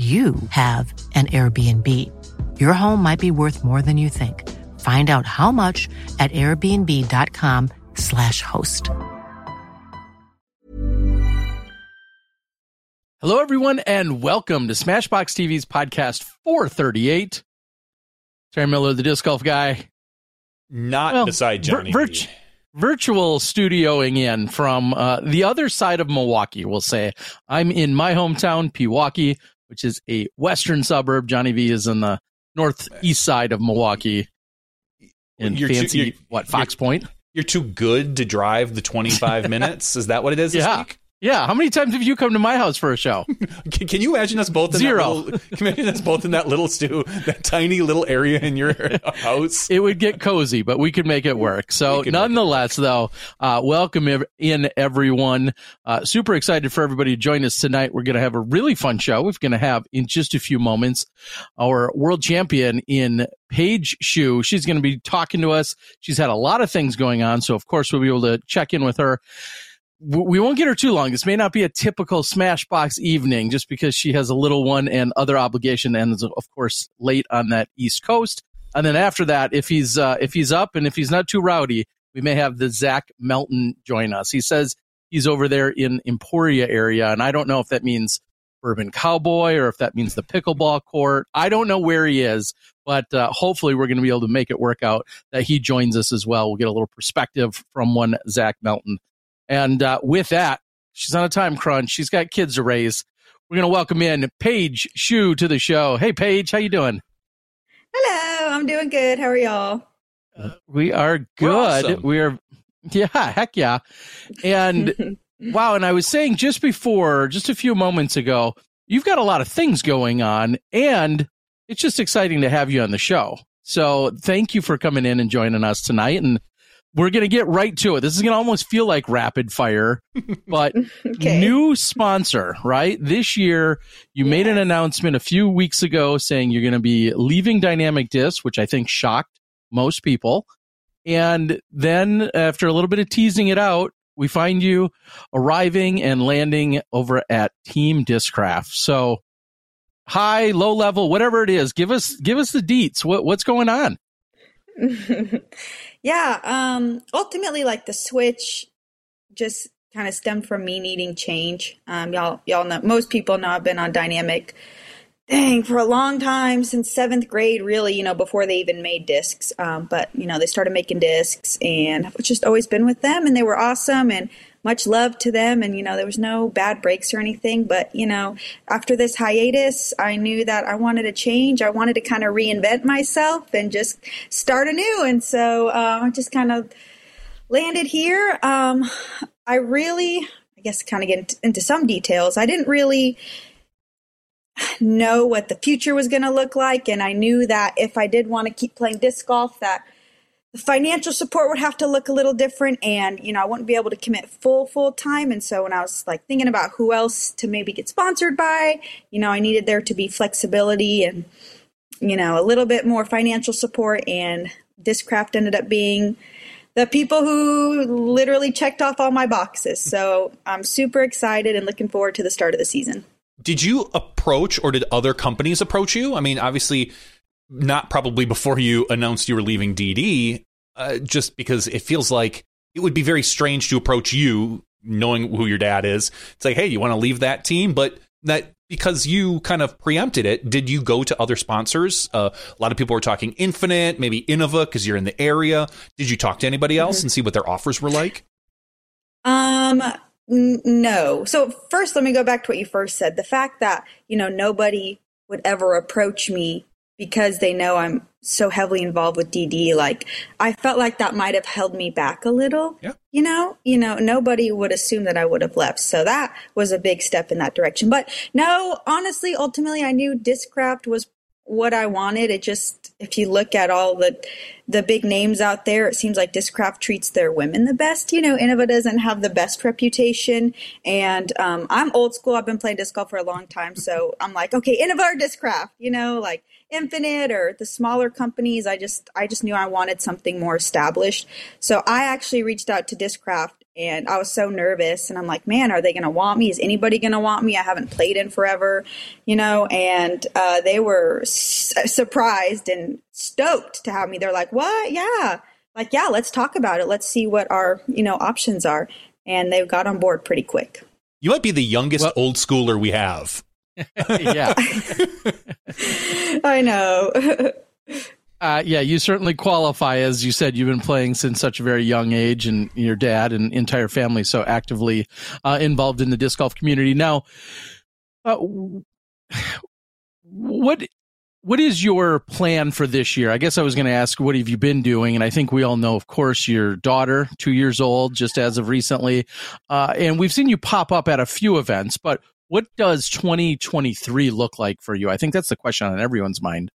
you have an Airbnb. Your home might be worth more than you think. Find out how much at airbnb.com/slash host. Hello, everyone, and welcome to Smashbox TV's podcast 438. Terry Miller, the disc golf guy. Not Well, beside vir- Johnny. virt- V. virtual studioing in from uh, the other side of Milwaukee, we'll say. I'm in my hometown, Pewaukee, which is a western suburb. Johnny V is in the northeast side of Milwaukee in You're too- fancy, you're- what, Fox Point? You're too good to drive the 25 minutes. Is that what it is this Yeah. week? Yeah. How many times have you come to my house for a show? Can, can you imagine us both in Zero. That little, can you imagine us both in that little stew, that tiny little area in your house? it would get cozy, but we could make it work. So, We could make it nonetheless, though, uh, welcome in everyone. Uh, super excited for everybody to join us tonight. We're going to have a really fun show. We're going to have in just a few moments our world champion in Paige Shue. She's going to be talking to us. She's had a lot of things going on, so of course we'll be able to check in with her. We won't get her too long. This may not be a typical Smashbox evening just because she has a little one and other obligation and is, of course, late on that East Coast. And then after that, if he's uh, if he's up and if he's not too rowdy, we may have the Zach Melton join us. He says he's over there in Emporia area, and I don't know if that means Urban Cowboy or if that means the pickleball court. I don't know where he is, but uh, hopefully we're going to be able to make it work out that he joins us as well. We'll get a little perspective from one Zach Melton. And uh, with that, she's on a time crunch. She's got kids to raise. We're going to welcome in Paige Shue to the show. Hey, Paige, how you doing? Hello, I'm doing good. How are y'all? We are We're good. awesome. We are, yeah, heck yeah. And wow, and I was saying just before, just a few moments ago, you've got a lot of things going on, and it's just exciting to have you on the show. So thank you for coming in and joining us tonight. And we're going to get right to it. This is going to almost feel like rapid fire, but okay. new sponsor, right? This year, you made an announcement a few weeks ago saying you're going to be leaving Dynamic Disc, which I think shocked most people. And then after a little bit of teasing it out, we find you arriving and landing over at Team Discraft. So high, low level, whatever it is, give us give us the deets. What what's going on? yeah, um ultimately like the switch just kind of stemmed from me needing change. Um y'all y'all know most people know I've been on dynamic dang for a long time since 7th grade really, you know, before they even made discs. Um but you know, they started making discs and I've just always been with them and they were awesome and much love to them and you know there was no bad breaks or anything but you know after this hiatus i knew that i wanted to change. I wanted to kind of reinvent myself and just start anew and so uh, i just kind of landed here. Um, i really i guess kind of get into some details. I didn't really know what the future was going to look like and i knew that if i did want to keep playing disc golf that the financial support would have to look a little different and you know i wouldn't be able to commit full full time. And so when i was like thinking about who else to maybe get sponsored by you know i needed there to be flexibility and you know a little bit more financial support. And Discraft ended up being the people who literally checked off all my boxes. So i'm super excited and looking forward to the start of the season. Did you approach or did other companies approach you? I mean obviously not probably before you announced you were leaving DD, uh, just because it feels like it would be very strange to approach you knowing who your dad is. It's like, hey, you want to leave that team, but that because you kind of preempted it, did you go to other sponsors? Uh, a lot of people were talking Infinite, maybe Innova because you're in the area. Did you talk to anybody else mm-hmm. and see what their offers were like? Um, n- no. So first, let me go back to what you first said. The fact that you know nobody would ever approach me because they know I'm so heavily involved with DD, like I felt like that might have held me back a little. Yeah. You know, you know, nobody would assume that I would have left. So that was a big step in that direction. But no, honestly, ultimately I knew Discraft was what I wanted. It just if you look at all the the big names out there, it seems like Discraft treats their women the best. You know, Innova doesn't have the best reputation, and um, I'm old school. I've been playing disc golf for a long time, so I'm like, okay, Innova or Discraft. You know, like Infinite or the smaller companies. I just I just knew I wanted something more established. So I actually reached out to Discraft and I was so nervous and I'm like, man, are they going to want me? Is anybody going to want me? I haven't played in forever, you know, and uh, they were s- surprised and stoked to have me. They're like, what? Yeah. Like, yeah, let's talk about it. Let's see what our, you know, options are. And they got on board pretty quick. You might be the youngest well, old schooler we have. yeah. I know. Uh, yeah, you certainly qualify. As you said, you've been playing since such a very young age, and your dad and entire family so actively uh, involved in the disc golf community. Now, uh, what what is your plan for this year? I guess I was going to ask, what have you been doing? And I think we all know, of course, your daughter, two years old, just as of recently, uh, and we've seen you pop up at a few events. But what does 2023 look like for you? I think that's the question on everyone's mind.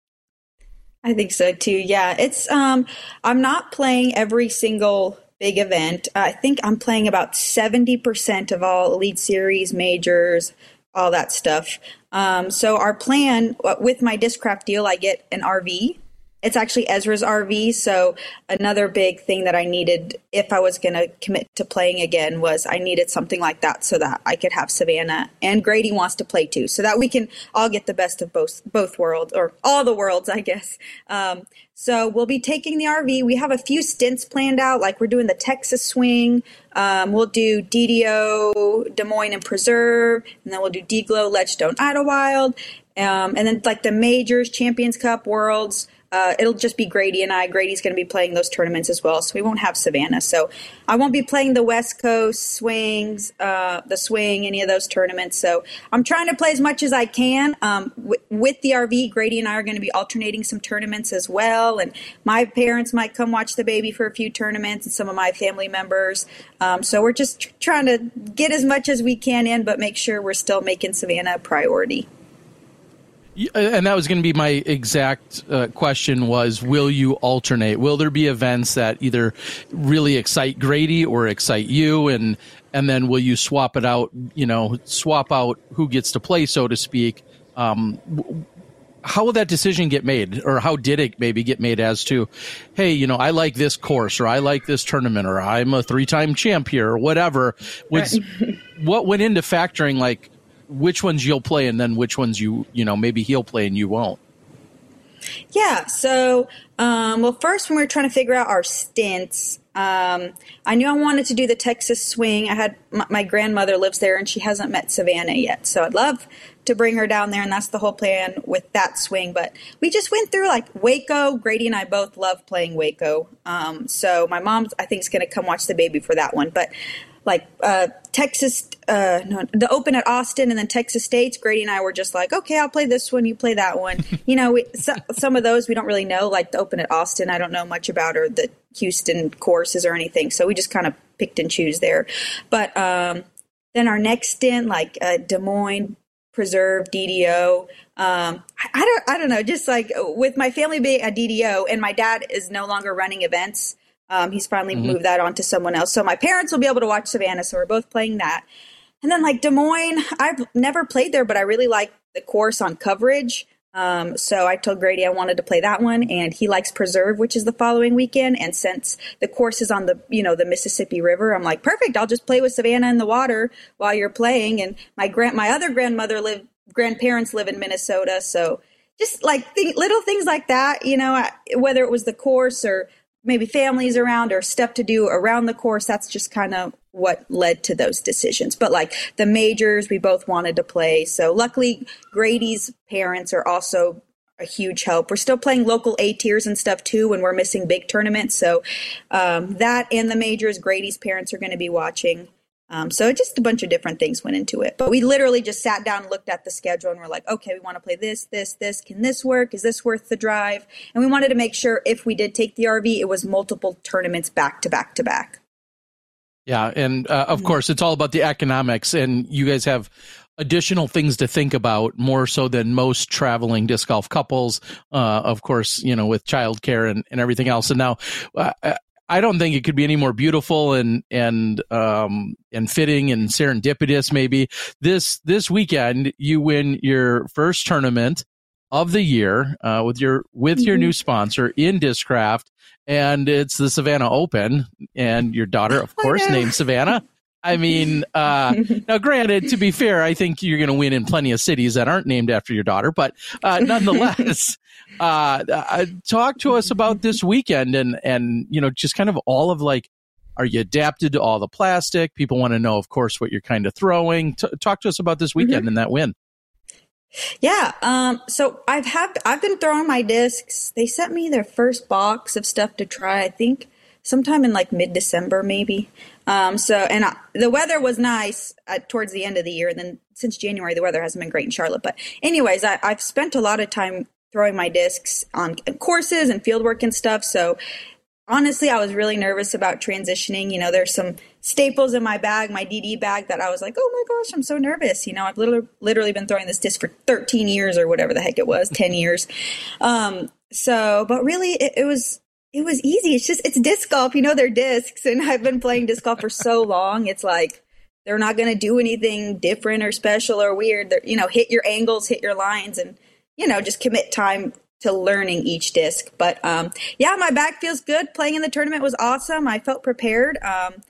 I think so too. Yeah, it's um I'm not playing every single big event. I think I'm playing about 70% of all elite series, majors, all that stuff. Um, so our plan uh, with my Discraft deal, I get an RV it's actually Ezra's RV. So another big thing that I needed if I was going to commit to playing again was I needed something like that so that I could have Savannah and Grady wants to play too, so that we can all get the best of both both worlds or all the worlds, I guess. Um, so we'll be taking the RV. We have a few stints planned out, like we're doing the Texas Swing. Um, we'll do DDO, Des Moines and Preserve, and then we'll do DGLO, Ledgestone, Idlewild, um, and then like the majors, Champions Cup, Worlds uh, it'll just be Grady and I. Grady's going to be playing those tournaments as well, so we won't have Savannah. So I won't be playing the West Coast swings, uh, the swing, any of those tournaments. So I'm trying to play as much as I can. Um, w- with the RV, Grady and I are going to be alternating some tournaments as well, and my parents might come watch the baby for a few tournaments, and some of my family members. Um, so we're just tr- trying to get as much as we can in, but make sure we're still making Savannah a priority. Uh, and that was going to be my exact uh, question was will you alternate? Will there be events that either really excite grady or excite you? And and then will you swap it out you know swap out who gets to play so to speak? Um, how will that decision get made? Or how did it maybe get made as to hey you know i like this course or i like this tournament or i'm a three-time champ here or whatever. Was what went into factoring like which ones you'll play and then which ones you you know maybe he'll play and you won't. Yeah so um, well first when we were trying to figure out our stints um, i knew i wanted to do the texas swing. I had my, my, grandmother lives there and she hasn't met savannah yet. So i'd love to bring her down there and that's the whole plan with that swing. But we just went through like waco. Grady and i both love playing waco. Um, so my mom i think is going to come watch the baby for that one. But like uh, Texas, uh, no, the Open at Austin, and then Texas States. Grady and I were just like, okay, I'll play this one, you play that one. you know, we, so, some of those we don't really know, like the Open at Austin. I don't know much about or the Houston courses or anything, so we just kind of picked and choose there. But um, then our next stint, like uh, Des Moines, preserve DDO. Um, I, I don't, I don't know. Just like with my family being a DDO, and my dad is no longer running events. Um, he's finally mm-hmm. moved that on to someone else. So my parents will be able to watch Savannah. So we're both playing that. And then like Des Moines, I've never played there, but I really like the course on coverage. Um, so I told Grady I wanted to play that one, and he likes Preserve, which is the following weekend. And since the course is on the you know the Mississippi River, I'm like, perfect. I'll just play with Savannah in the water while you're playing. And my grand my other grandmother live grandparents live in Minnesota, so just like th- little things like that, you know, whether it was the course or maybe families around or stuff to do around the course. That's just kind of what led to those decisions. But like the majors, we both wanted to play. So luckily, Grady's parents are also a huge help. We're still playing local A tiers and stuff too when we're missing big tournaments. So um, that and the majors, Grady's parents are going to be watching. Um, so just a bunch of different things went into it. But we literally just sat down and looked at the schedule and we're like, okay, we want to play this, this, this. Can this work? Is this worth the drive? And we wanted to make sure if we did take the RV, it was multiple tournaments back to back to back. Yeah. And uh, of mm-hmm. course, it's all about the economics. And you guys have additional things to think about more so than most traveling disc golf couples. Uh, of course, you know, with childcare and, and everything else. And now, uh, I don't think it could be any more beautiful and and um and fitting and serendipitous. Maybe this this weekend you win your first tournament of the year uh, with your with mm-hmm. your new sponsor in Discraft, and it's the Savannah Open, and your daughter, of course, named Savannah. I mean, uh, now granted, to be fair, I think you're going to win in plenty of cities that aren't named after your daughter, but uh, nonetheless, uh, uh, talk to us about this weekend and and you know just kind of all of like, are you adapted to all the plastic? People want to know, of course, what you're kind of throwing. T- talk to us about this weekend mm-hmm. and that win. Yeah, um, so I've have I've been throwing my discs. They sent me their first box of stuff to try. I think sometime in like mid December, maybe. Um, so, and I, the weather was nice uh, towards the end of the year. And then since January, the weather hasn't been great in Charlotte. But, anyways, I, I've spent a lot of time throwing my discs on courses and fieldwork and stuff. So, honestly, I was really nervous about transitioning. You know, there's some staples in my bag, my DD bag, that I was like, oh my gosh, I'm so nervous. You know, I've literally, literally been throwing this disc for 13 years or whatever the heck it was, 10 years. Um, so, but really, it, it was it was easy. It's just it's disc golf. You know, they're discs, and I've been playing disc golf for so long. It's like they're not going to do anything different or special or weird. They're, you know, hit your angles, hit your lines, and you know, just commit time to learning each disc. But um, yeah, my back feels good. Playing in the tournament was awesome. I felt prepared. Um,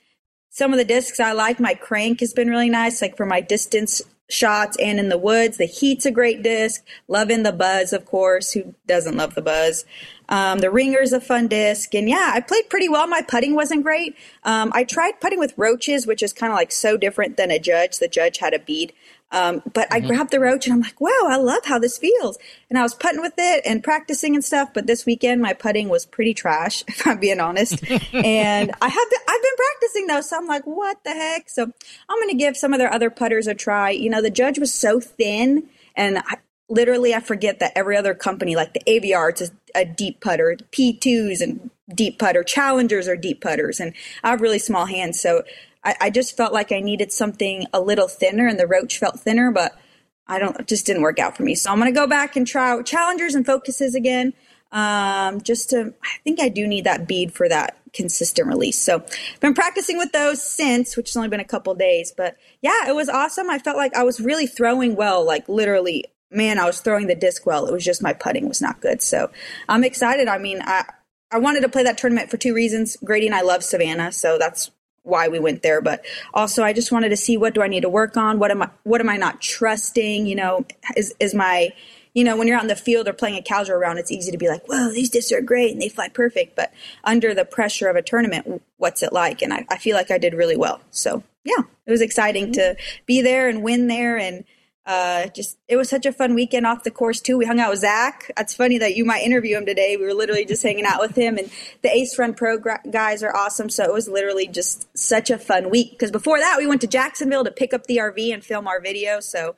some of the discs I like. My crank has been really nice, like for my distance shots and in the woods. The Heat's a great disc. Loving the Buzz, of course. Who doesn't love the Buzz? Um, the Ringer's a fun disc. And yeah, I played pretty well. My putting wasn't great. Um, I tried putting with roaches, which is kind of like so different than a judge. The judge had a bead. Um, but mm-hmm. I grabbed the roach and I'm like, wow, I love how this feels. And I was putting with it and practicing and stuff. But this weekend, my putting was pretty trash, if I'm being honest. and I have been, I've been practicing though. So I'm like, what the heck? So I'm going to give some of their other putters a try. You know, the judge was so thin and I, literally I forget that every other company, like the Aviar, it's a, a deep putter, P2s and deep putter, challengers are deep putters, and I have really small hands, so I, I, just felt like I needed something a little thinner, and the roach felt thinner, but I don't, just didn't work out for me. So I'm going to go back and try challengers and focuses again. Um, just to, I think I do need that bead for that consistent release. So I've been practicing with those since, which has only been a couple days, but yeah, it was awesome. I felt like I was really throwing well, like literally man, I was throwing the disc well. It was just my putting was not good. So I'm excited. I mean, I I wanted to play that tournament for two reasons. Grady and I love Savannah, so that's why we went there. But also, I just wanted to see what do I need to work on. What am I What am I not trusting? You know, is is my you know, when you're out in the field or playing a casual round, it's easy to be like, whoa, these discs are great and they fly perfect. But under the pressure of a tournament, what's it like? And I, I feel like I did really well. So, yeah, it was exciting to be there and win there. And uh, just it was such a fun weekend off the course too. We hung out with Zach. It's funny that you might interview him today. We were literally just hanging out with him, and the Ace Run Pro guys are awesome. So it was literally just such a fun week. Because before that, we went to Jacksonville to pick up the RV and film our video. So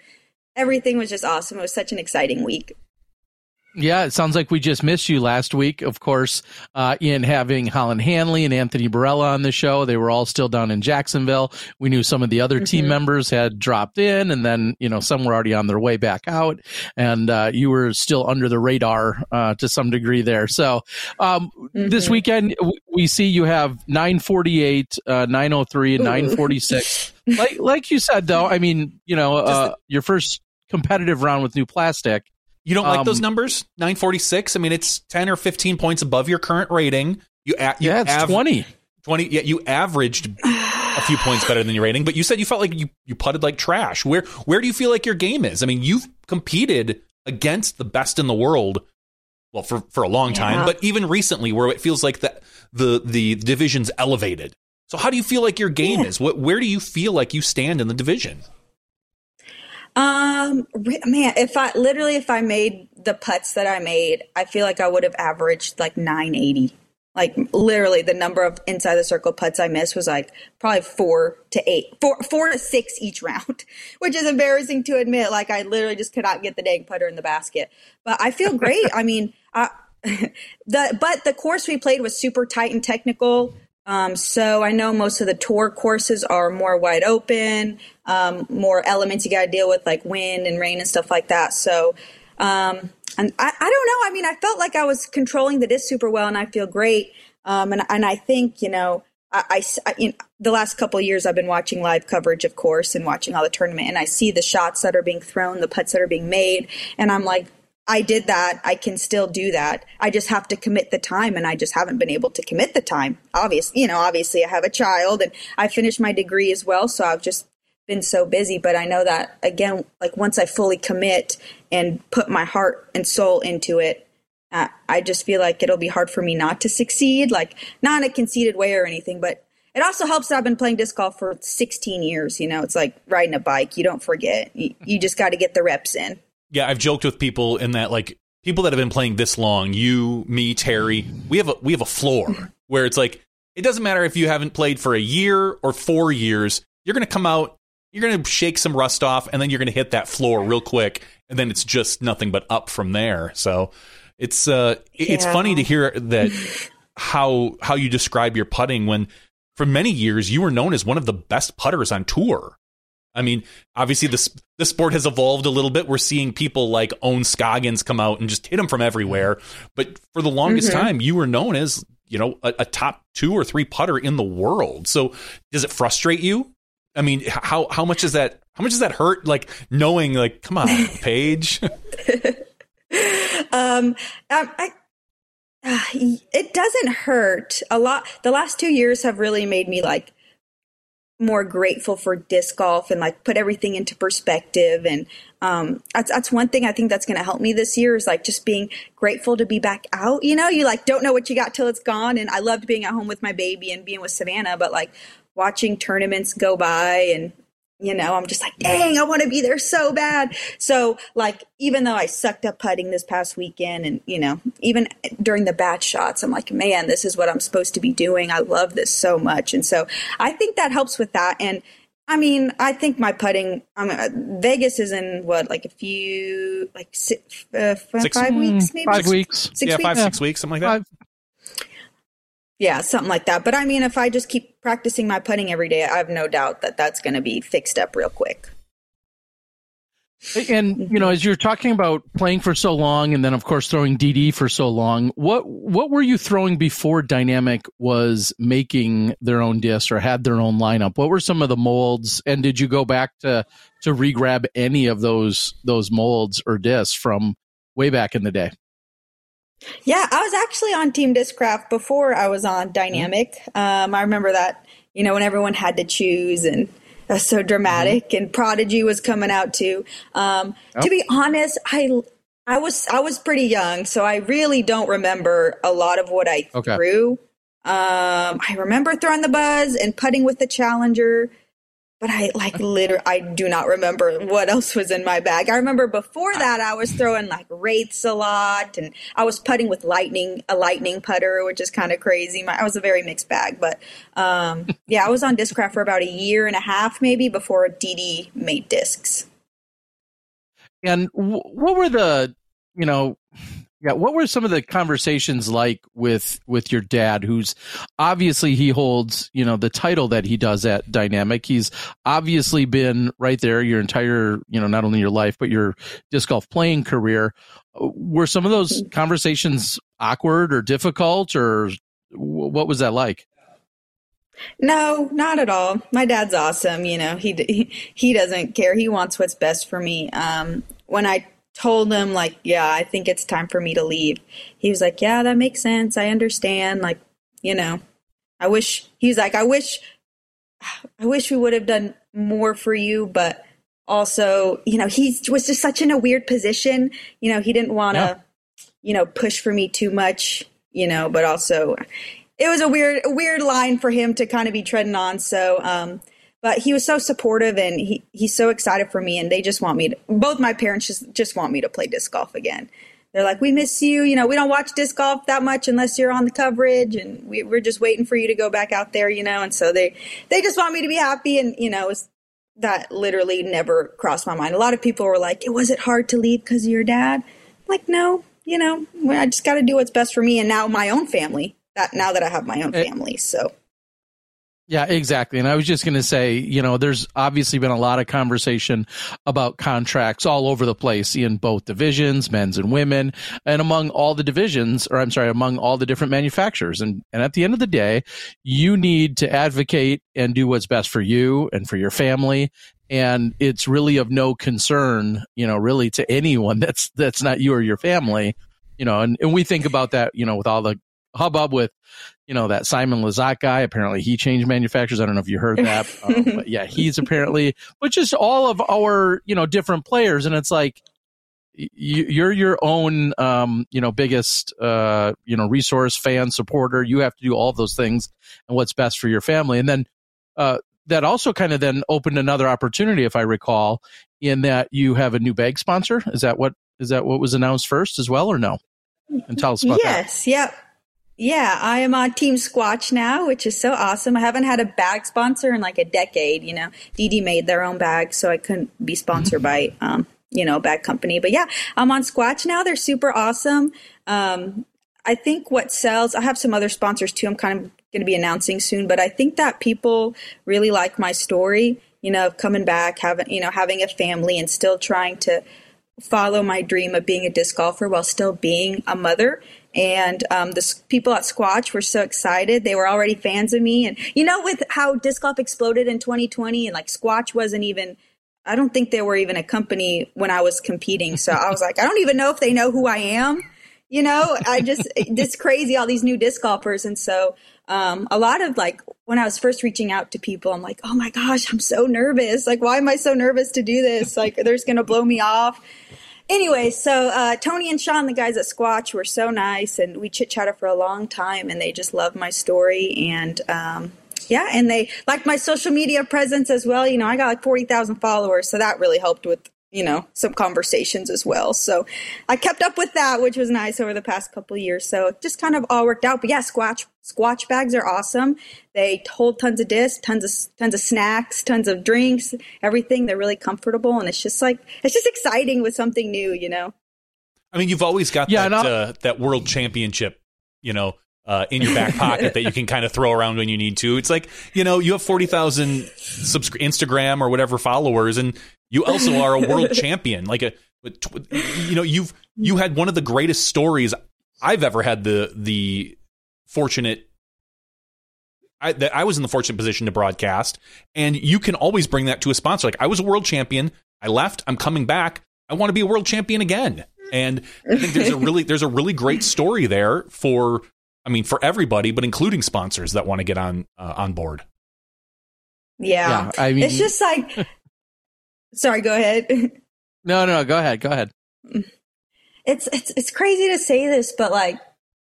everything was just awesome. It was such an exciting week. Yeah, it sounds like we just missed you last week, of course, uh, in having Holyn Handley and Anthony Barela on the show. They were all still down in Jacksonville. We knew some of the other mm-hmm. team members had dropped in and then, you know, some were already on their way back out and, uh, you were still under the radar, uh, to some degree there. So, um, mm-hmm. this weekend we see you have 948, uh, 903 and 946. like, like you said, though, I mean, you know, uh, your first competitive round with new plastic you don't um, like those um, numbers? 946? I mean, it's 10 or 15 points above your current rating. You, a- you yeah, it's av- 20. 20. Yeah, you averaged a few points better than your rating, but you said you felt like you, you putted like trash. Where where do you feel like your game is? I mean, you've competed against the best in the world well for, for a long time, yeah. but even recently where it feels like the the the division's elevated. So how do you feel like your game yeah. is? What where do you feel like you stand in the division? Um, man, if I literally if I made the putts that I made, I feel like I would have averaged like 980. Like literally, the number of inside the circle putts I missed was like probably four to eight, four four to six each round, which is embarrassing to admit. Like I literally just could not get the dang putter in the basket. But I feel great. I mean, I, the but the course we played was super tight and technical. Um, so I know most of the tour courses are more wide open, um, more elements you got to deal with like wind and rain and stuff like that. So, um, and I, I, don't know. I mean, I felt like I was controlling the disc super well, and I feel great. Um, and and I think you know, I, I know, the last couple years I've been watching live coverage, of course, and watching all the tournament, and I see the shots that are being thrown, the putts that are being made, and I'm like, I did that. I can still do that. I just have to commit the time and I just haven't been able to commit the time. Obviously, you know, obviously I have a child and I finished my degree as well. So I've just been so busy. But I know that again, like once I fully commit and put my heart and soul into it, uh, I just feel like it'll be hard for me not to succeed. Like not in a conceited way or anything, but it also helps that I've been playing disc golf for 16 years. You know, it's like riding a bike. You don't forget. You, you just got to get the reps in yeah, I've joked with people in that like people that have been playing this long, you, me, Terry, we have a we have a floor where it's like it doesn't matter if you haven't played for a year or 4 years, you're going to come out, you're going to shake some rust off and then you're going to hit that floor real quick and then it's just nothing but up from there. So it's uh it's funny to hear that how how you describe your putting when for many years you were known as one of the best putters on tour. I mean, obviously the the sport has evolved a little bit. We're seeing people like Ohn Scoggins come out and just hit them from everywhere. But for the longest mm-hmm. time, you were known as you know a, a, top two or three putter in the world. So does it frustrate you? I mean, how how much is that? How much does that hurt? Like knowing, like, come on, Paige. um, I, uh, it doesn't hurt a lot. The last two years have really made me like more grateful for disc golf and like put everything into perspective and um, that's that's one thing I think that's going to help me this year is like just being grateful to be back out. You know, you like don't know what you got till it's gone. And I loved being at home with my baby and being with Savannah, but like watching tournaments go by and you know, I'm just like, dang, I want to be there so bad. So, like, even though I sucked up putting this past weekend, and you know, even during the batch shots, I'm like, man, this is what I'm supposed to be doing. I love this so much, and so I think that helps with that. And I mean, I think my putting, I mean, uh, Vegas is in what, like a few, like six, uh, six, five weeks, maybe five weeks, six yeah, weeks? five, six weeks, something like that. Yeah, something like that. But I mean, if I just keep practicing my putting every day, I have no doubt that that's going to be fixed up real quick. And you know, mm-hmm. as you're talking about playing for so long, and then of course throwing DD for so long, what what were you throwing before Dynamic was making their own disc or had their own lineup? What were some of the molds, and did you go back to to regrab any of those those molds or discs from way back in the day? Yeah, I was actually on Team Discraft before I was on Dynamic. Um, I remember that, you know, when everyone had to choose and it was so dramatic mm-hmm. and Prodigy was coming out too. Um, oh. To be honest, I I was I was pretty young, so I really don't remember a lot of what I okay. threw. Um, I remember throwing the buzz and putting with the challenger but I like literally, I do not remember what else was in my bag. I remember before that I was throwing like wraiths a lot, and I was putting with lightning, a lightning putter, which is kind of crazy. My, I was a very mixed bag, but um, yeah, I was on Discraft for about a year and a half, maybe before DD made discs. And w- what were the, you know, Yeah, what were some of the conversations like with with your dad who's obviously he holds, you know, the title that he does at Dynamic. He's obviously been right there your entire, you know, not only your life but your disc golf playing career. Were some of those conversations awkward or difficult or what was that like? No, not at all. My dad's awesome. You know, he he, he doesn't care. He wants what's best for me. Um, when I told him like, yeah, I think it's time for me to leave. He was like, yeah, that makes sense. I understand. Like, you know, I wish he was like, I wish, I wish we would have done more for you, but also, you know, he was just such in a weird position. You know, he didn't want to, yeah. you know, push for me too much, you know, but also it was a weird, weird line for him to kind of be treading on. So, um, but he was so supportive and he, he's so excited for me and they just want me to both my parents just just want me to play disc golf again. They're like we miss you. You know we don't watch disc golf that much unless you're on the coverage and we, we're just waiting for you to go back out there you know and so they they just want me to be happy and you know was that literally never crossed my mind. A lot of people were like It was it hard to leave because of your dad? I'm like no you know i just got to do what's best for me and now my own family that now that i have my own eh, family so yeah, exactly. And I was just going to say, you know, there's obviously been a lot of conversation about contracts all over the place in both divisions, men's and women, and among all the divisions, or I'm sorry, among all the different manufacturers. And, and at the end of the day, you need to advocate and do what's best for you and for your family. And it's really of no concern, you know, really to anyone that's, that's not you or your family, you know, and, and we think about that, you know, with all the hubbub with you know that Simon Lizotte guy. Apparently, he changed manufacturers. I don't know if you heard that, um, but yeah, he's apparently. But just all of our you know different players, and it's like you, are your own um, you know biggest uh, you know resource fan supporter. You have to do all those things and what's best for your family, and then. Uh, that also kind of then opened another opportunity, if I recall, in that you have a new bag sponsor. Is that what is that what was announced first as well, or no? And tell us about yes, that. Yes, yep. Yeah, I am on Team Squatch now, which is so awesome. I haven't had a bag sponsor in like a decade. You know, DD made their own bag, so I couldn't be sponsored mm-hmm. by, um, you know, bag company. But yeah, I'm on Squatch now. They're super awesome. Um, I think what sells, I have some other sponsors too. I'm kind of going to be announcing soon, but I think that people really like my story, you know, of coming back, having, you know, having a family and still trying to follow my dream of being a disc golfer while still being a mother and um, the people at Squatch were so excited. They were already fans of me, and you know, with how disc golf exploded in 2020, and like Squatch wasn't even. I don't think they were even a company when I was competing. So I was like, I don't even know if they know who I am. You know, I just this crazy all these new disc golfers, and so um, a lot of like when I was first reaching out to people, I'm like, oh my gosh, I'm so nervous. Like, why am I so nervous to do this? Like, they're just gonna blow me off anyway, so uh, Tony and Sean, the guys at Squatch, were so nice, and we chit chatted for a long time, and they just loved my story, and um, yeah, and they liked my social media presence as well. You know, I got like forty thousand followers, so that really helped with you know some conversations as well. So i kept up with that which was nice over the past couple years. So it just kind of all worked out. But yeah squatch squatch bags are awesome. They hold tons of discs tons of tons of snacks tons of drinks everything. They're really comfortable and it's just like it's just exciting with something new you know? I mean you've always got yeah, that uh, that world championship you know uh, in your back pocket that you can kind of throw around when you need to. It's like you know you have forty thousand subscri- Instagram or whatever followers, and you also are a world champion. Like a, you know, you've you had one of the greatest stories I've ever had the the fortunate I, that I was in the fortunate position to broadcast, and you can always bring that to a sponsor. Like I was a world champion, I left, I'm coming back. I want to be a world champion again, and I think there's a really there's a really great story there for I mean for everybody, but including sponsors that want to get on uh, on board. Yeah. yeah, I mean, it's just like Sorry, go ahead. no, no, go ahead. Go ahead. It's it's it's crazy to say this, but like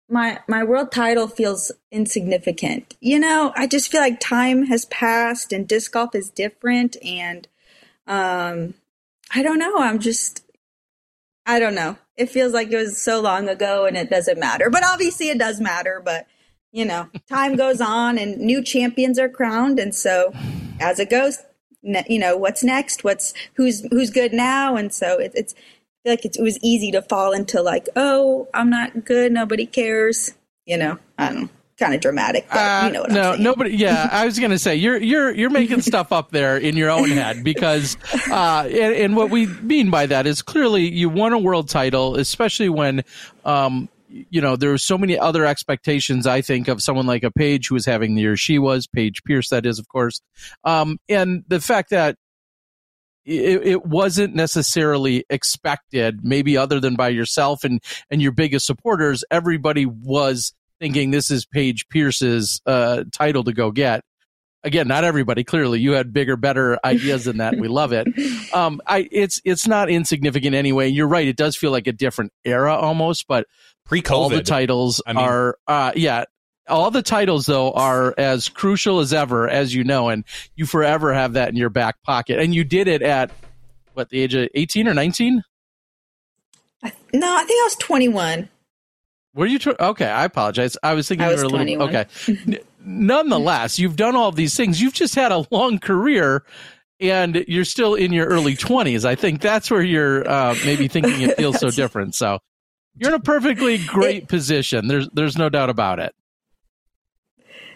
my my world title feels insignificant. You know, I just feel like time has passed and disc golf is different and um I don't know. I'm just I don't know. It feels like it was so long ago and it doesn't matter. But obviously it does matter, but you know, time goes on and new champions are crowned and so as it goes, you know what's next what's who's who's good now and so it, it's like it, it was easy to fall into like, oh, I'm not good, nobody cares. You know, I don't know kind of dramatic, but uh, you know what no, I'm saying. nobody. Yeah, I was gonna say you're you're you're making stuff up there in your own head because, uh, and, and, what we mean by that is clearly you won a world title, especially when, um, you know, there were so many other expectations. I think of someone like a Paige who was having the year she was, Paige Pierce, that is, of course, um, and the fact that it, it, wasn't necessarily expected, maybe other than by yourself and, and your biggest supporters. Everybody was thinking this is Paige Pierce's uh, title to go get. Again, not everybody. Clearly, you had bigger, better ideas than that. We love it. Um, I it's it's not insignificant anyway. You're right. It does feel like a different era almost, but pre-COVID, all the titles I mean, are uh, yeah. All the titles though are as crucial as ever, as you know, and you forever have that in your back pocket. And you did it at what the age of 18 or 19? No, I think I was 21. Were you? Tw- okay, I apologize. I was thinking I was you were a little. Okay. Nonetheless, you've done all of these things. You've just had a long career, and you're still in your early twenties. I think that's where you're uh, maybe thinking it feels so different. So you're in a perfectly great position. There's there's no doubt about it.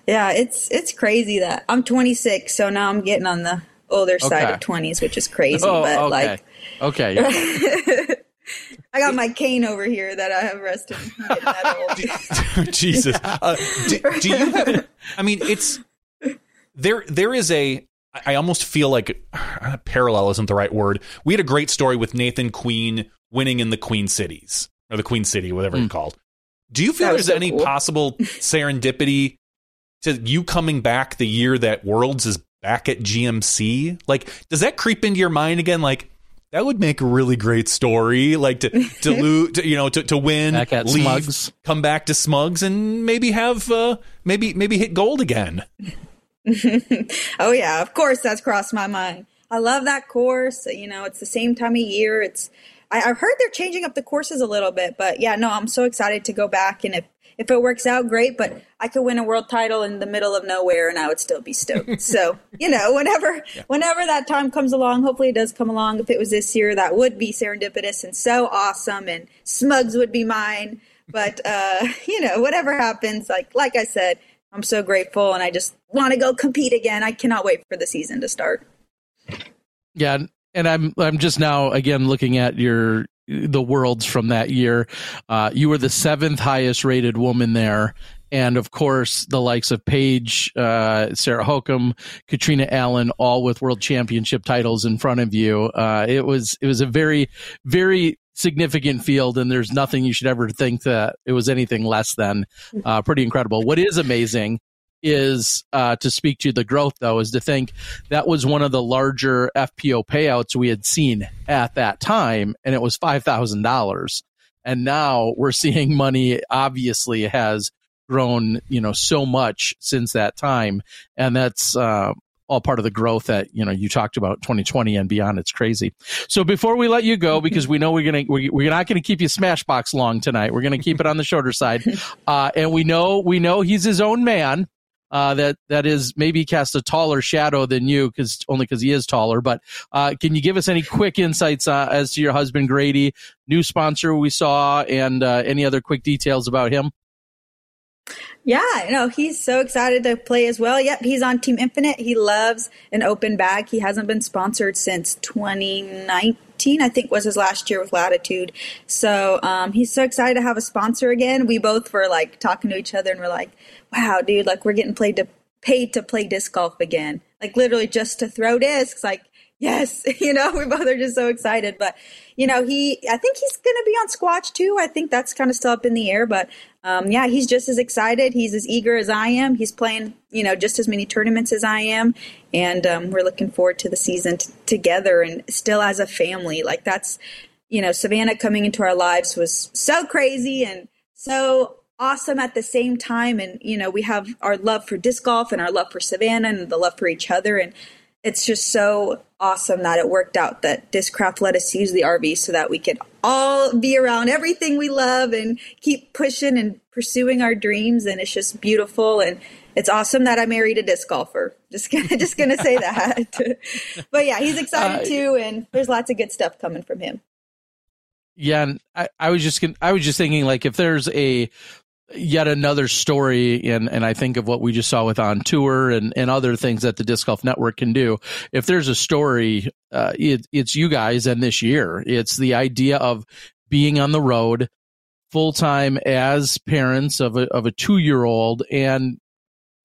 Yeah, it's it's crazy that I'm 26, so now I'm getting on the older okay. side of 20s, which is crazy. Oh, but okay. like, okay. Yeah. I got my cane over here that I have rested. Jesus, uh, do, do, you have? I mean, it's there. There is a. I almost feel like uh, parallel isn't the right word. We had a great story with Nathan Queen winning in the Queen Cities or the Queen City, whatever mm. it's called. Do you feel there's so any cool. possible serendipity to you coming back the year that Worlds is back at GMC? Like, does that creep into your mind again? Like, that would make a really great story. Like to to lose, to, you know, to to win, back at leave, Smugs. come back to Smugs, and maybe have uh, maybe maybe hit gold again. oh yeah, of course that's crossed my mind. I love that course. You know, it's the same time of year. It's I, have heard they're changing up the courses a little bit, but yeah, no, I'm so excited to go back. And if if it works out, great. But I could win a world title in the middle of nowhere, and I would still be stoked. so you know, whenever yeah. whenever that time comes along, hopefully it does come along. If it was this year, that would be serendipitous and so awesome, and Smugs would be mine. But uh, you know, whatever happens, like like I said, I'm so grateful, and I just want to go compete again. I cannot wait for the season to start. Yeah, and I'm I'm just now again looking at your the worlds from that year. Uh, you were the seventh highest rated woman there. And of course, the likes of Paige, uh, Sarah Hokom, Catrina Allen, all with world championship titles in front of you. Uh, it was, it was a very, very significant field and there's nothing you should ever think that it was anything less than, uh, pretty incredible. What is amazing is uh, to speak to the growth, though, is to think that was one of the larger FPO payouts we had seen at that time, and it was five thousand dollars. And now we're seeing money obviously has grown, you know, so much since that time, and that's uh, all part of the growth that you know you talked about 2020 and beyond. It's crazy. So before we let you go, because we know we're gonna we're not gonna keep you Smashbox long tonight. We're gonna keep it on the shorter side, uh, and we know we know he's his own man uh, that that is maybe cast a taller shadow than you because only because he is taller. But uh, can you give us any quick insights uh, as to your husband Grady, new sponsor we saw, and uh, any other quick details about him? Yeah, know, he's so excited to play as well. Yep, he's on Team Infinite. He loves an open bag. He hasn't been sponsored since 2019, I think was his last year with Latitude. So um, he's so excited to have a sponsor again. We both were like talking to each other and we're like, wow, dude, like we're getting played to paid to play disc golf again. Like literally just to throw discs. Like, yes, you know, we both are just so excited. But, you know, he, I think he's going to be on Squatch too. I think that's kind of still up in the air. But, um, yeah, he's just as excited. He's as eager as I am. He's playing, you know, just as many tournaments as I am. And um, we're looking forward to the season t- together and still as a family. Like, that's, you know, Savannah coming into our lives was so crazy and so awesome at the same time. And, you know, we have our love for disc golf and our love for Savannah and the love for each other. And it's just so awesome that it worked out that Discraft let us use the RV so that we could all be around everything we love and keep pushing and pursuing our dreams. And it's just beautiful. And it's awesome that I married a disc golfer. Just gonna, just gonna say that. but yeah, he's excited uh, too. And there's lots of good stuff coming from him. Yeah, and I, I was just I was just thinking like if there's a yet another story and and I think of what we just saw with on tour and and other things that the disc golf network can do if there's a story uh, it, it's you guys and this year it's the idea of being on the road full time as parents of a of a 2-year-old and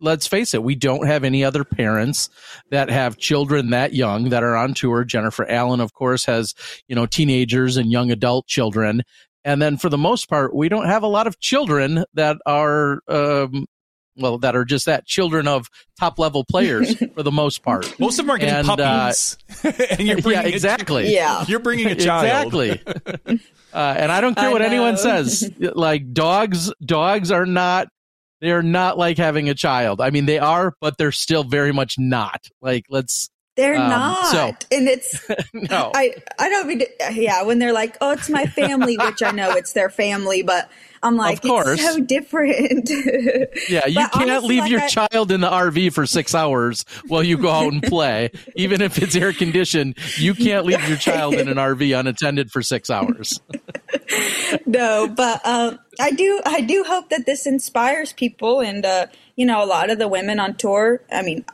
let's face it, we don't have any other parents that have children that young that are on tour. Jennifer Allen, of course, has, you know, teenagers and young adult children. And then for the most part, we don't have a lot of children that are, um, well, that are just that children of top level players for the most part. Most of them are getting And, uh, puppies, and you're bringing yeah, a- exactly. Yeah. you're bringing a child. Exactly. uh, and I don't care I what anyone says. Like dogs, dogs are not. They're not like having a child. I mean, they are, but they're still very much not. Like, let's They're Um, not, so- and it's no. I I don't mean to- yeah when they're like oh it's my family which I know it's their family but I'm like of course. it's so different Yeah, you But can't honestly, leave like your I- child in the RV for six hours while you go out and play. Even if it's air conditioned, you can't leave your child in an RV unattended for six hours. no, but um, I do I do hope that this inspires people, and uh, you know, a lot of the women on tour. I mean,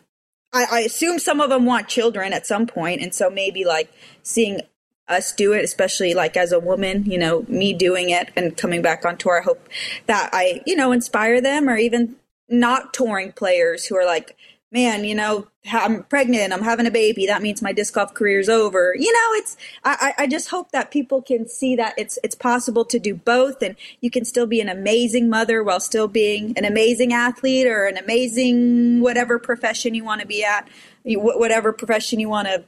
I, I assume some of them want children at some point, and so maybe like seeing us do it, especially like as a woman, you know, me doing it and coming back on tour. I hope that I you know inspire them, or even not touring players who are like. Man, you know, I'm pregnant. I'm having a baby. That means my disc golf career's over. You know, it's. I, I just hope that people can see that it's it's possible to do both, and you can still be an amazing mother while still being an amazing athlete or an amazing whatever profession you want to be at, whatever profession you want to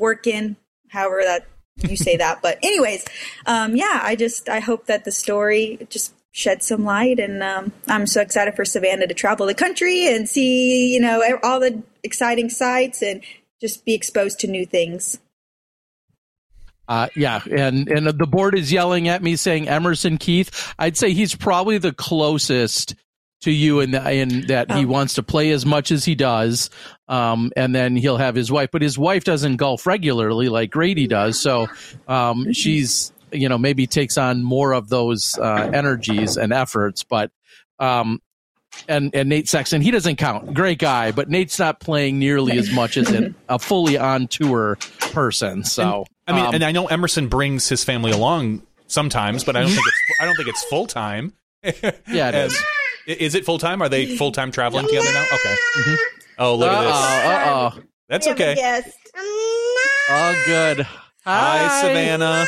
work in. However that you say that, but anyways, um, yeah, I just I hope that the story just shed some light, and um, I'm so excited for Savannah to travel the country and see you know all the exciting sights and just be exposed to new things. Uh, yeah, and and the board is yelling at me saying Emerson Keith. I'd say he's probably the closest to you in, the, in that he Oh. wants to play as much as he does, um, and then he'll have his wife. But his wife doesn't golf regularly like Grady does, so um, she's you know maybe takes on more of those uh, energies and efforts. But um, and and Nate Sexton, he doesn't count. Great guy, but Nate's not playing nearly as much as an, a fully on tour person. So I mean, um, and I know Emerson brings his family along sometimes, but I don't think it's I don't think it's full time. yeah, it is. Is it full time? Are they full time traveling together now? Okay. Oh, look at this. Uh oh. That's okay. Yes. Oh, good. Hi, Savannah.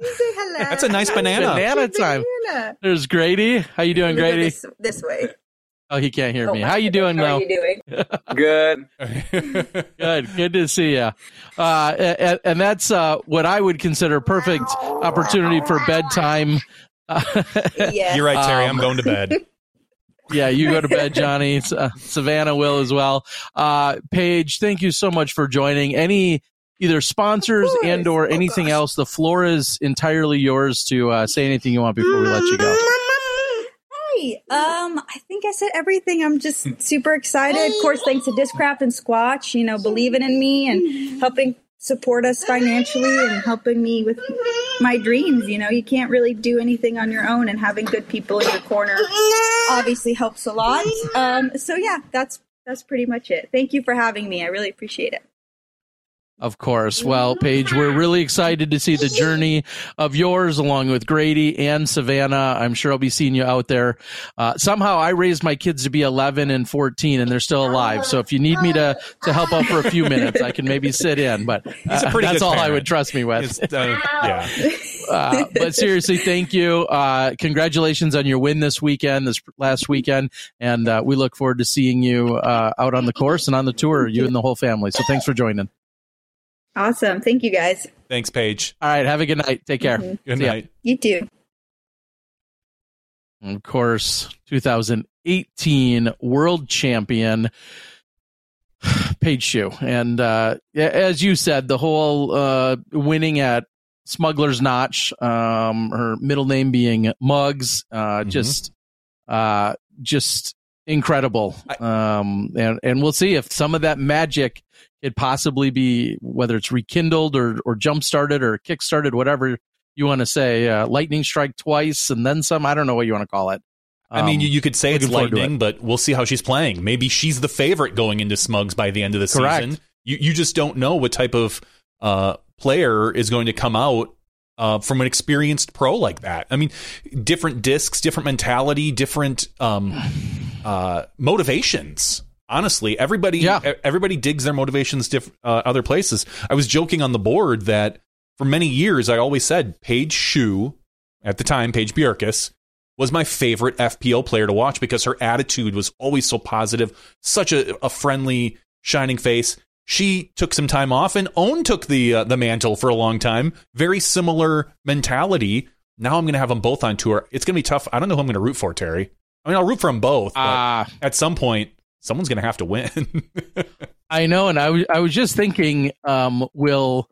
Say hello. That's a nice banana. Banana time. Banana. There's Grady. How you doing, Let me go Grady? This, this way. Oh, he can't hear Oh, me. How you doing, How though? are you doing? Good. Good. Good to see you. Uh, and, and that's uh, what I would consider a perfect opportunity for bedtime. Yes. You're right, Terry. Um, I'm going to bed. Yeah, you go to bed, Johnny. Uh, Savannah will as well. Uh, Paige, thank you so much for joining. Any either sponsors course. and or anything else, the floor is entirely yours to uh, say anything you want before we let you go. Hi. Um, I think I said everything. I'm just super excited. Of course, thanks to Discraft and Squatch, you know, believing in me and helping support us financially and helping me with my dreams. You know, you can't really do anything on your own, and having good people in your corner obviously helps a lot. Um, so yeah, that's that's pretty much it. Thank you for having me. I really appreciate it. Of course. Well, Paige, we're really excited to see the journey of yours along with Grady and Savannah. I'm sure I'll be seeing you out there. Uh, somehow I raised my kids to be 11 and 14 and they're still alive. So if you need me to, to help out for a few minutes, I can maybe sit in, but uh, that's good all I would trust me with. Uh, yeah. Uh, but seriously, thank you. Uh, congratulations on your win this weekend, this last weekend. And uh, we look forward to seeing you uh, out on the course and on the tour, you and the whole family. So thanks for joining. Awesome. Thank you guys. Thanks, Paige. All right. Have a good night. Take care. Mhm. Good See ya. night. You too. of course, 2018 world champion Paige Shue. And uh, as you said, the whole uh, winning at Smuggler's Notch, um, her middle name being Mugs, uh, Mhm. just uh, just incredible. Um, and, and we'll see if some of that magic it possibly be whether it's rekindled or or jump started or kick started, whatever you want to say, uh, lightning strike twice and then some. I don't know what you want to call it. I mean, Um, you, you could say it's forward to lightning, it. but we'll see how she's playing. Maybe she's the favorite going into Smugs by the end of the Correct. season. You you just don't know what type of uh, player is going to come out uh, from an experienced pro like that. I mean, different discs, different mentality, different um, uh, motivations. Honestly, everybody Yeah. everybody digs their motivations diff- uh, other places. I was joking on the board that for many years I always said Paige Shue at the time, Paige Bjerkaas, was my favorite fpl player to watch because her attitude was always so positive, such a, a friendly, shining face. She took some time off, and Ohn took the uh, the mantle for a long time. Very similar mentality. Now I'm going to have them both on tour. It's going to be tough. I don't know who I'm going to root for, Terry. I mean, I'll root for them both, but Ah. at some point, someone's going to have to win. I know, and I was I was just thinking, um, will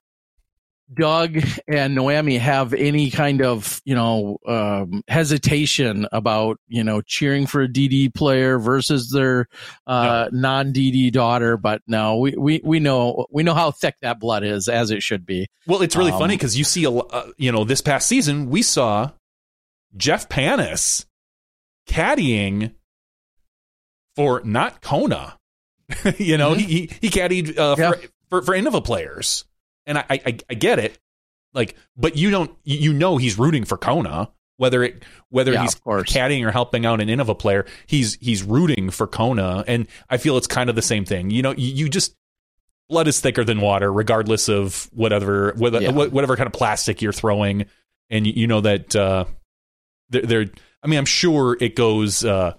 Doug and Noemi have any kind of you know um, hesitation about you know cheering for a DD player versus their uh, non DD daughter? But no, we, we we know we know how thick that blood is, as it should be. Well, it's really Um, funny because you see a uh, you know this past season we saw Jeff Panis caddying for not Kona. you know he he, he caddied uh, Mm-hmm. Yeah. for, for for Innova players, and I, I I get it. Like, but you don't you you know he's rooting for Kona. Whether it whether Yeah, he's caddying or helping out an Innova player, he's he's rooting for Kona, and I feel it's kind of the same thing. You know, you, you just blood is thicker than water, regardless of whatever whether, Yeah. whatever kind of plastic you're throwing, and you, you know that uh, they're, they're. I mean, I'm sure it goes uh,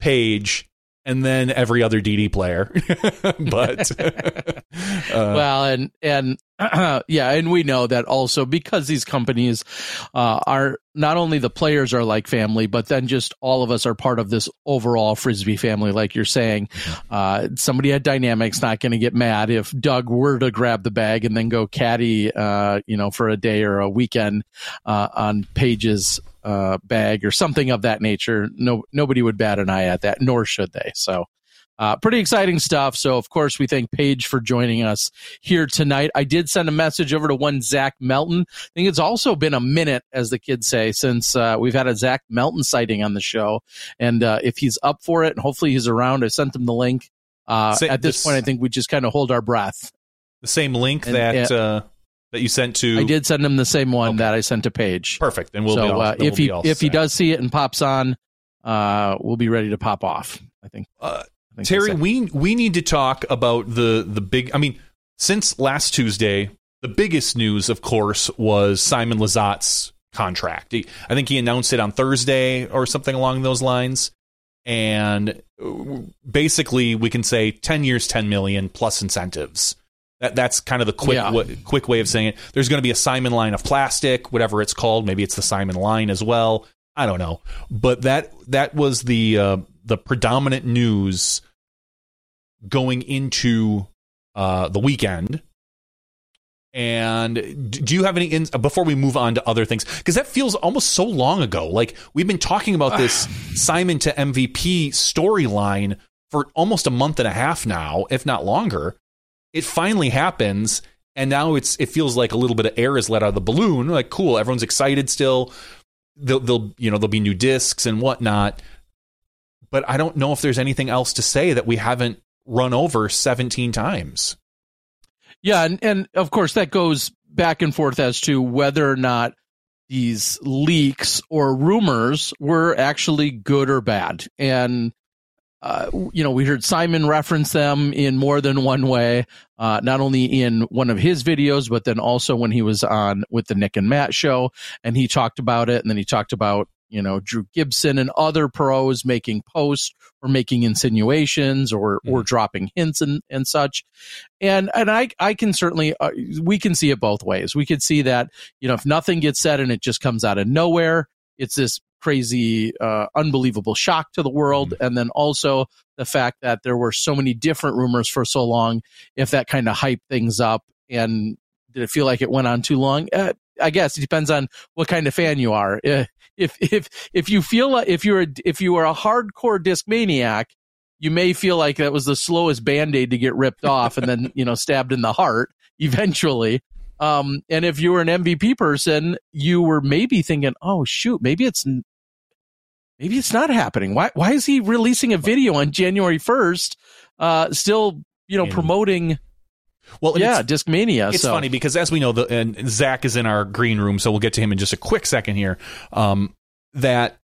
Paige and then every other DD player, but uh, well, and and yeah, and we know that also because these companies uh, are not only the players are like family, but then just all of us are part of this overall frisbee family. Like you're saying, uh, somebody at Dynamics not going to get mad if Doug were to grab the bag and then go caddy, uh, you know, for a day or a weekend uh, on Paige's uh, bag or something of that nature. No, nobody would bat an eye at that, nor should they. So. Uh, pretty exciting stuff. So, of course, we thank Paige for joining us here tonight. I did send a message over to one Zach Melton. I think it's also been a minute, as the kids say, since uh, we've had a Zach Melton sighting on the show. And uh, if he's up for it, and hopefully he's around, I sent him the link. Uh, at this, this- point, I think we just kind of hold our breath. the same link And- that uh, that you sent to I did send him the same one Okay. that I sent to Paige. perfect, and we'll so be all, uh, then we'll if he if he does see it and pops on, uh, we'll be ready to pop off. I think. Uh, I think Terry, we we need to talk about the the big. I mean, since last Tuesday, the biggest news, of course, was Simon Lizotte's contract. He, I think he announced it on Thursday or something along those lines. And uh, basically, we can say ten years, ten million plus incentives. That that's kind of the quick Yeah. wa- quick way of saying it. There's going to be a Simon line of plastic, whatever it's called. Maybe it's the Simon line as well. I don't know, but that that was the uh, the predominant news going into uh, the weekend. And do you have any in- before we move on to other things? Because that feels almost so long ago. Like we've been talking about this Simon to MVP storyline for almost a month and a half now, if not longer. It finally happens, and now it's it feels like a little bit of air is let out of the balloon. Like cool, everyone's excited still. They'll, they'll you know there'll be new discs and whatnot, but I don't know if there's anything else to say that we haven't run over 17 times. Yeah, and, and of course that goes back and forth as to whether or not these leaks or rumors were actually good or bad. And uh, you know, we heard Simon reference them in more than one way, uh, not only in one of his videos, but then also when he was on with the Nick and Matt show, and he talked about it, and then he talked about you know Drew Gibson and other pros making posts or making insinuations or or dropping hints and and such and and I I can certainly uh, we can see it both ways. We could see that you know if nothing gets said and it just comes out of nowhere, it's this crazy, uh, unbelievable shock to the world, and then also the fact that there were so many different rumors for so long. If that kind of hyped things up, and did it feel like it went on too long? Uh, I guess it depends on what kind of fan you are. Uh, If if if you feel like if you're a, if you are a hardcore disc maniac you may feel like that was the slowest band-aid to get ripped off and then, you know, stabbed in the heart eventually. Um, and if you were an MVP person, you were maybe thinking, "Oh shoot, maybe it's maybe it's not happening. Why why is he releasing a video on January 1st uh still, you know, And- promoting Well, yeah, it's, Discmania. it's so. funny because as we know, the and Zach is in our green room, so we'll get to him in just a quick second here. Um, that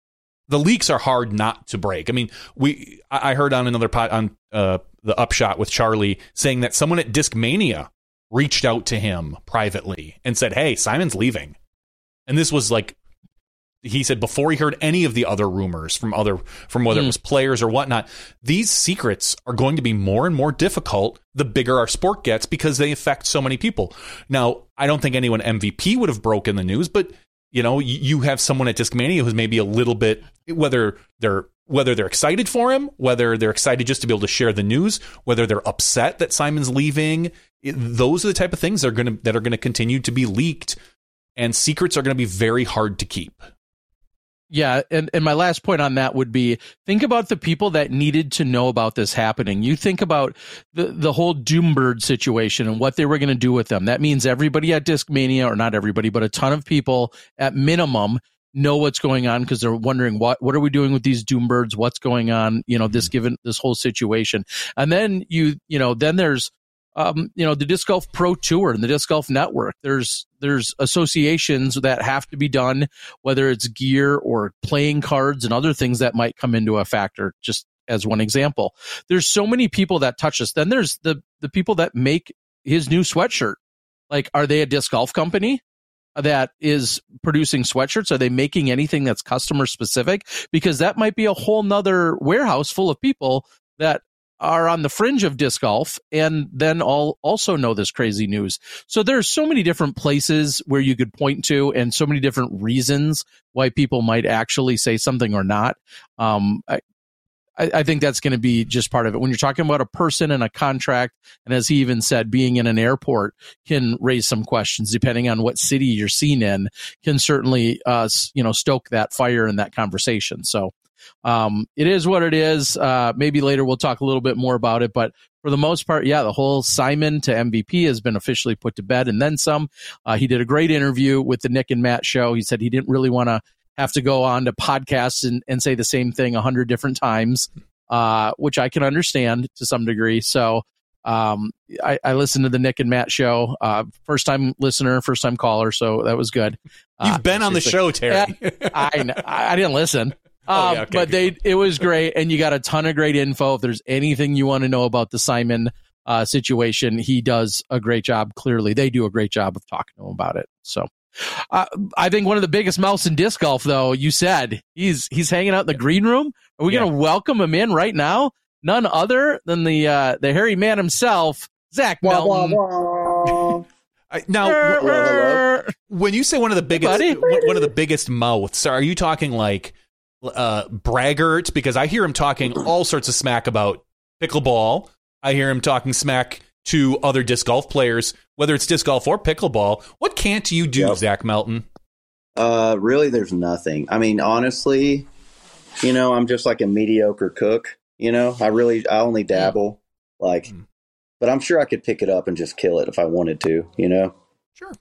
the leaks are hard not to break. I mean, we I I heard on another pot on uh, the upshot with Charlie saying that someone at Discmania reached out to him privately and said, "Hey, Simon's leaving," and this was like he said before he heard any of the other rumors from other from whether it Hmm. was players or whatnot these secrets are going to be more and more difficult the bigger our sport gets because they affect so many people now i don't think anyone mvp would have broken the news but you know you have someone at discmania who's maybe a little bit whether they're whether they're excited for him whether they're excited just to be able to share the news whether they're upset that simon's leaving it- those are the type of things that are going to that are going to continue to be leaked and secrets are going to be very hard to keep Yeah, and, and my last point on that would be think about the people that needed to know about this happening. You think about the the whole Doombird situation and what they were going to do with them. That means everybody at Discmania, or not everybody, but a ton of people at minimum know what's going on because they're wondering what what are we doing with these Doombirds? What's going on? You know, this hmm. given this whole situation. And then you you know then there's um, you know, the Disc Golf Pro Tour and the Disc Golf Network. There's there's associations that have to be done, whether it's gear or playing cards and other things that might come into a factor. Just as one example, there's so many people that touch us. Then there's the the people that make his new sweatshirt. Like, are they a disc golf company? that is producing sweatshirts? Are they making anything that's customer specific? Because that might be a whole nother warehouse full of people that are on the fringe of disc golf and then all also know this crazy news. So there's so many different places where you could point to and so many different reasons why people might actually say something or not. Um, I, I, think that's going to be just part of it. When you're talking about a person and a contract, and as he even said, being in an airport can raise some questions depending on what city you're seen in. Can certainly, uh, you know, stoke that fire in that conversation. So, um, it is what it is. Uh, maybe later we'll talk a little bit more about it, but for the most part, yeah, the whole Simon to MVP has been officially put to bed and then some. Uh, he did a great interview with the Nick and Matt show. He said he didn't really want to have to go on to podcasts and, and say the same thing a hundred different times, uh, which I can understand to some degree. So, um, I, I listened to the Nick and Matt show, uh, first time listener, first time caller. So that was good. You've Uh, been on the show, Terry. I, kn- I didn't listen. Oh, Um, yeah, okay, but they it was great, and you got a ton of great info. If there's anything you want to know about the Simon uh, situation, he does a great job. Clearly, they do a great job of talking to him about it. So, uh, I think one of the biggest mouths in disc golf, though, you said he's he's hanging out in the green room. Are we Yeah. going to welcome him in right now? None other than the uh, the hairy man himself, Zach Melton. I, now, Er, w- er. when you say one of the biggest, buddy. one one of the biggest mouths, are you talking like uh, braggart? Because I hear him talking all sorts of smack about pickleball. I hear him talking smack to other disc golf players, whether it's disc golf or pickleball. What can't you do, Yep. Zach Melton? Uh, really, there's nothing. I mean, honestly, you know, I'm just like a mediocre cook. You know, I really, I only dabble, like, Mm. but I'm sure I could pick it up and just kill it if I wanted to. You know, Sure.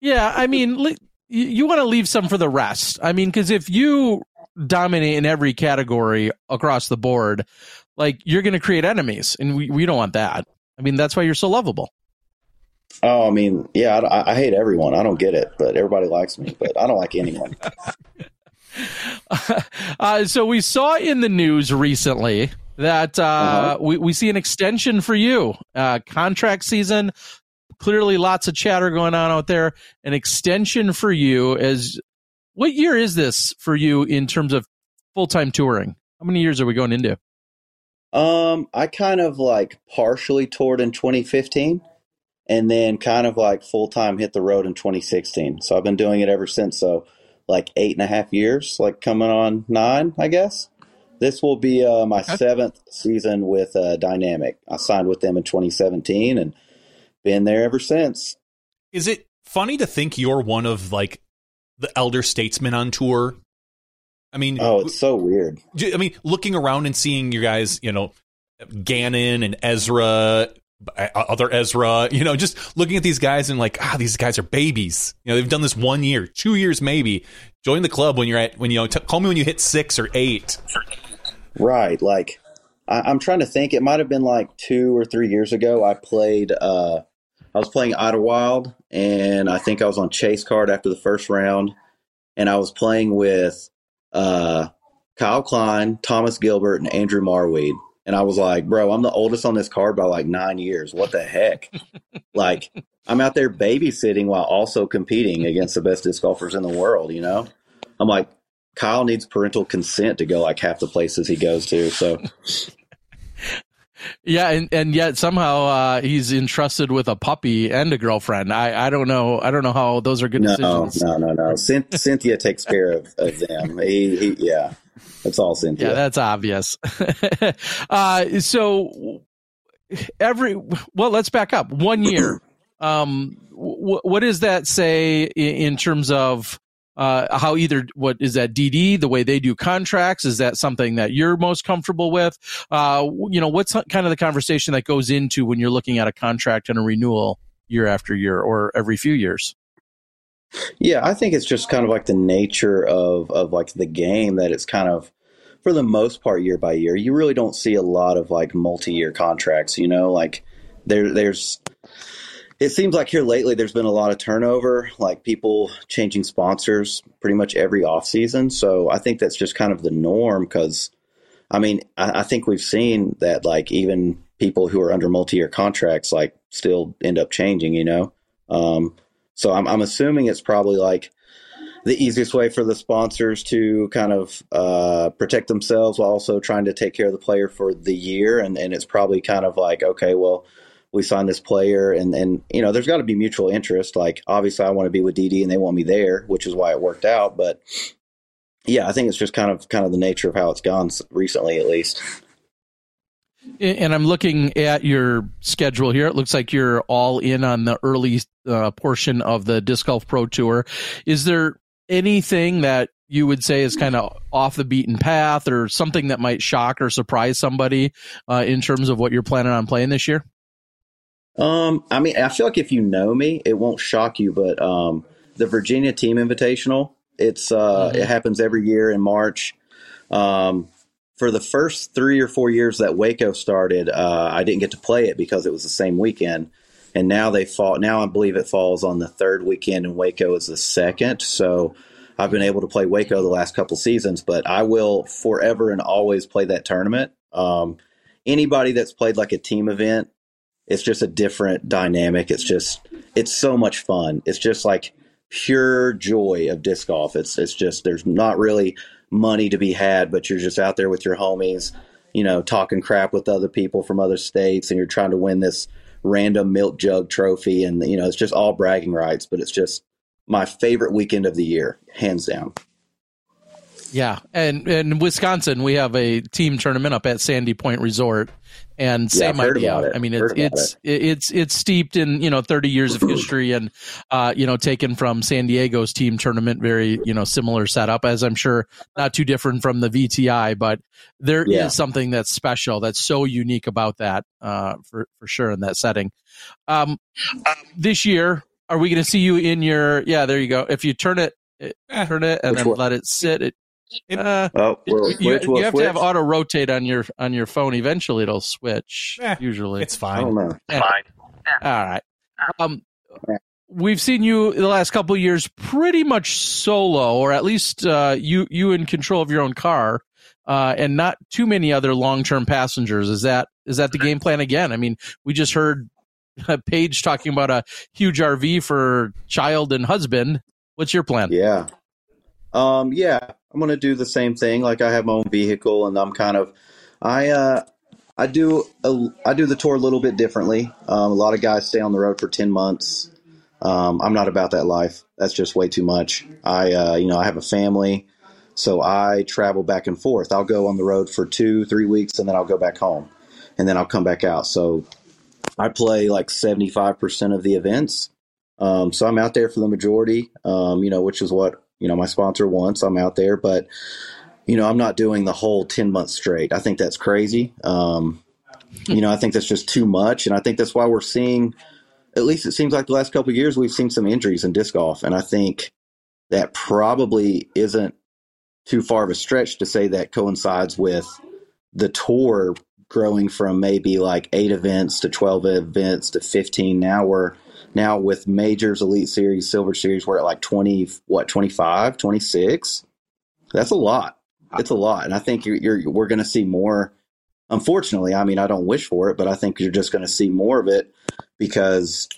Yeah, I mean, li- you, you want to leave some for the rest. I mean, because if you dominate in every category across the board, like you're going to create enemies, and we, we don't want that. I mean, that's why you're so lovable. oh, I mean, yeah, I, I hate everyone. I don't get it, but everybody likes me, but I don't like anyone. uh, so we saw in the news recently that uh, Uh-huh. we, we see an extension for you. Uh, contract season, clearly lots of chatter going on out there. An extension for you as what year is this for you in terms of full time touring? How many years are we going into? Um, I kind of like partially toured in 2015 and then kind of like full time hit the road in 2016. So I've been doing it ever since. So like eight and a half years, like coming on nine, I guess. This will be uh, my seventh season with uh, Dynamic. I signed with them in 2017 and been there ever since. Is it funny to think you're one of like the elder statesmen on tour? I mean, Oh, it's so weird. I mean, looking around and seeing you guys, you know, Gannon and Ezra, other Ezra, you know, just looking at these guys and like, ah, these guys are babies. You know, they've done this one year, two years maybe. Join the club when you're at when you know. T- call me when you hit six or eight. Right, like I, am trying to think. It might have been like two or three years ago. I played. uh I was playing Idlewild, and I think I was on chase card after the first round, and I was playing with uh, Kyle Klein, Thomas Gilbert, and Andrew Marwede. And I was like, bro, I'm the oldest on this card by like nine years. What the heck? like, I'm out there babysitting while also competing against the best disc golfers in the world, you know? I'm like, Kyle needs parental consent to go like half the places he goes to. So Yeah, and, and yet somehow uh, he's entrusted with a puppy and a girlfriend. I, I don't know. I don't know how those are good no, decisions. No, no, no. Cynthia takes care of, of them. He, he, yeah, that's all Cynthia. Yeah, that's obvious. uh, so every well, let's back up one year. Um, w- what does that say in, in terms of uh, how either what is that DD the way they do contracts is that something that you're most comfortable with? Uh, you know, what's kind of the conversation that goes into when you're looking at a contract and a renewal year after year or every few years? Yeah, I think it's just kind of like the nature of of like the game that it's kind of for the most part year by year. You really don't see a lot of like multi-year contracts, you know, like there there's it seems like here lately there's been a lot of turnover, like people changing sponsors pretty much every off season. So I think that's just kind of the norm because, I mean, I, I, think we've seen that like even people who are under multi-year contracts like still end up changing, you know. Um, so I'm, I'm assuming it's probably like the easiest way for the sponsors to kind of uh, protect themselves while also trying to take care of the player for the year, and and it's probably kind of like okay, well we signed this player and and you know there's got to be mutual interest. Like obviously i want to be with dd and they want me there which is why it worked out but yeah i think it's just kind of kind of the nature of how it's gone recently at least. And i'm looking at your schedule here. It looks like you're all in on the early uh, portion of the disc golf pro tour. Is there anything that you would say is kind of off the beaten path or something that might shock or surprise somebody uh, in terms of what you're planning on playing this year um, I mean, I feel like if you know me, it won't shock you, but um, the Virginia Team Invitational, it's uh, mm-hmm. it happens every year in March. Um, for the first three or four years that Waco started, uh, I didn't get to play it because it was the same weekend. And now they fall. Now I believe it falls on the third weekend, and Waco is the second. So I've been able to play Waco the last couple seasons, but I will forever and always play that tournament. Um, anybody that's played like a team event it's just a different dynamic. It's just it's so much fun. It's just like pure joy of disc golf. It's it's just there's not really money to be had, but you're just out there with your homies, you know, talking crap with other people from other states, and you're trying to win this random milk jug trophy, and you know, it's just all bragging rights. But it's just my favorite weekend of the year, hands down. Yeah, and in Wisconsin, we have a team tournament up at Sandy Point Resort, and same yeah, idea. It. I mean, it, it's it. it's it's steeped in you know thirty years of history, and uh, you know taken from San Diego's team tournament, very you know similar setup, as I'm sure not too different from the VTI, but there yeah. is something that's special, that's so unique about that, uh, for for sure in that setting. Um, this year, are we going to see you in your? Yeah, there you go. If you turn it, turn it, and then one? let it sit, it uh, oh, we'll you, you, have switch. to have auto rotate on your on your phone. Eventually, it'll switch. Eh, usually, it's fine. Yeah. Fine. All right. Um, we've seen you the last couple years pretty much solo, or at least uh, you you in control of your own car, uh, and not too many other long term passengers. Is that is that the game plan again? I mean, we just heard Paige talking about a huge RV for child and husband. What's your plan? Yeah. Um, yeah, I'm gonna do the same thing. Like I have my own vehicle, and I'm kind of, I uh, I do a, I do the tour a little bit differently. Um, a lot of guys stay on the road for ten months. Um, I'm not about that life. That's just way too much. I uh, you know I have a family, so I travel back and forth. I'll go on the road for two, three weeks, and then I'll go back home, and then I'll come back out. So I play like 75% of the events. Um, so I'm out there for the majority, um, you know, which is what you know, my sponsor wants. I'm out there, but you know, I'm not doing the whole 10 months straight. I think that's crazy. Um, you know, I think that's just too much, and I think that's why we're seeing. At least it seems like the last couple of years we've seen some injuries in disc golf, and I think that probably isn't too far of a stretch to say that coincides with the tour growing from maybe like eight events to 12 events to 15 now we're now with majors elite series silver series we're at like 20 what 25 26 that's a lot. It's a lot. And i think you're, you're we're going to see more. Unfortunately i mean i don't wish for it but i think you're just going to see more of it because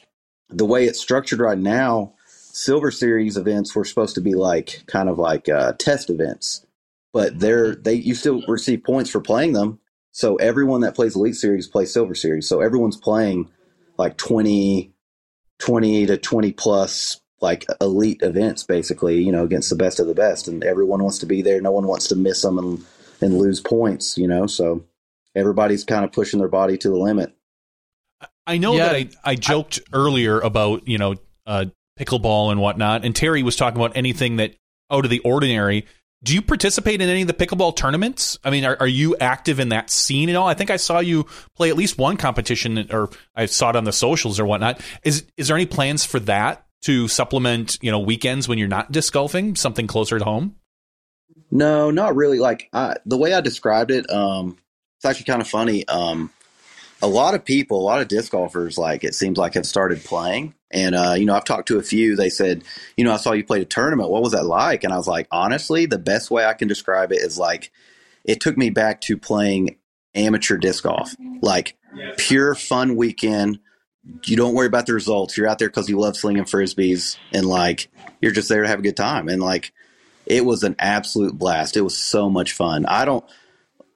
the way it's structured right now silver series events were supposed to be like kind of like uh, test events but they're they you still receive points for playing them. So everyone that plays Elite Series plays Silver Series. So everyone's playing like 20, 20 to 20 plus like elite events basically, you know, against the best of the best. And everyone wants to be there. No one wants to miss them and, and lose points, you know? So everybody's kind of pushing their body to the limit. I know yeah, that I, I joked I, earlier about, you know, uh, pickleball and whatnot. And Terry was talking about anything that out of the ordinary. Do you participate in any of the pickleball tournaments? I mean, are, are you active in that scene at all? I think I saw you play at least one competition, or I saw it on the socials or whatnot. Is is there any plans for that to supplement, you know, weekends when you're not disc golfing, something closer at home? No, not really. Like I, the way I described it, um, it's actually kind of funny. Um, a lot of people, a lot of disc golfers, like it seems like have started playing. And uh, you know, I've talked to a few. They said, you know, I saw you played a tournament. What was that like? And I was like, honestly, the best way I can describe it is like it took me back to playing amateur disc golf, like pure fun weekend. You don't worry about the results. You're out there because you love slinging frisbees, and like you're just there to have a good time. And like it was an absolute blast. It was so much fun. I don't.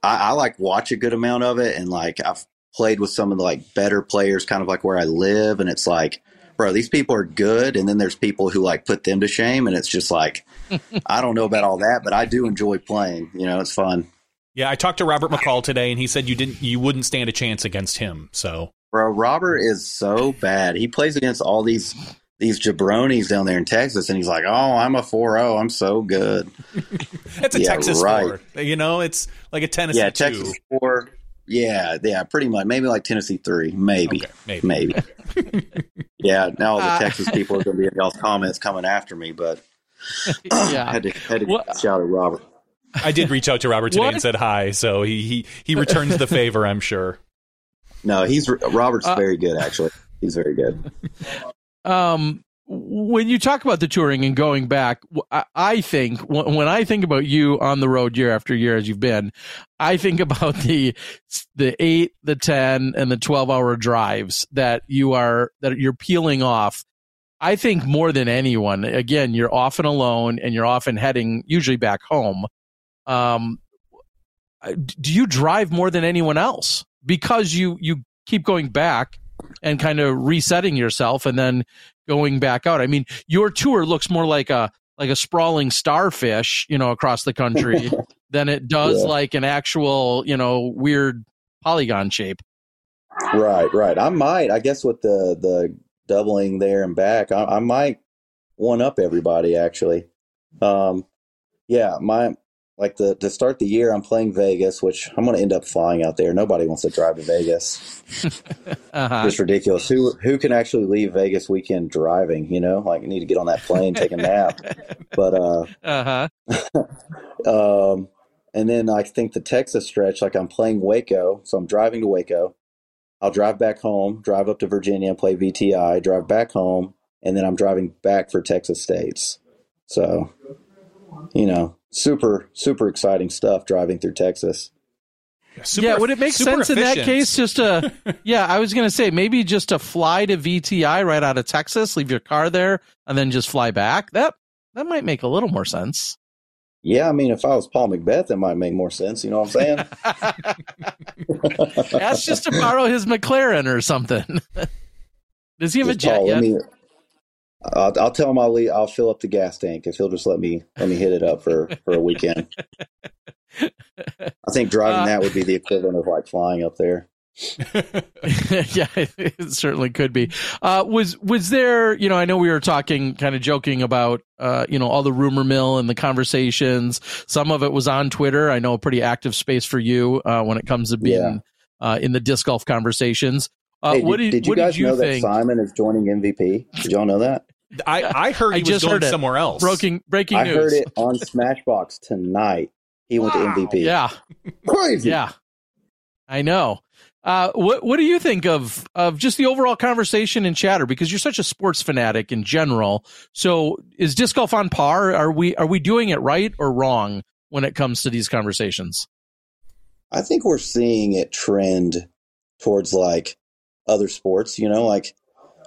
I, I like watch a good amount of it, and like I've played with some of the like better players, kind of like where I live, and it's like, bro, these people are good, and then there's people who like put them to shame, and it's just like, I don't know about all that, but I do enjoy playing. You know, it's fun. Yeah, I talked to Robert McCall today, and he said you didn't, you wouldn't stand a chance against him. So, bro, Robert is so bad. He plays against all these these jabronis down there in Texas, and he's like, "Oh, I'm a 4-0. I'm so good." It's a yeah, Texas right. four. You know, it's like a Tennessee yeah, two. Texas four. Yeah, yeah, pretty much. Maybe like Tennessee three, maybe, okay, maybe, maybe. yeah. Now all the uh, Texas people are going to be in y'all's comments coming after me, but yeah, had to had to what? shout at Robert. I did reach out to Robert today what? and said hi, so he he he returns the favor. I'm sure. No, he's Robert's uh, very good. Actually, he's very good. Um, when you talk about the touring and going back, I think when I think about you on the road year after year as you've been, I think about the the eight, the ten, and the twelve hour drives that you are that you're peeling off. I think more than anyone, again, you're often alone and you're often heading usually back home. Um, do you drive more than anyone else because you you keep going back and kind of resetting yourself and then going back out. I mean, your tour looks more like a like a sprawling starfish, you know, across the country than it does yeah. like an actual, you know, weird polygon shape. Right, right. I might, I guess, with the the doubling there and back, I, I might one up everybody actually. Um, yeah, my like the to start the year, I'm playing Vegas, which I'm going to end up flying out there. Nobody wants to drive to Vegas. uh-huh. It's ridiculous. Who who can actually leave Vegas weekend driving? You know, like you need to get on that plane, take a nap. But uh, uh huh. um, and then I think the Texas stretch, like I'm playing Waco, so I'm driving to Waco. I'll drive back home, drive up to Virginia play VTI, drive back home, and then I'm driving back for Texas States. So, you know, super super exciting stuff driving through Texas. Super, yeah, would it make sense efficient. in that case just to Yeah, I was going to say maybe just to fly to VTI right out of Texas, leave your car there and then just fly back. That that might make a little more sense. Yeah, I mean, if I was Paul McBeth, it might make more sense. You know what I'm saying? That's just to borrow his McLaren or something. Does he have just a jet Paul, yet? I'll, I'll, tell him I'll leave, I'll fill up the gas tank if he'll just let me let me hit it up for for a weekend. I think driving uh, that would be the equivalent of like flying up there. yeah, it certainly could be. Uh, was was there? You know, I know we were talking, kind of joking about, uh, you know, all the rumor mill and the conversations. Some of it was on Twitter. I know a pretty active space for you uh, when it comes to being uh, in the disc golf conversations. Uh, hey, what did, did, did you guys did you know think? that Simon is joining MVP? Did y'all know that? I, I heard I he was just going heard it. somewhere else. Breaking breaking news. I news. heard it on Smashboxx tonight. He went to MVP. Yeah, Crazy. yeah, I know. Uh, what what do you think of of just the overall conversation and chatter? Because you're such a sports fanatic in general. So is disc golf on par? Are we are we doing it right or wrong when it comes to these conversations? I think we're seeing it trend towards like other sports, you know, like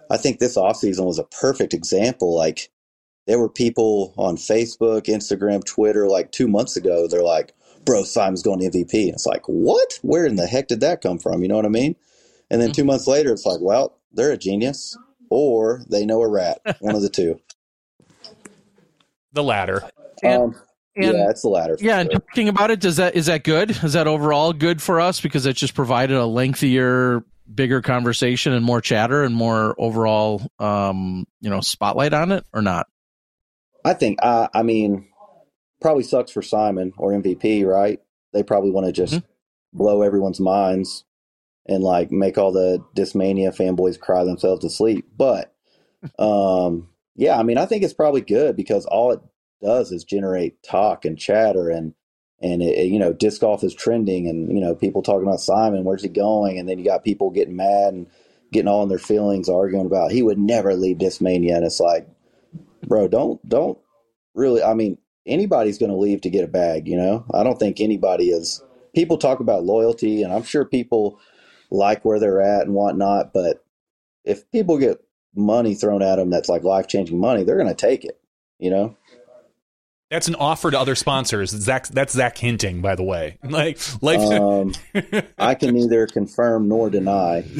I think this offseason was a perfect example. Like there were people on Facebook, Instagram, Twitter, like two months ago, they're like, bro, Simon's going to MVP. And it's like, what? Where in the heck did that come from? You know what I mean? And then two months later, it's like, well, they're a genius or they know a rat. One of the two. the latter. Um, and- yeah, it's the latter. Yeah, and sure. talking about it, does that is that good? Is that overall good for us because it just provided a lengthier, bigger conversation and more chatter and more overall, um, you know, spotlight on it or not? I think, I, I mean, probably sucks for Simon or MVP, right? They probably want to just blow everyone's minds and like make all the Discmania fanboys cry themselves to sleep. But um, yeah, I mean, I think it's probably good because all it does is generate talk and chatter and and it, you know disc golf is trending and you know people talking about Simon where's he going? And then you got people getting mad and getting all in their feelings arguing about he would never leave Discmania and it's like bro don't don't really I mean anybody's going to leave to get a bag you know? I don't think anybody is people talk about loyalty and I'm sure people like where they're at and whatnot but if people get money thrown at them that's like life changing money they're going to take it you know That's an offer to other sponsors. Zach, that's Zach hinting, by the way. Like, like, Um, I can neither confirm nor deny.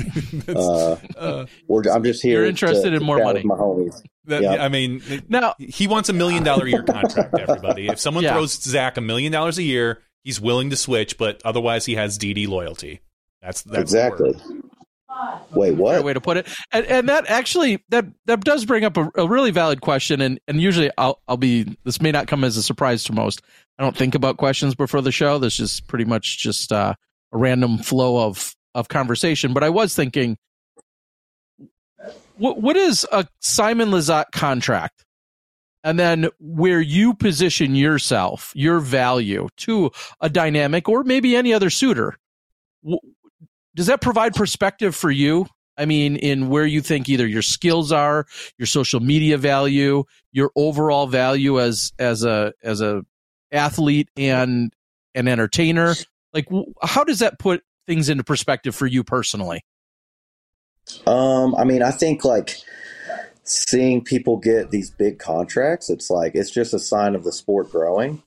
Uh, uh, we're, I'm just here. You're interested to- in to more money. my homies. that, Yeah. I mean, Now, he wants a million dollar a year contract. Everybody, if someone Yeah. throws Zach a million dollars a year, he's willing to switch, but otherwise, he has DD loyalty. That's, that's the exactly. Wait, what? way to put it. And, and that actually that that does bring up a, a really valid question. And and usually I'll I'll be this may not come as a surprise to most. I don't think about questions before the show. This is pretty much just uh, a random flow of of conversation. But I was thinking, what what is a Simon Lizotte contract? And then where you position yourself, your value to a dynamic or maybe any other suitor. Does that provide perspective for you? I mean, in where you think either your skills are, your social media value, your overall value as as a as a athlete and an entertainer. Like, how does that put things into perspective for you personally? Um, I mean, I think like seeing people get these big contracts, it's like it's just a sign of the sport growing.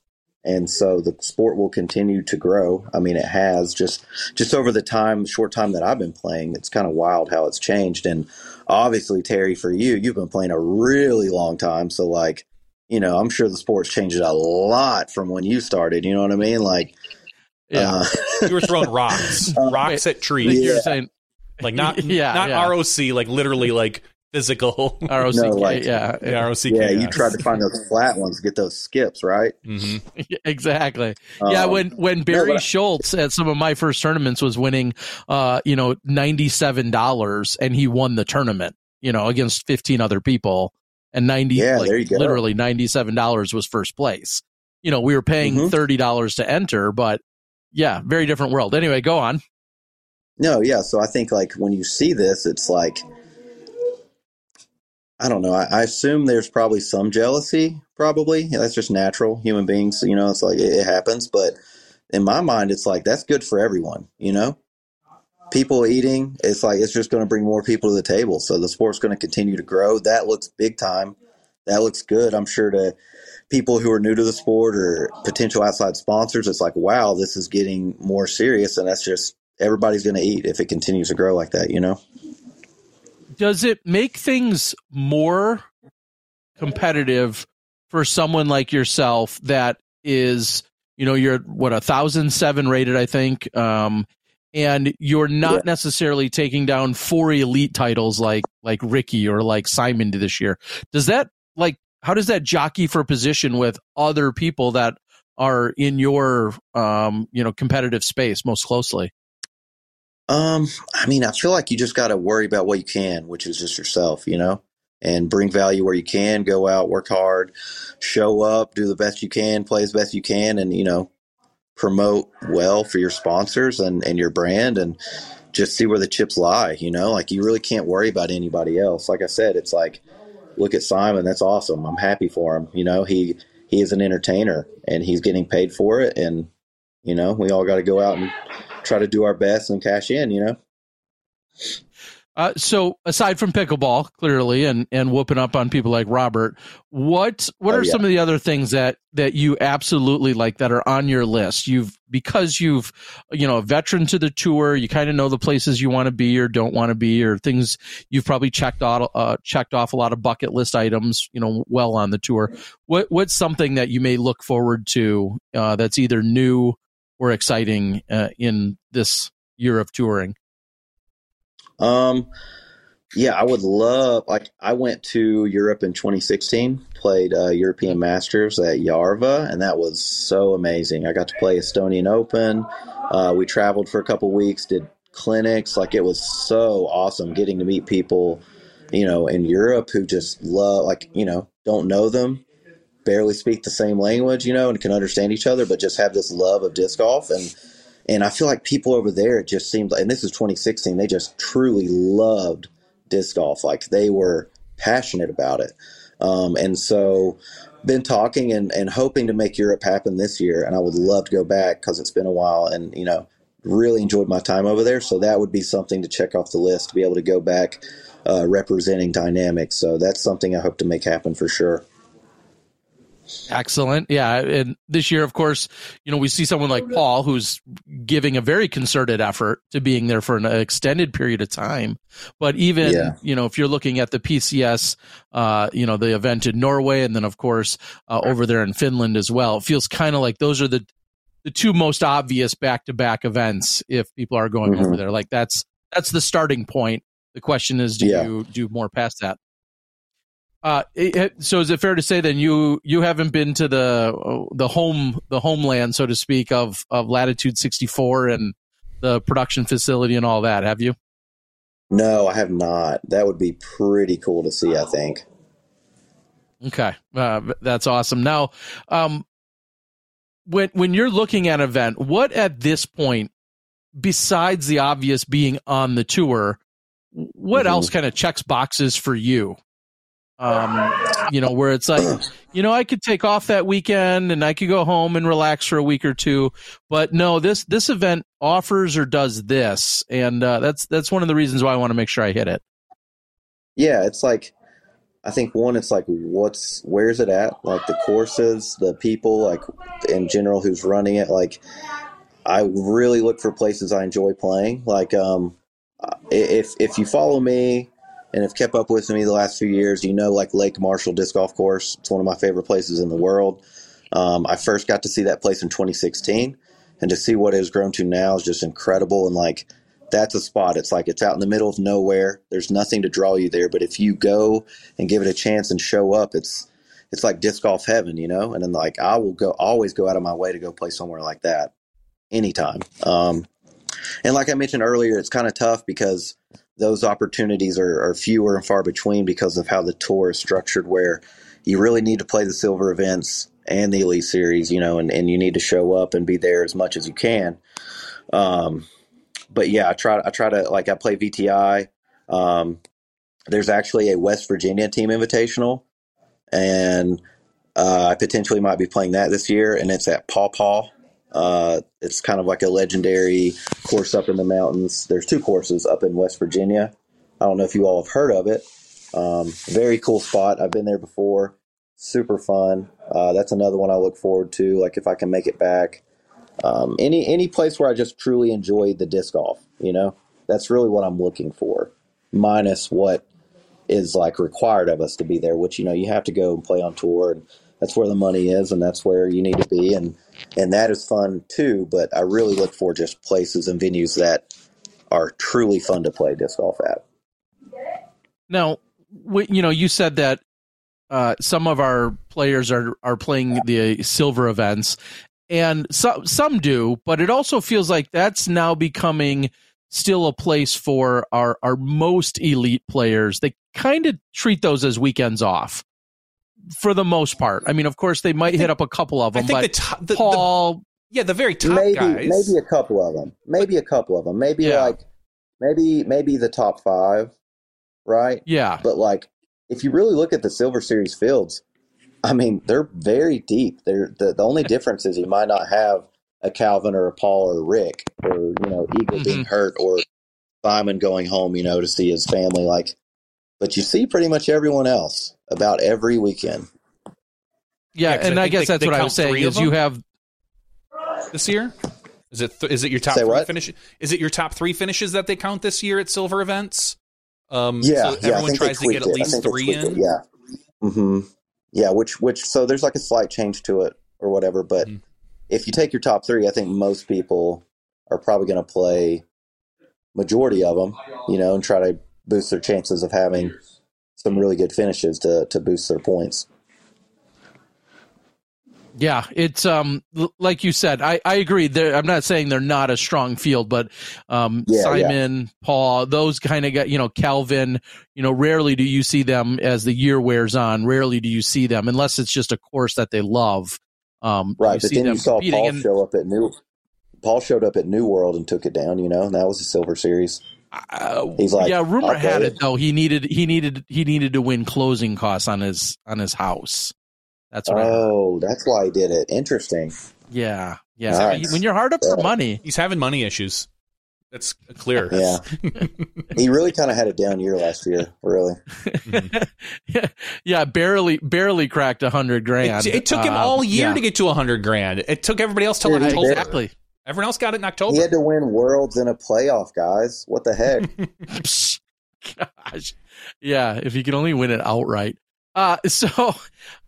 And so the sport will continue to grow. I mean, it has just just over the time, short time that I've been playing. It's kind of wild how it's changed. And obviously, Terry, for you, you've been playing a really long time. So, like, you know, I'm sure the sport's changed a lot from when you started. You know what I mean? Like, Yeah. uh, You were throwing rocks, rocks at Like trees, You're saying like not, Yeah, not yeah. ROC, like literally, like physical. ROCK. Yeah, Yeah, ROCK. yeah, you tried to find those flat ones get those skips, right? hmm exactly. yeah, Um, when when Barry but I- Schultz at some of my first tournaments was winning, uh, you know, ninety seven dollars, and he won the tournament, you know, against fifteen other people, and ninety, Yeah, like, there you go. literally ninety seven dollars was first place. You know, we were paying Mhm. thirty dollars to enter, but yeah, very different world. Anyway, go on. No, yeah. So I think like when you see this, it's like I don't know. I, I assume there's probably some jealousy. Probably Yeah, that's just natural. Human beings, you know, it's like it, it happens. But in my mind, it's like that's good for everyone. You know, people eating. It's like it's just going to bring more people to the table. So the sport's going to continue to grow. That looks big time. That looks good. I'm sure to people who are new to the sport or potential outside sponsors, it's like, wow, this is getting more serious, and that's just everybody's going to eat if it continues to grow like that, you know? Does it make things more competitive for someone like yourself that is you know you're what a thousand seven rated i think um and you're not Yeah. necessarily taking down four elite titles like like ricky or like simon did this year does that like how does that jockey for position with other people that are in your um you know competitive space most closely Um, I mean, I feel like you just got to worry about what you can, which is just yourself, you know, and bring value where you can. Go out, work hard, show up, do the best you can, play as best you can, and you know, promote well for your sponsors and and your brand, and just see where the chips lie. You know, like you really can't worry about anybody else. Like I said, it's like look at Simon. That's awesome. I'm happy for him. You know, he he is an entertainer and he's getting paid for it, and you know, we all got to go out and try to do our best and cash in, you know? Uh, so aside from pickleball, clearly, and and whooping up on people like Robert, what what oh, are yeah. some of the other things that that you absolutely like that are on your list? You've because you've you know a veteran to the tour, you kind of know the places you want to be or don't want to be, or things you've probably checked off uh, checked off a lot of bucket list items, you know, well on the tour. What what's something that you may look forward to uh, that's either new or exciting uh, in this year of touring? Um, yeah, I would love. Like, I went to Europe in 2016, played uh, European Masters at Järva, and that was so amazing. I got to play Estonian Open. Uh, we traveled for a couple weeks, did clinics. Like, it was so awesome getting to meet people, you know, in Europe who just love, like, you know, don't know them, barely speak the same language, you know, and can understand each other, but just have this love of disc golf. And and I feel like people over there, it just seemed like, and this is 2016, they just truly loved disc golf. Like they were passionate about it. Um, and so been talking and, and hoping to make Europe happen this year. And I would love to go back because it's been a while and, you know, really enjoyed my time over there. So that would be something to check off the list to be able to go back uh, representing dynamics. So that's something I hope to make happen for sure. Excellent. Yeah. And this year, of course, you know, we see someone like Paul who's giving a very concerted effort to being there for an extended period of time. But even, yeah. you know, if you're looking at the PCS, uh, you know, the event in Norway and then, of course, uh, over there in Finland as well, it feels kind of like those are the, the two most obvious back to back events if people are going mm-hmm. over there. Like that's, that's the starting point. The question is, do yeah. you do more past that? Uh, so is it fair to say then you you haven't been to the the home the homeland so to speak of of Latitude 64 and the production facility and all that, have you? No, I have not. That would be pretty cool to see. I think. Okay, uh, that's awesome. Now, um, when when you're looking at an event, what at this point, besides the obvious being on the tour, what mm-hmm. else kind of checks boxes for you? Um, you know, where it's like, you know, I could take off that weekend and I could go home and relax for a week or two, but no, this this event offers or does this, and uh, that's that's one of the reasons why I want to make sure I hit it. Yeah, it's like I think one, it's like what's where's it at? Like the courses, the people, like in general who's running it. Like I really look for places I enjoy playing. Like um, if if you follow me and have kept up with me the last few years, you know, like Lake Marshall Disc Golf Course. It's one of my favorite places in the world. Um, I first got to see that place in 2016, and to see what it has grown to now is just incredible. And like, that's a spot. It's like it's out in the middle of nowhere. There's nothing to draw you there, but if you go and give it a chance and show up, it's it's like disc golf heaven, you know. And then like I will go always go out of my way to go play somewhere like that anytime. Um, and like I mentioned earlier, it's kind of tough because those opportunities are, are, fewer and far between because of how the tour is structured, where you really need to play the silver events and the elite series, you know, and, and you need to show up and be there as much as you can. Um, but yeah, I try, I try to, like, I play VTI. Um, there's actually a West Virginia team invitational, and uh, I potentially might be playing that this year, and it's at Paw Paw uh, it's kind of like a legendary course up in the mountains. There's two courses up in West Virginia. I don't know if you all have heard of it. Um, very cool spot. I've been there before. Super fun. Uh, that's another one I look forward to. Like if I can make it back. Um, any any place where I just truly enjoy the disc golf. You know, that's really what I'm looking for. Minus what is like required of us to be there, which you know you have to go and play on tour and that's where the money is and that's where you need to be and and that is fun too but i really look for just places and venues that are truly fun to play disc golf at now you know you said that uh, some of our players are are playing the silver events and some some do but it also feels like that's now becoming still a place for our our most elite players. They kind of treat those as weekends off for the most part. I mean, of course, they might hit up a couple of them, I think but the, top, the, Paul, the yeah, the very top maybe guys. maybe a couple of them. Maybe a couple of them. Maybe Yeah. like maybe maybe the top five, right? yeah, But like, if you really look at the Silver Series fields, I mean, they're very deep. They're the, the only difference is you might not have a Calvin or a Paul or a Rick or you know Eagle being Mm-hmm. hurt or Simon going home, you know, to see his family. Like, but you see pretty much everyone else about every weekend. yeah, Yeah, 'cause and I I, guess they- that's they what I was saying three is you have this year? Is it th- is it your top Say three what? finish? Is it your top three finishes that they count this year at silver events? Um, Yeah, so yeah. Everyone tries to get at it. Least three in. it, Yeah. hmm Yeah. Which which so there's like a slight change to it or whatever. But Mhm. if you take your top three, I think most people are probably going to play majority of them, you know, and try to boost their chances of having some really good finishes to to boost their points. Yeah, it's um like you said. I I agree. They're, I'm not saying they're not a strong field, but um Yeah, Simon, Paul, those kind of guys, you know, Calvin. You know, rarely do you see them as the year wears on. Rarely do you see them unless it's just a course that they love. Um, Right. But then you saw Paul and show up at New. Paul showed up at New World and took it down, you know, and that was a silver series. Uh, He's like, yeah, rumor "I'll had it though. He needed he needed he needed to win closing costs on his on his house. That's what. I. Oh, that's why he did it. Interesting. Yeah, yeah. Nice. When you're hard up for money, He's having money issues. That's clear. Yeah. he really kind of had a down year last year, really. yeah, barely barely cracked a hundred grand. It, it took him Uh, all year yeah. to get to a hundred grand. It took everybody else till Dude, he October. exactly. Everyone else got it in October. He had to win worlds in a playoff, guys. What the heck? Gosh, yeah. If you could only win it outright. Uh, so,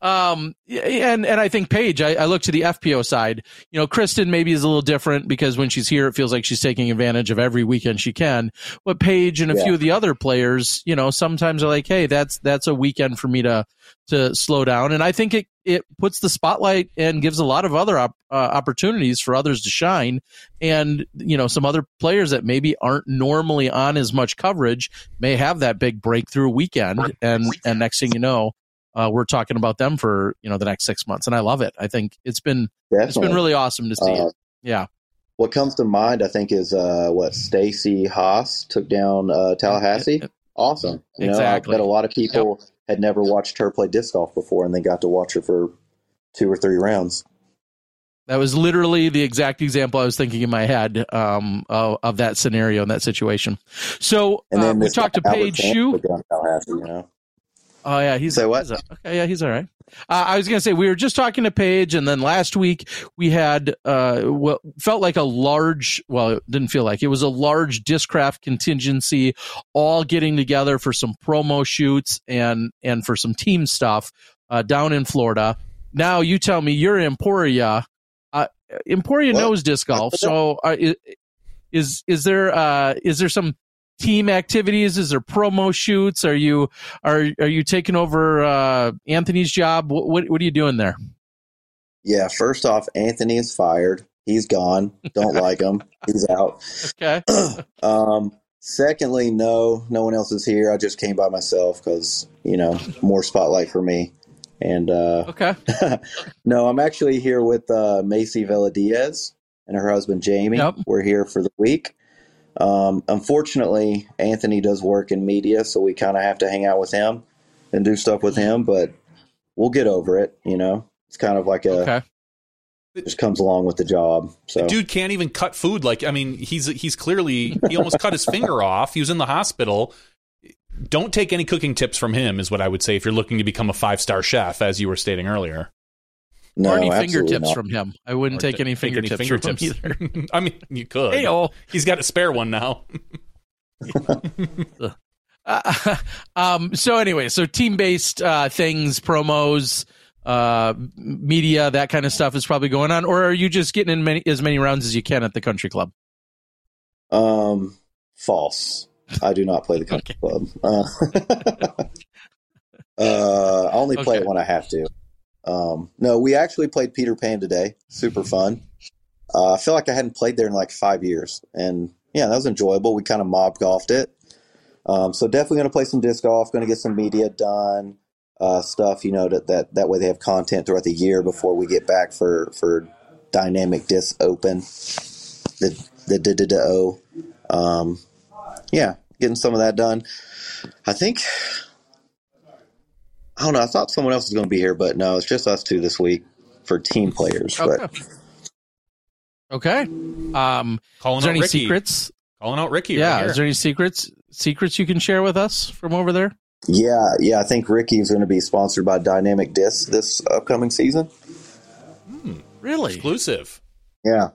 um, and and I think Paige. I, I look to the FPO side. You know, Kristen maybe is a little different because when she's here, it feels like she's taking advantage of every weekend she can. But Paige and a Yeah. few of the other players, you know, sometimes are like, hey, that's that's a weekend for me to to slow down. And I think it it puts the spotlight and gives a lot of other op- uh, opportunities for others to shine. And you know, some other players that maybe aren't normally on as much coverage may have that big breakthrough weekend. And and next thing you know, uh, we're talking about them for you know the next six months. And I love it. I think it's been Definitely. it's been really awesome to see Uh, it. Yeah. What comes to mind, I think, is uh, what Stacy Haas took down uh, Tallahassee. Awesome. You know, Exactly. I bet a lot of people had never watched her play disc golf before, and they got to watch her for two or three rounds. That was literally the exact example I was thinking in my head um, of, of that scenario and that situation. So And uh, we talked to Albert Paige Camp Shue. took down Tallahassee. You know, Oh yeah, he's Say what? he's a- okay, yeah, he's all right. Uh, I was gonna say we were just talking to Paige, and then last week we had uh, what felt like a large. Well, it didn't feel like it was a large discraft contingency, all getting together for some promo shoots and and for some team stuff uh, down in Florida. Now you tell me you're Emporia. Uh, Emporia knows disc golf, so uh, is is there uh, is there some team activities? Is there promo shoots? Are you are are you taking over uh, Anthony's job? What, what what are you doing there? yeah. First off, Anthony is fired. He's gone. Don't like him. He's out. Okay, Um, secondly, no, no one else is here. I just came by myself because you know more spotlight for me. And uh, okay, no, I'm actually here with uh, Macie Velediaz and her husband Jamie. Yep. We're here for the week. Um, unfortunately, Anthony does work in media, so we kind of have to hang out with him and do stuff with him. But we'll get over it. You know, it's kind of like a okay. just comes along with the job. So Dude can't even cut food. Like, I mean, he's he's clearly he almost cut his finger off. He was in the hospital. Don't take any cooking tips from him, is what I would say if you're looking to become a five star chef, as you were stating earlier. No, or any absolutely fingertips not. from him. I wouldn't Or take t- any fingertips, from him either. I mean, you could. Hey, oh. He's got a spare one now. Uh, um. So anyway, so team based uh, things, promos, uh, media, that kind of stuff is probably going on, or are you just getting in many as many rounds as you can at the country club? Um, false. I do not play the country club. Uh, uh, I only play Okay. it when I have to. Um, no, we actually played Peter Pan today. Super fun. Uh, I feel like I hadn't played there in like five years, and yeah, that was enjoyable. We kind of mob golfed it. Um, so definitely going to play some disc golf. Going to get some media done, uh, stuff. You know that that that way they have content throughout the year before we get back for for dynamic disc open. The the the o. Um, yeah, getting some of that done. I think I don't know. I thought someone else was going to be here, but no, it's just us two this week for team players. Okay. But Okay. Um, Calling is there out any Ricky. secrets? Calling out Ricky. Yeah. right Is there any secrets secrets you can share with us from over there? yeah, yeah, I think Ricky is going to be sponsored by Dynamic Disc this upcoming season. Really? exclusive. Yeah,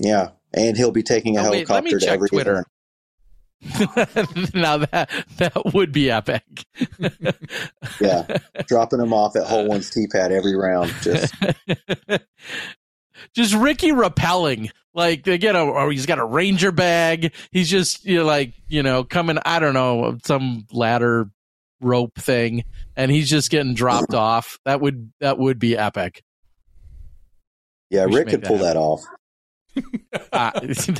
yeah, and he'll be taking a Oh, wait, let me helicopter to every Twitter. event. now that that would be epic. Yeah, dropping him off at Hole One's tee pad every round. Just just Ricky repelling. Like they get a, or he's got a ranger bag. He's just you know, like you know coming. I don't know some ladder rope thing, and he's just getting dropped off. That would that would be epic. yeah, Rick could that pull that off. Uh,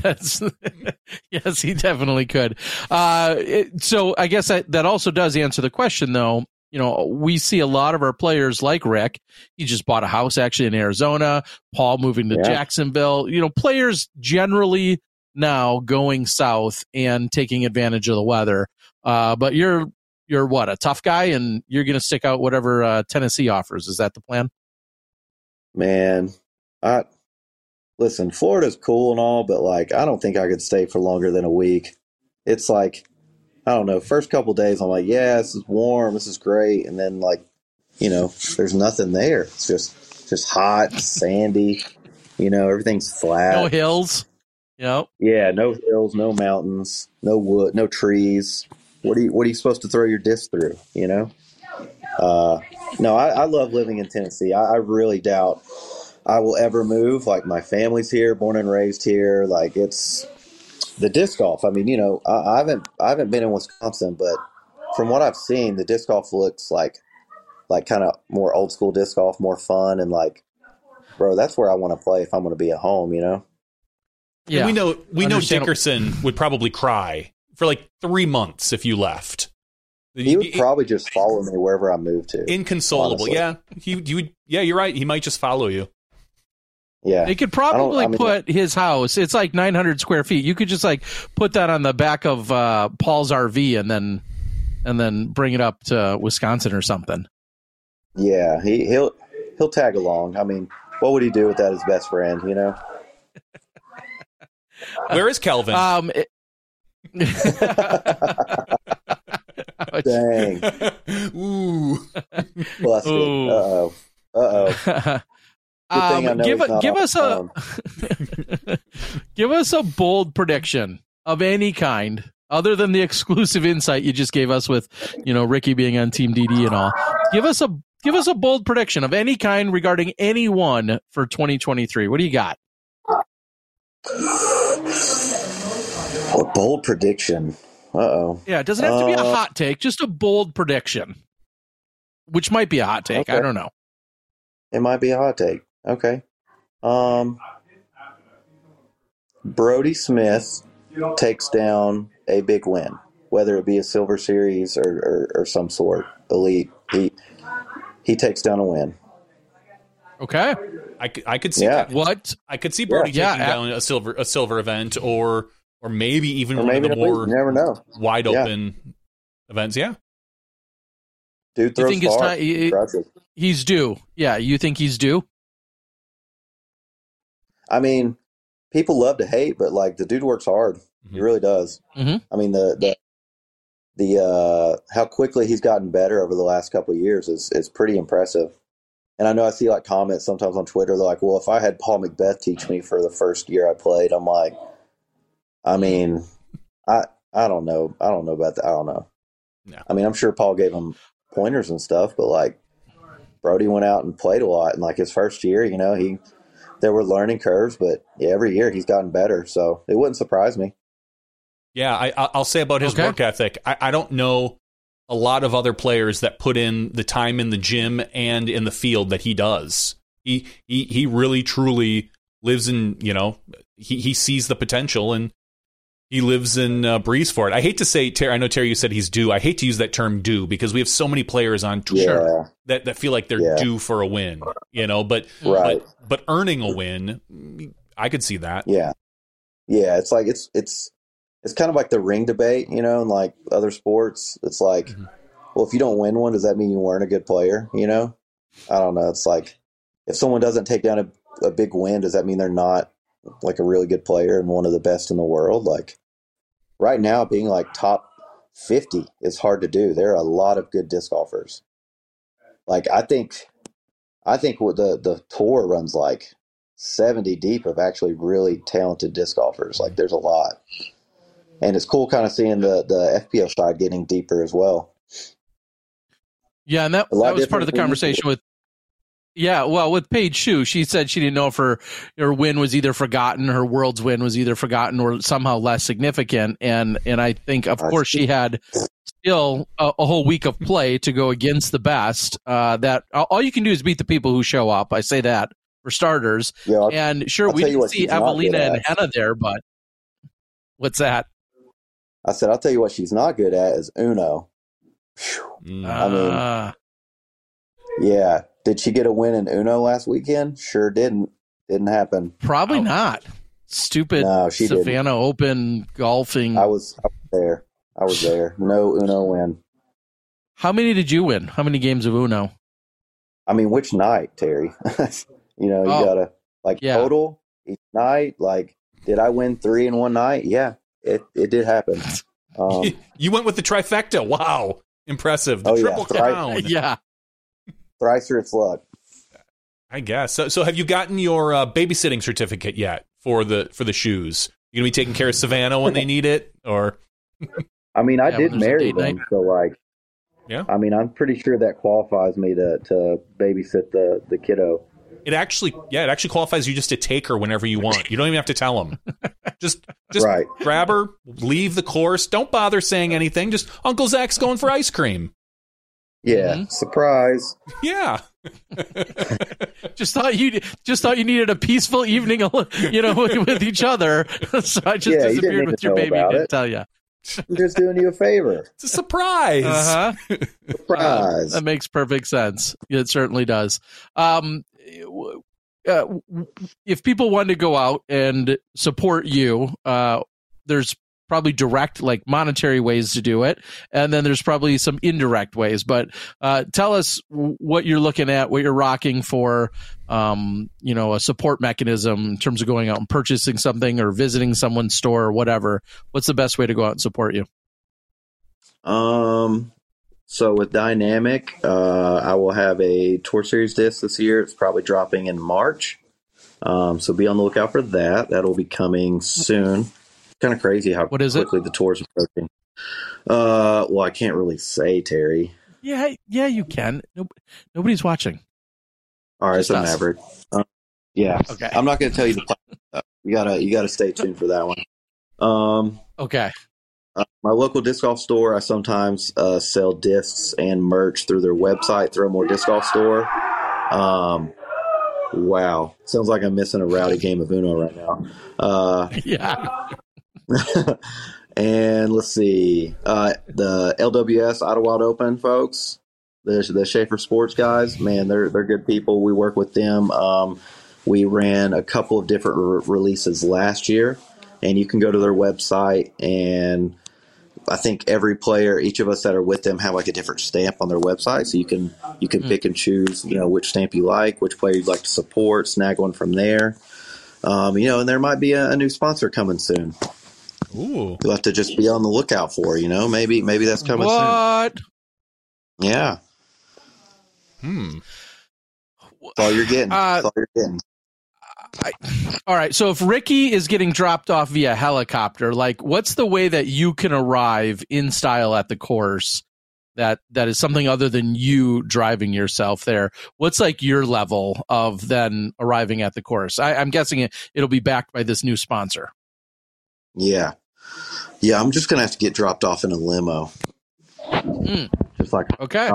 that's yes, he definitely could. Uh, it- so I guess that, that also does answer the question, though. You know, we see a lot of our players like Rick. He just bought a house actually in Arizona. Paul moving to Yeah. Jacksonville. You know, players generally now going south and taking advantage of the weather. Uh, but you're you're what a tough guy, and you're going to stick out whatever uh, Tennessee offers. Is that the plan? Man, I listen. Florida's cool and all, but like, I don't think I could stay for longer than a week. It's like, I don't know. First couple days, I'm like, yeah, this is warm, this is great, and then like, you know, there's nothing there. It's just just hot, sandy. You know, everything's flat. No hills. Yep. Yeah, no hills, no mountains, no wood, no trees. What are you What are you supposed to throw your disc through? You know. Uh, no, I, I love living in Tennessee. I, I really doubt I will ever move. Like my family's here, born and raised here. Like it's the disc golf. I mean, you know, I, I haven't I haven't been in Wisconsin, but from what I've seen, the disc golf looks like like kind of more old school disc golf, more fun, and like, bro, that's where I want to play if I'm going to be at home. You know. Yeah. And we know we know Dickerson would probably cry for like three months if you left. He would probably just follow me wherever I move to. inconsolable. honestly. Yeah, he you would. Yeah, you're right. He might just follow you. Yeah. They could probably I mean- put his house. It's like 900 square feet. You could just like put that on the back of uh, Paul's RV and then and then bring it up to Wisconsin or something. Yeah, he he'll he'll tag along. I mean, what would he do without his best friend? You know. Where is Kelvin? Um, it- Dang, Ooh, busted. Uh-oh. Uh oh. Um, thing I know give a, give us a give us a bold prediction of any kind other than the exclusive insight you just gave us with you know Ricky being on Team DD and all. Give us a give us a bold prediction of any kind regarding anyone for 2023. What do you got? A bold prediction. Uh oh. Yeah, it doesn't have to be a Uh, hot take, just a bold prediction, which might be a hot take. I don't know. It might be a hot take. Okay. Um. Brodie Smith takes down a big win, whether it be a Silver Series or, or, or some sort elite. He he takes down a win. Okay. I, could- I could see Yeah. that. What? I could see Brodie Yeah. taking Yeah. down a silver a silver event or or maybe even Or one maybe of the more never know. wide open events. Yeah, Dude You throws think it's far. time- he- Impressive. He's due. Yeah, you think he's due? I mean, people love to hate, but like the dude works hard. He Mhm. really does. Mhm. I mean, the the the uh, how quickly he's gotten better over the last couple of years is is pretty impressive. And I know I see like comments sometimes on Twitter. They're like, "Well, if I had Paul McBeth teach me for the first year I played," I'm like, I mean, I I don't know. I don't know about that. I don't know. No. I mean, I'm sure Paul gave him pointers and stuff, but like Brodie went out and played a lot. And like his first year, you know, he there were learning curves, but yeah, every year he's gotten better. So it wouldn't surprise me. yeah. I, I- I'll say about his Okay. work ethic. I, I don't know a lot of other players that put in the time in the gym and in the field that he does. He he he really truly lives in you know he he sees the potential and He lives in uh, Breezefort. I hate to say, Terry. I know Terry. You said he's due. I hate to use that term "due" because we have so many players on tour Yeah. that, that feel like they're Yeah. due for a win. You know, but Right. but but earning a win, I could see that. Yeah. Yeah, it's like it's it's it's kind of like the ring debate, you know, in like other sports. It's like, Mm-hmm. well, if you don't win one, does that mean you weren't a good player? You know? I don't know. It's like if someone doesn't take down a, a big win, does that mean they're not like a really good player and one of the best in the world? Like right now, being like top fifty is hard to do. There are a lot of good disc golfers. Like I think, I think what the the tour runs like 70 deep of actually really talented disc golfers. Like there's a lot. And it's cool kind of seeing the, the FPO side getting deeper as well. Yeah, and that, that was part of the conversation with. Yeah, well, with Paige Shue, she said she didn't know if her her win was either forgotten, her world's win was either forgotten or somehow less significant, and and I think, of course, she had still a, a whole week of play to go against the best. Uh, that all you can do is beat the people who show up. I say that for starters, Yeah, I'll- and sure, I'll we didn't see she's not good Eveliina and. Henna there, but what's that? I said, I'll tell you what she's not good at is Uno. I mean- Ah. Yeah. Did she get a win in Uno last weekend? Sure didn't. Didn't happen. Probably Oh. not. Stupid No, she didn't. Savannah Open golfing. I was, I was there. I was there. No Uno win. How many did you win? How many games of Uno? I mean, which night, Terry? you know, you Oh, gotta like yeah. total each night. Like, did I win three in one night? Yeah, it it did happen. Um, you went with the trifecta. Wow, impressive. The Oh, triple Right. crown. Yeah. Thrice or its luck. I guess. So, so have you gotten your uh, babysitting certificate yet for the for the Shues? You gonna be taking care of Savannah when they need it, or I mean, I Yeah, did when there's a marry them, night. so like, Yeah. I mean, I'm pretty sure that qualifies me to to babysit the the kiddo. it actually, yeah, it actually qualifies you just to take her whenever you want. You don't even have to tell them. Just, just Right. grab her, leave the course. Don't bother saying anything. Just Uncle Zach's going for ice cream. Yeah, Mhm. surprise. Yeah. Just thought you just thought you needed a peaceful evening, you know, with, with each other. so I just Yeah, disappeared need with your baby. about Didn't it. tell you. I'm just doing you a favor. It's a surprise. Uh huh. Surprise. That makes perfect sense. It certainly does. Um, uh, if people want to go out and support you, uh, there's probably direct, like monetary ways to do it, and then there's probably some indirect ways. But uh, tell us what you're looking at, what you're rocking for, um, you know, a support mechanism in terms of going out and purchasing something or visiting someone's store or whatever. What's the best way to go out and support you? Um, so with Dynamic, uh, I will have a Tour Series disc this year. It's probably dropping in March. Um, so be on the lookout for that. That'll be coming soon. Kind of crazy how What is it? quickly the tour's approaching. Uh, well, I can't really say, Terry. Yeah, yeah, you can. Nope, nobody's watching. All right, Just it's a us. Maverick. Um, yeah, Okay. I'm not going to tell you the plan. You gotta you gotta stay tuned for that one. Um, Okay. Uh, my local disc golf store, I sometimes uh, sell discs and merch through their website, Throw More Disc Golf Store. Um, wow, sounds like I'm missing a rowdy game of Uno right now. Uh, Yeah. and let's see, uh, the LWS Ottawa Open folks, the the Schaefer Sports guys, man, they're they're good people. We work with them. Um, we ran a couple of different re- releases last year, and you can go to their website and I think every player, each of us that are with them, have like a different stamp on their website, so you can you can pick and choose, you know, which stamp you like, which player you'd like to support, snag one from there. Um, you know, and there might be a, a new sponsor coming soon. Ooh. You'll have to just be on the lookout for. You know, maybe maybe that's coming what? soon. Yeah, Hmm. that's all you're getting. Uh, all you're getting. I, all right. So if Ricky is getting dropped off via helicopter, like what's the way that you can arrive in style at the course that that is something other than you driving yourself there? What's like your level of then arriving at the course? I, I'm guessing it, it'll be backed by this new sponsor. Yeah, yeah. I'm just gonna have to get dropped off in a limo. Hmm. Just like Okay.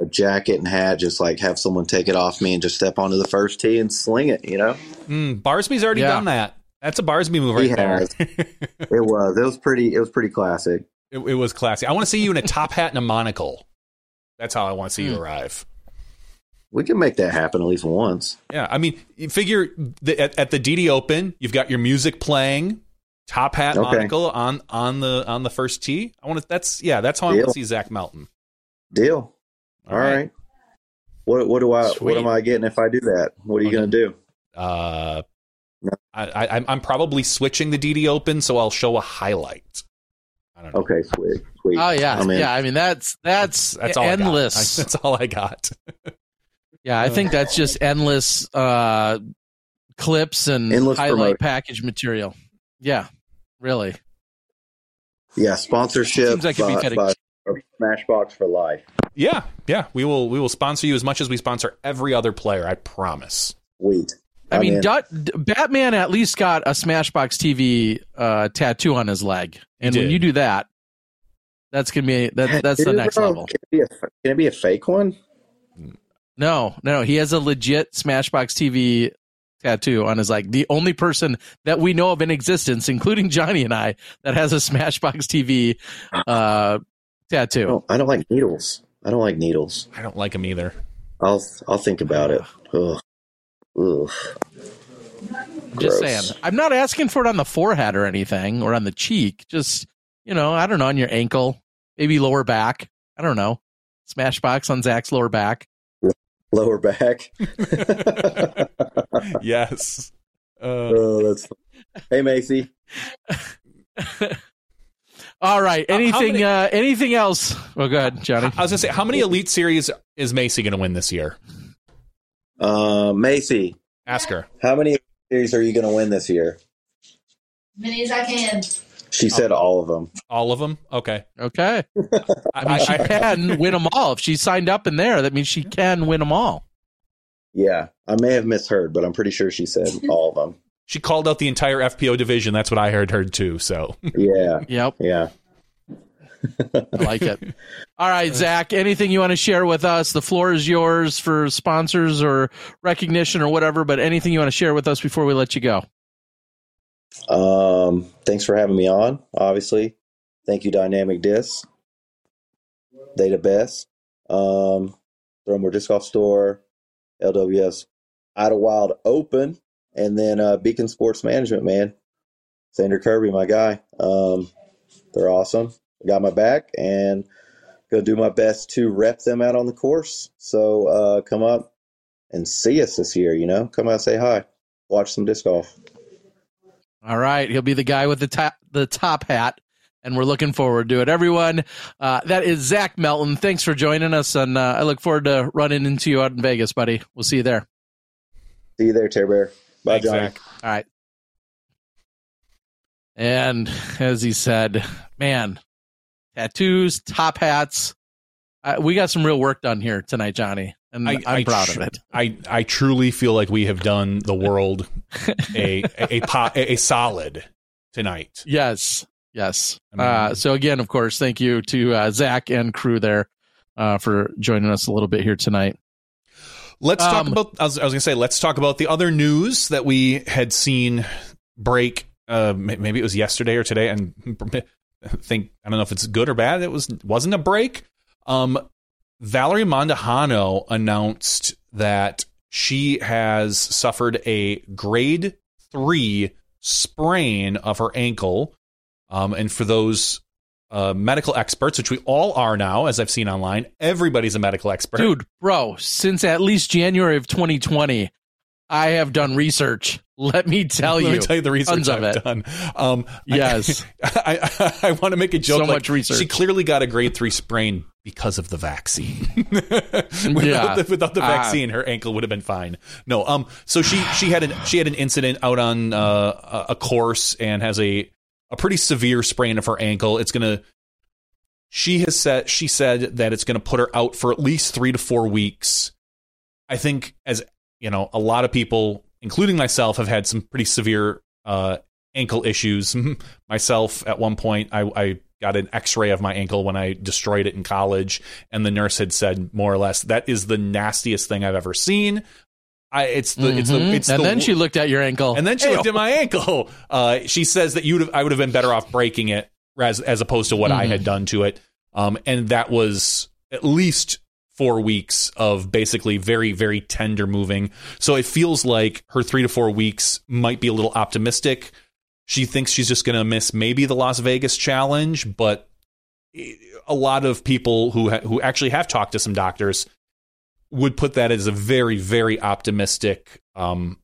a jacket and hat, just like have someone take it off me and just step onto the first tee and sling it. You know. Mm, Barsby's already Yeah. done that. That's a Barsby move He there. has. It was. It was pretty. It was pretty classic. it, it was classy. I want to see you in a top hat and a monocle. That's how I want to see you Hmm. arrive. We can make that happen at least once. Yeah, I mean, figure the, at, at the DD Open, you've got your music playing, top hat, Okay. monocle on on the on the first tee. I want to. That's yeah, that's how I want to see Zach Melton. Deal. All right. What What do I? Sweet. What am I getting if I do that? What are you Okay. going to do? Uh, I, I, I'm- I'm probably switching the DD Open, so I'll show a highlight. I don't know. Okay, sweet, sweet. Oh yeah, I'm in. yeah. I mean that's that's, That's all endless. I got. I- that's all I got. yeah, I think that's just endless uh, clips and Endless highlight promotion. package material. Yeah, really. Yeah, sponsorship Seems like it'd be by, fitting. by Smashboxx for life. Yeah, yeah. We will we will sponsor you as much as we sponsor every other player. I promise. Sweet. I mean, in. D- Batman at least got a Smashboxx TV uh, tattoo on his leg, and when you do that, that's gonna be that, that's the next bro, level. Can it, be a, can it be a fake one? No, no, he has a legit Smashboxx TV tattoo on his like The only person that we know of in existence, including Johnny and I, that has a Smashboxx TV uh, tattoo. I don't, I don't like needles. I don't like needles. I don't like them either. I'll I'll think about it. Ugh. Ugh. Just gross. saying. I'm not asking for it on the forehead or anything or on the cheek. Just, you know, I don't know, on your ankle, maybe lower back. I don't know. Smashboxx on Zach's lower back. Lower back. yes. Uh, oh, that's. Hey, Macie. All right. How- how Anything many- uh anything else? Well go ahead, Johnny. I was gonna say, how many Elite Series is Macie going to win this year? Uh, Macie, Ask her. how many series are you going to win this year? As many as I can. She said oh. all of them. All of them. Okay. Okay. I mean, she can win them all. If she signed up in there, that means she can win them all. Yeah, I may have misheard, but I'm pretty sure she said all of them. She called out the entire FPO division. That's what I heard her too. So Yeah, Yep. yeah. I like it. All right, Zach, anything you want to share with us? The floor is yours for sponsors or recognition or whatever, but anything you want to share with us before we let you go? Um, thanks for having me on. Obviously, thank you, Dynamic Disc. They the best. Um, Throwmore Disc Golf Store, LWS Idlewild Open, and then uh, Beacon Sports Management. Man, Sander Kirby, my guy. Um, they're awesome. Got my back, and gonna do my best to rep them out on the course. So uh, come up and see us this year. You know, come out, say hi, watch some disc golf. All right, he'll be the guy with the top the top hat, and we're looking forward to it. Everyone, uh, that is Zach Melton. Thanks for joining us, and uh, I look forward to running into you out in Vegas, buddy. We'll see you there. See you there, Tear Bear. Bye, Thanks, Johnny. Zach. All right. And as he said, man, tattoos, top hats. Uh, we got some real work done here tonight, Johnny, and I, am proud tr- of it. I, I truly feel like we have done the world a a, a, po- a, solid tonight. Yes, yes. I mean- uh, so again, of course, thank you to uh, Zach and crew there uh, for joining us a little bit here tonight. Let's talk Um, about. I was, I was going to say, let's talk about the other news that we had seen break. Uh, maybe it was yesterday or today, and I think I don't know if it's good or bad. It was wasn't a break. Um, Valerie Mandujano announced that she has suffered a grade three sprain of her ankle. Um, and for those uh, medical experts, which we all are now, as I've seen online, everybody's a medical expert. Dude, bro, since at least January of 2020, I have done research. Let me tell you. Let me tell you the research I've it. done. Um, Yes. I, I, I want to make a joke. So like, much research. She clearly got a grade three sprain because of the vaccine. without, Yeah. the, without the Ah. vaccine, her ankle would have been fine. No. Um. So she she had an she had an incident out on uh, a a course and has a a pretty severe sprain of her ankle. It's gonna. She has said she said that it's going to put her out for at least three to four weeks. I think as you know, a lot of people, including myself, have had some pretty severe uh, ankle issues. myself, at one point, I, I got an X-ray of my ankle when I destroyed it in college, and the nurse had said more or less that is the nastiest thing I've ever seen. I, it's the it's the Mhm. it's and the, then she looked at your ankle. and then she looked at my ankle. Uh, she says that you would have, I would have been better off breaking it as as opposed to what I Mhm. had done to it. Um, and that was at least four weeks of basically very very tender moving. So it feels like her three to four weeks might be a little optimistic. She thinks she's just going to miss maybe the Las Vegas challenge, but a lot of people who ha- who actually have talked to some doctors would put that as a very very optimistic um,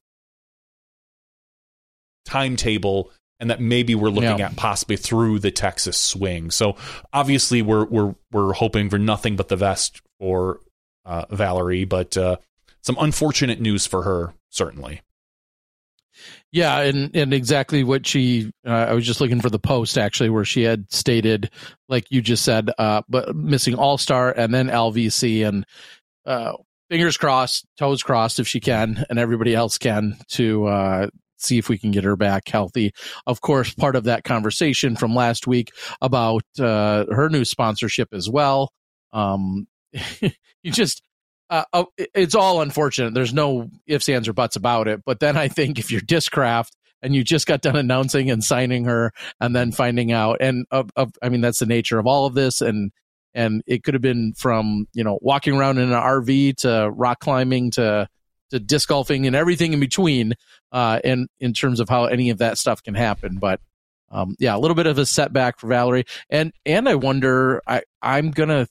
timetable and that maybe we're looking Yeah. at possibly through the Texas swing. So obviously we're we're we're hoping for nothing but the best for uh, Valerie, but uh, some unfortunate news for her certainly. Yeah, and and exactly what she. Uh, I was just looking for the post actually, where she had stated, like you just said, uh, but missing All Star and then LVC, and uh, fingers crossed, toes crossed, if she can, and everybody else can, to uh, see if we can get her back healthy. Of course, part of that conversation from last week about uh, her new sponsorship as well. Um, you just uh, oh, it- it's all unfortunate. There's no ifs, ands, or buts about it. But then I think if you're Discraft and you just got done announcing and signing her, and then finding out, and of, of I mean that's the nature of all of this, and and it could have been from you know walking around in an RV to rock climbing to to disc golfing and everything in between, uh, and in terms of how any of that stuff can happen, but. Um, yeah, a little bit of a setback for Valerie, and and I wonder. I I'm gonna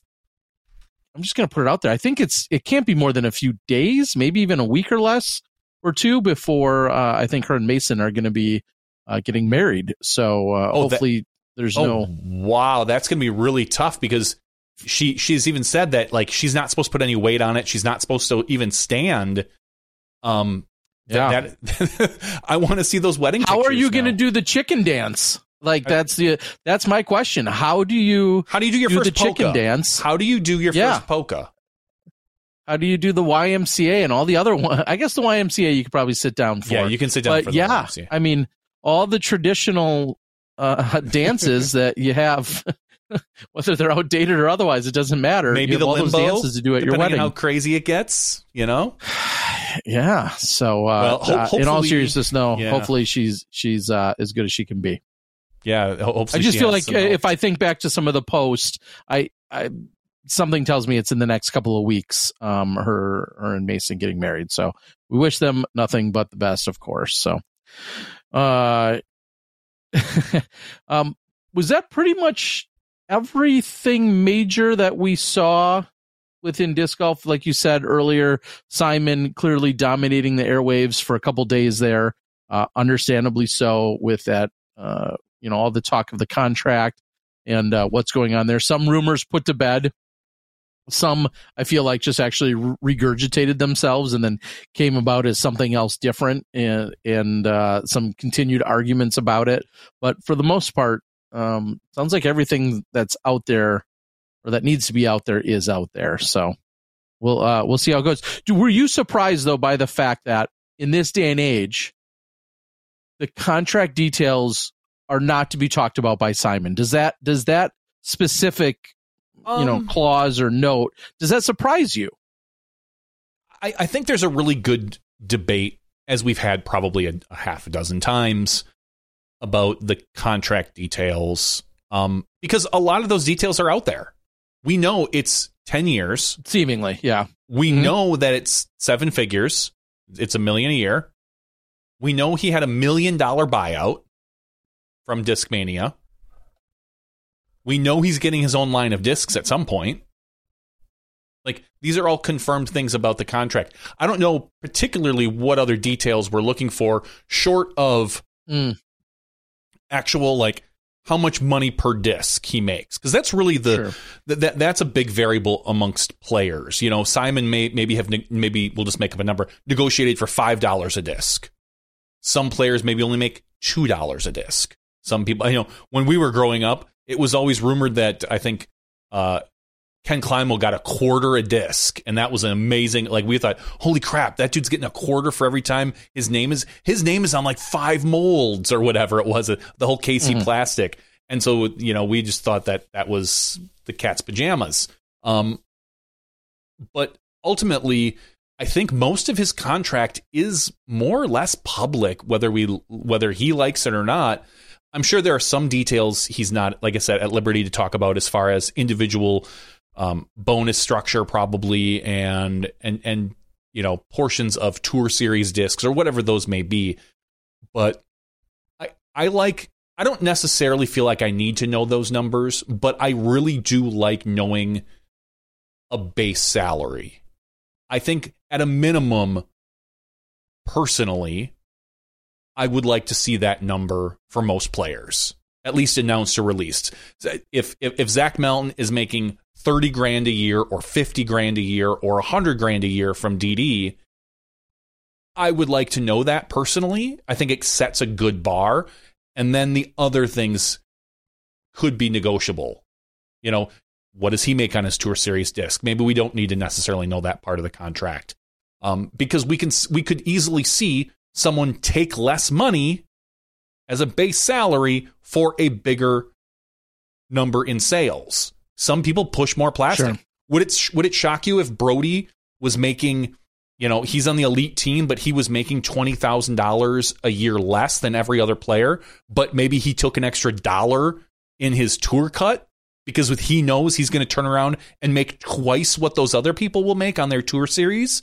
I'm just going to put it out there. I think it's it can't be more than a few days, maybe even a week or less or two before uh, I think her and Mason are going to be uh, getting married. So uh, Oh, that- hopefully there's oh, no wow, that's going to be really tough because she she's even said that like she's not supposed to put any weight on it. She's not supposed to even stand. Um, Yeah. that, that I want to see those wedding. How are you going to do the chicken dance? Like that's the that's my question. How do you How do you do your do first the chicken polka? dance? How do you do your Yeah. first polka? How do you do the YMCA and all the other one? I guess the YMCA you could probably sit down for. Yeah, you can sit down but for the yeah, YMCA. I mean all the traditional uh, dances that you have, whether they're outdated or otherwise, it doesn't matter. Maybe you the all limbo, those dances to do at your wedding. how crazy it gets. You know, yeah. So, uh, Well, ho- uh, in all seriousness, no. yeah. Hopefully, she's she's uh, as good as she can be. Yeah. Hopefully, I just feel like some uh, if I think back to some of the posts, I, I something tells me it's in the next couple of weeks. Um, her, her and Mason getting married. So we wish them nothing but the best, of course. So, uh, um, was that pretty much everything major that we saw within disc golf? Like you said earlier, Simon clearly dominating the airwaves for a couple days there. Uh, understandably so with that, uh, you know, all the talk of the contract and uh, what's going on there. Some rumors put to bed. Some I feel like just actually regurgitated themselves and then came about as something else different, and and uh, some continued arguments about it. But for the most part, um, sounds like everything that's out there or that needs to be out there is out there. So we'll uh, we'll see how it goes. Do, were you surprised though by the fact that in this day and age, the contract details are not to be talked about by Simon? Does that does that specific you know Um, clause or note does that surprise you? I, I think there's a really good debate, as we've had probably a, a half a dozen times, about the contract details. Um, because a lot of those details are out there. We know it's 10 years. Seemingly, yeah. We Mhm. know that it's seven figures. It's a million a year. We know he had a million dollar buyout from Discmania. We know he's getting his own line of discs at some point. Like these are all confirmed things about the contract. I don't know particularly what other details we're looking for, short of Mm. actual like how much money per disc he makes, because that's really the Sure. th- that that's a big variable amongst players. You know, Simon may maybe have ne- maybe we'll just make up a number negotiated for five dollars a disc. Some players maybe only make two dollars a disc. Some people, you know, when we were growing up, it was always rumored that I think uh, Ken Climo got a quarter a disc, and that was an amazing. Like we thought, holy crap, that dude's getting a quarter for every time his name is his name is on like five molds or whatever it was, the whole KC Mhm. plastic. And so you know, we just thought that that was the cat's pajamas. Um, but ultimately, I think most of his contract is more or less public, whether we whether he likes it or not. I'm sure there are some details he's not, like I said, at liberty to talk about as far as individual um, bonus structure, probably, and and and you know portions of tour series discs or whatever those may be. But I I like I don't necessarily feel like I need to know those numbers, but I really do like knowing a base salary. I think at a minimum, personally, I would like to see that number for most players, at least announced or released. If if, if Zach Melton is making thirty grand a year, or fifty grand a year, or hundred grand a year from DD, I would like to know that personally. I think it sets a good bar, and then the other things could be negotiable. You know, what does he make on his tour series disc? Maybe we don't need to necessarily know that part of the contract, um, because we can we could easily see someone take less money as a base salary for a bigger number in sales. Some people push more plastic. Sure. Would it would it shock you if Brodie was making, you know, he's on the elite team, but he was making twenty thousand dollars a year less than every other player, but maybe he took an extra dollar in his tour cut because with he knows he's going to turn around and make twice what those other people will make on their tour series.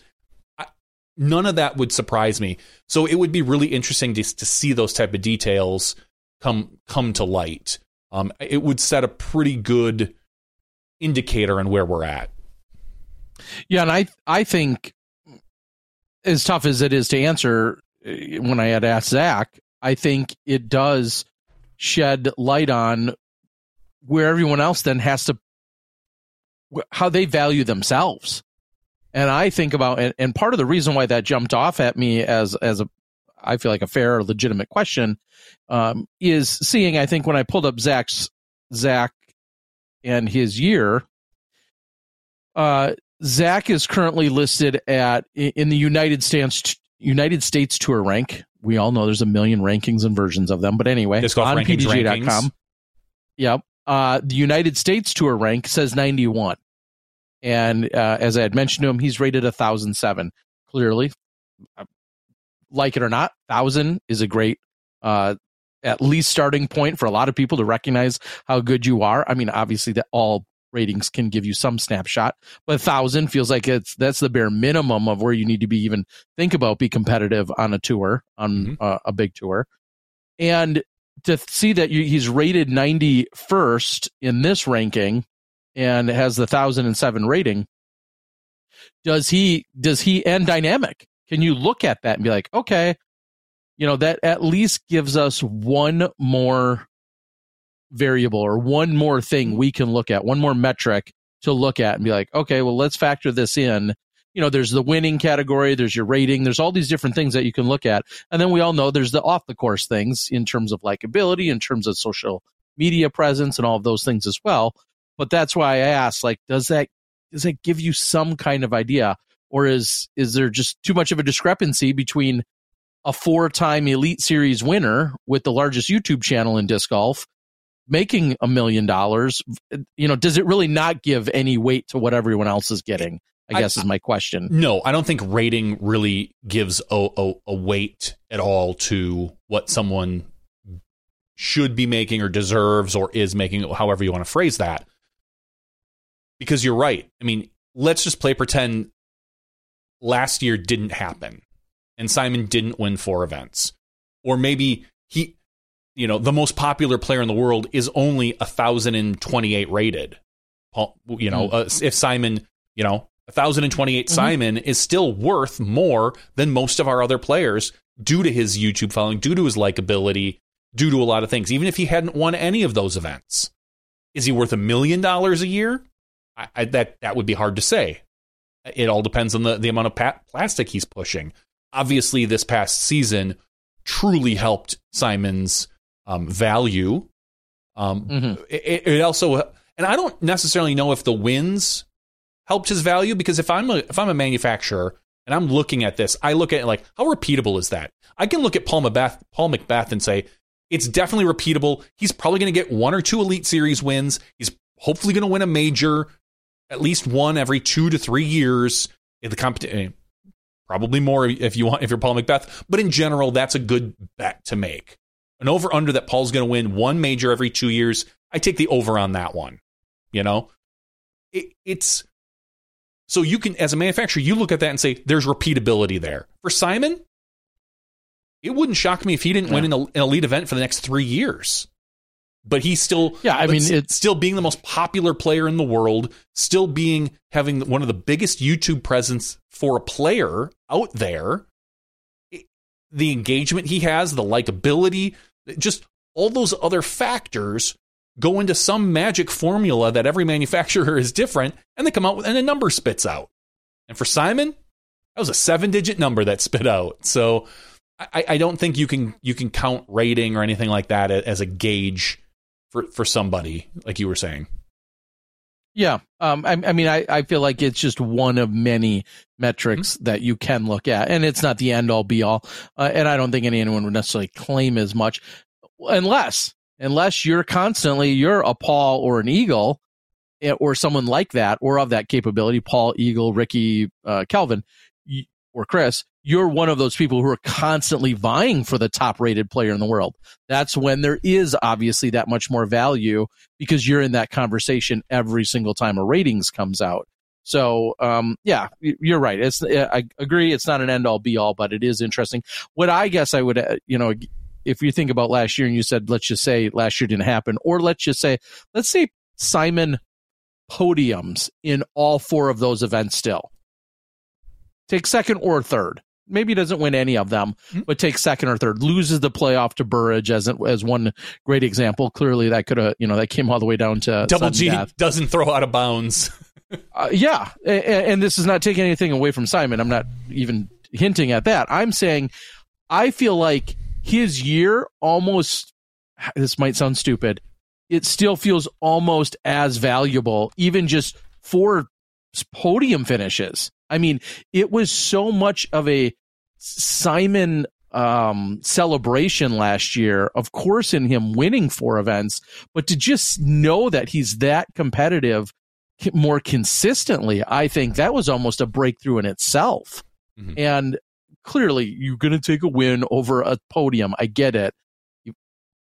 None of that would surprise me. So it would be really interesting to, to see those type of details come come to light. Um, it would set a pretty good indicator on where we're at. Yeah, and I I think as tough as it is to answer eh, when I had asked Zach, I think it does shed light on where everyone else then has to how they value themselves. And I think about and, and part of the reason why that jumped off at me as as a I feel like a fair or legitimate question um, is seeing I think when I pulled up Zach's Zach and his year, uh, Zach is currently listed at in the United States United States Tour rank. We all know there's a million rankings and versions of them, but anyway, Disc on rankings, PDG.com. rankings. Yep. Uh, the United States Tour rank says 91. And uh, as I had mentioned to him, he's rated 1,007. Clearly, uh, like it or not, 1,000 is a great, uh, at least starting point for a lot of people to recognize how good you are. I mean, obviously, that all ratings can give you some snapshot, but 1,000 feels like it's that's the bare minimum of where you need to be even think about be competitive on a tour, on uh, a big tour. And to see that you, he's rated 91st in this ranking and has the 1007 rating does he does he end dynamic can you look at that and be like okay you know that at least gives us one more variable or one more thing we can look at one more metric to look at and be like okay well let's factor this in. You know there's the winning category there's your rating there's all these different things that you can look at. And then we all know there's the off the course things in terms of likability in terms of social media presence and all of those things as well but that's why i asked like does that does that give you some kind of idea? Or is is there just too much of a discrepancy between a four-time elite series winner with the largest youtube channel in disc golf making a million dollars? You know does it really not give any weight to what everyone else is getting i I- guess is my question. No, I don't think rating really gives a, a, a weight at all to what someone should be making or deserves or is making, however you want to phrase that. Because you're right. I mean, let's just play pretend last year didn't happen and Simon didn't win four events. Or maybe he, you know, the most popular player in the world is only 1,028 rated. You know, uh, if Simon, you know, 1,028 Simon is still worth more than most of our other players due to his YouTube following, due to his likability, due to a lot of things. Even if he hadn't won any of those events, is he worth a million dollars a year? I, I, that that would be hard to say. It all depends on the, the amount of pa- plastic he's pushing. Obviously, this past season truly helped Simon's um, value. Um, Mhm. it, it also, and I don't necessarily know if the wins helped his value because if I'm a, if I'm a manufacturer and I'm looking at this, I look at it like how repeatable is that? I can look at Paul McBeth, Paul McBeth and say it's definitely repeatable. He's probably going to get one or two Elite Series wins. He's hopefully going to win a major, at least one every two to three years. in the competition, eh, Probably more if you want if you're Paul McBeth, but in general, that's a good bet to make. An over under that Paul's going to win one major every two years. I take the over on that one. You know, it, it's so you can as a manufacturer you look at that and say there's repeatability there. For Simon, it wouldn't shock me if he didn't win an, an elite event for the next three years but he's still yeah i mean it's still being the most popular player in the world still being having one of the biggest youtube presence for a player out there. The engagement he has the likability just all those other factors go into some magic formula that every manufacturer is different and they come out with and a number spits out. And for simon that was a seven digit number that spit out. So I, I don't think you can you can count rating or anything like that as a gauge for for somebody like you were saying yeah um, I, I, mean I, I feel like it's just one of many metrics mm-hmm. that you can look at and it's not the end all be all uh, and i don't think anyone would necessarily claim as much unless unless you're constantly you're a paul or an eagle eh, or someone like that or of that capability paul eagle ricky uh, calvin or chris you're one of those people who are constantly vying for the top rated player in the world. That's when there is obviously that much more value because you're in that conversation every single time a ratings comes out. So, um, yeah, you're right. It's, I agree. It's not an end all be all, but it is interesting. What I guess I would, uh, you know, if you think about last year and you said, let's just say last year didn't happen, or let's just say, let's say Simon podiums in all four of those events still. Take second or third maybe doesn't win any of them, mm-hmm. but takes second or third, loses the playoff to Burridge as as one great example. Clearly, that could have you know that came all the way down to double G death. doesn't throw out of bounds. uh, yeah, and, and, this is not taking anything away from Simon. I'm not even hinting at that. I'm saying I feel like his year almost. This might sound stupid. It still feels almost as valuable, even just for podium finishes. I mean, it was so much of a Simon um, celebration last year, of course, in him winning four events, but to just know that he's that competitive more consistently, I think that was almost a breakthrough in itself. Mm-hmm. And clearly, you're going to take a win over a podium. I get it.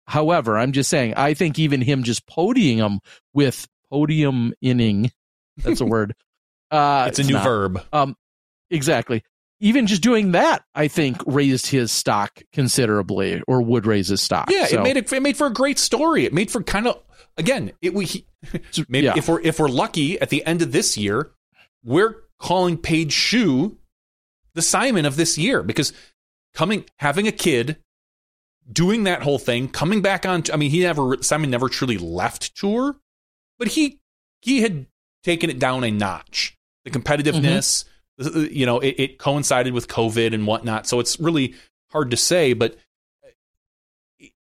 However, I'm just saying, I think even him just podiuming him with podium inning, that's a word, uh, it's a new not. verb. Um, exactly. Even just doing that, I think, raised his stock considerably, or would raise his stock. Yeah, so. it made it, it made for a great story. It made for kind of again. It we he, maybe yeah. if we're if we're lucky at the end of this year, we're calling Paige Shue the Simon of this year because coming having a kid, doing that whole thing, coming back on. I mean, he never Simon never truly left tour, but he he had taken it down a notch the competitiveness. Mm-hmm. You know, it, it coincided with COVID and whatnot, so it's really hard to say. But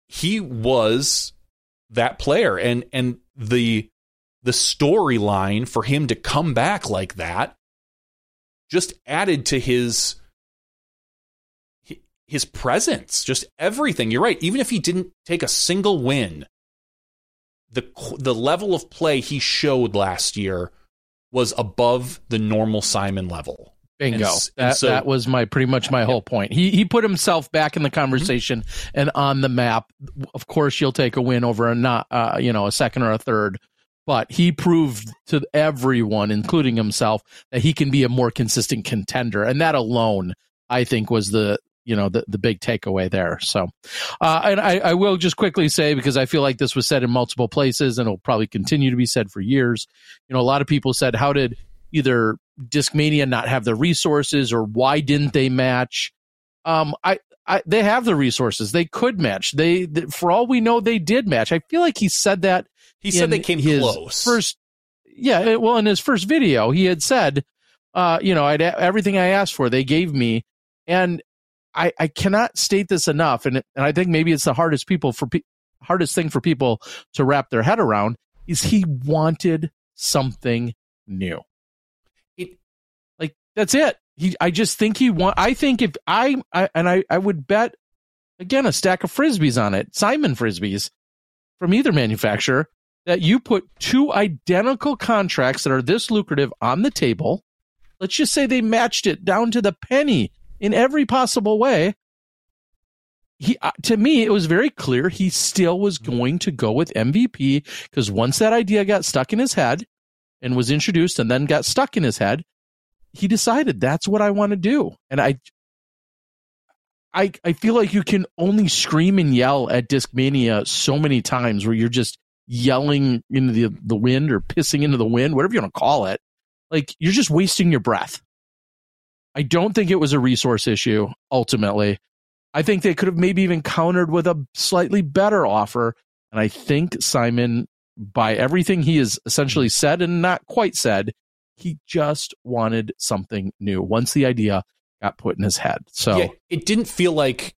he was that player, and and the the storyline for him to come back like that just added to his his presence, just everything. You're right. Even if he didn't take a single win, the the level of play he showed last year was above the normal Simon level. Bingo. And, that, so, that was my pretty much my whole point. He he put himself back in the conversation mm-hmm. and on the map. Of course, you'll take a win over a not uh, you know a second or a third, but he proved to everyone, including himself, that he can be a more consistent contender, and that alone, I think, was the you know the, the big takeaway there so uh, and I, I will just quickly say because i feel like this was said in multiple places and it'll probably continue to be said for years you know a lot of people said how did either discmania not have the resources or why didn't they match um i I, they have the resources. They could match. They, they, for all we know, they did match. I feel like he said that. He said they came his close. First, yeah. Well, in his first video, he had said, uh, you know, I'd everything I asked for, they gave me, and I, I cannot state this enough, and and I think maybe it's the hardest people for pe- hardest thing for people to wrap their head around is he wanted something new. It like that's it. He I just think he want. I think if I, I and I I would bet again a stack of frisbees on it, Simon frisbees from either manufacturer that you put two identical contracts that are this lucrative on the table let's just say they matched it down to the penny in every possible way. He, uh, to me, it was very clear he still was going to go with MVP because once that idea got stuck in his head and was introduced and then got stuck in his head, he decided that's what I want to do. And I, I, I feel like you can only scream and yell at Discmania so many times where you're just yelling into the, the wind or pissing into the wind, whatever you want to call it. Like you're just wasting your breath. I don't think it was a resource issue ultimately. I think they could have maybe even countered with a slightly better offer. And I think Simon, by everything he has essentially hmm. said and not quite said, he just wanted something new once the idea got put in his head. So yeah, it didn't feel like,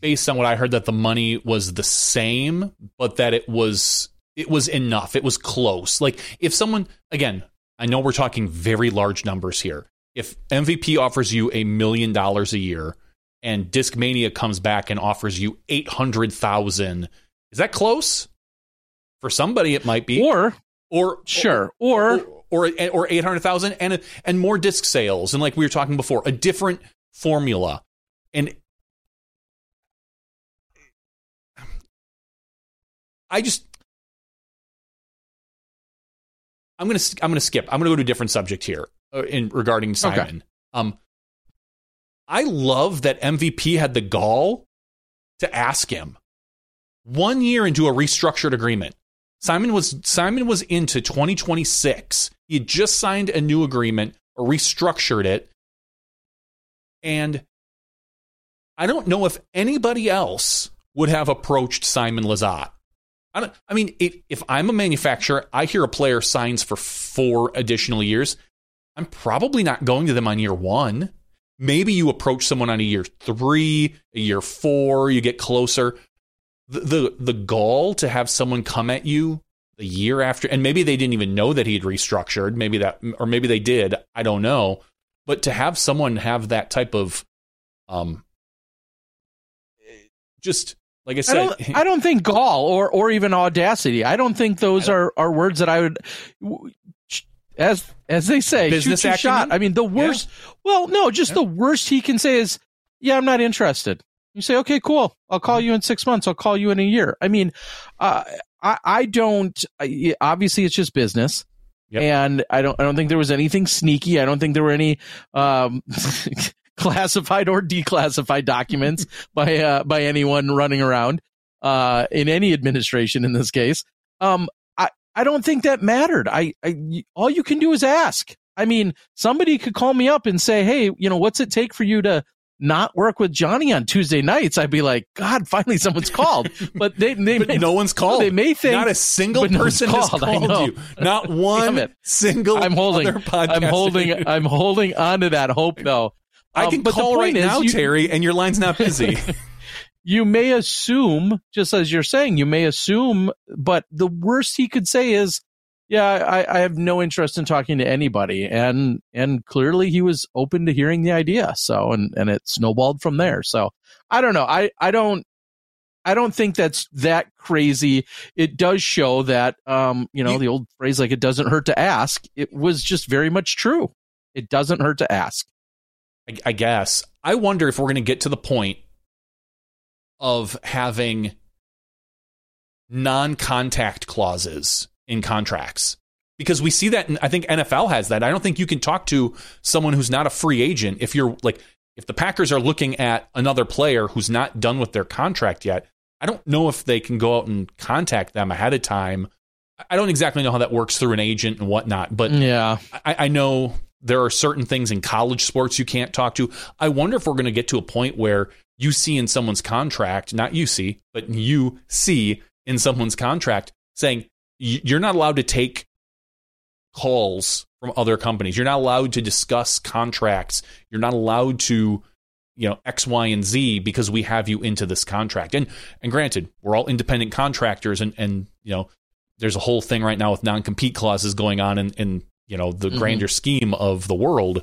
based on what I heard, that the money was the same, but that it was it was enough. It was close. Like if someone again, I know we're talking very large numbers here. If MVP offers you a million dollars a year and Discmania comes back and offers you 800,000. Is that close? For somebody it might be. Or or sure, or or or, or 800,000 and and more disc sales and like we were talking before, a different formula. And I just I'm going to I'm to skip. I'm going to go to a different subject here in regarding Simon. Okay. Um I love that MVP had the gall to ask him one year into a restructured agreement. Simon was Simon was into 2026. He had just signed a new agreement, or restructured it, and I don't know if anybody else would have approached Simon Lizotte. I, don't, I mean, if, if I'm a manufacturer, I hear a player signs for four additional years. I'm probably not going to them on year one. Maybe you approach someone on a year three, a year four, you get closer. The, the the gall to have someone come at you a year after, and maybe they didn't even know that he had restructured. Maybe that, or maybe they did. I don't know. But to have someone have that type of, um, just like I said, I don't, I don't think gall or or even audacity. I don't think those don't, are are words that I would as as they say, business shoot shot. I mean, the worst. Yeah. Well, no, just yeah. the worst he can say is, "Yeah, I'm not interested." You say, "Okay, cool. I'll call you in six months. I'll call you in a year." I mean, uh, I I don't. Obviously, it's just business. Yep. And I don't I don't think there was anything sneaky. I don't think there were any um, classified or declassified documents by uh, by anyone running around uh, in any administration in this case. Um, I don't think that mattered. I, I, all you can do is ask. I mean, somebody could call me up and say, "Hey, you know, what's it take for you to not work with Johnny on Tuesday nights?" I'd be like, "God, finally someone's called." But they, they but may, no one's called. They may think not a single person no called. has called you. Not one single. I'm holding. I'm holding. I'm holding on to that hope, though. I um, can call right now, you, Terry, and your line's not busy. you may assume, just as you're saying, you may assume, but the worst he could say is, yeah, I, I have no interest in talking to anybody. And, and clearly he was open to hearing the idea. So, and, and it snowballed from there. So I don't know. I, I don't, I don't think that's that crazy. It does show that, um, you know, the old phrase, like it doesn't hurt to ask. It was just very much true. It doesn't hurt to ask. I, I guess. I wonder if we're going to get to the point of having non contact clauses in contracts because we see that and I think NFL has that. I don't think you can talk to someone who's not a free agent if you're like if the Packers are looking at another player who's not done with their contract yet. I don't know if they can go out and contact them ahead of time. I don't exactly know how that works through an agent and whatnot, but yeah, I, I know there are certain things in college sports you can't talk to. I wonder if we're going to get to a point where you see in someone's contract, not you see, but you see in someone's contract saying you're not allowed to take calls from other companies. You're not allowed to discuss contracts. You're not allowed to, you know, X, Y, and Z because we have you into this contract. And and granted, we're all independent contractors and and you know, there's a whole thing right now with non-compete clauses going on in, in you know, the mm-hmm. grander scheme of the world.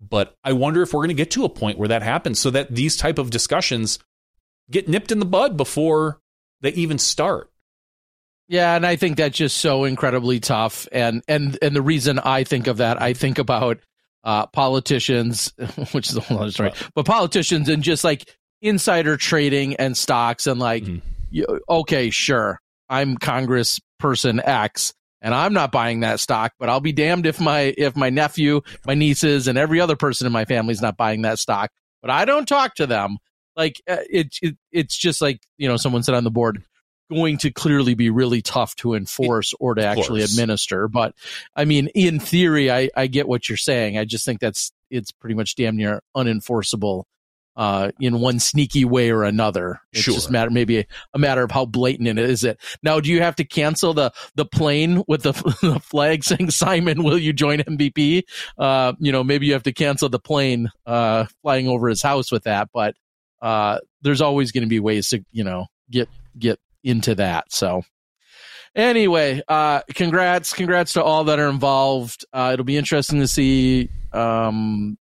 But I wonder if we're going to get to a point where that happens so that these type of discussions get nipped in the bud before they even start. Yeah, and I think that's just so incredibly tough. And and and the reason I think of that, I think about uh, politicians, which is a whole other story, but politicians and just like insider trading and stocks and like, Mhm. you, okay, sure, I'm Congress person X and I'm not buying that stock, but I'll be damned if my if my nephew, my nieces, and every other person in my family is not buying that stock. But I don't talk to them. Like uh, it, it it's just like you know someone said on the board, going to clearly be really tough to enforce or to actually administer. But I mean, in theory, I I get what you're saying. I just think that's it's pretty much damn near unenforceable. Uh, in one sneaky way or another, it's Sure. just matter maybe a, a matter of how blatant it is. It now, do you have to cancel the the plane with the, the flag saying Simon, will you join MVP? Uh, you know, maybe you have to cancel the plane uh, flying over his house with that, but uh, there's always going to be ways to you know get get into that. So anyway, uh, congrats, congrats to all that are involved. Uh, it'll be interesting to see. Um,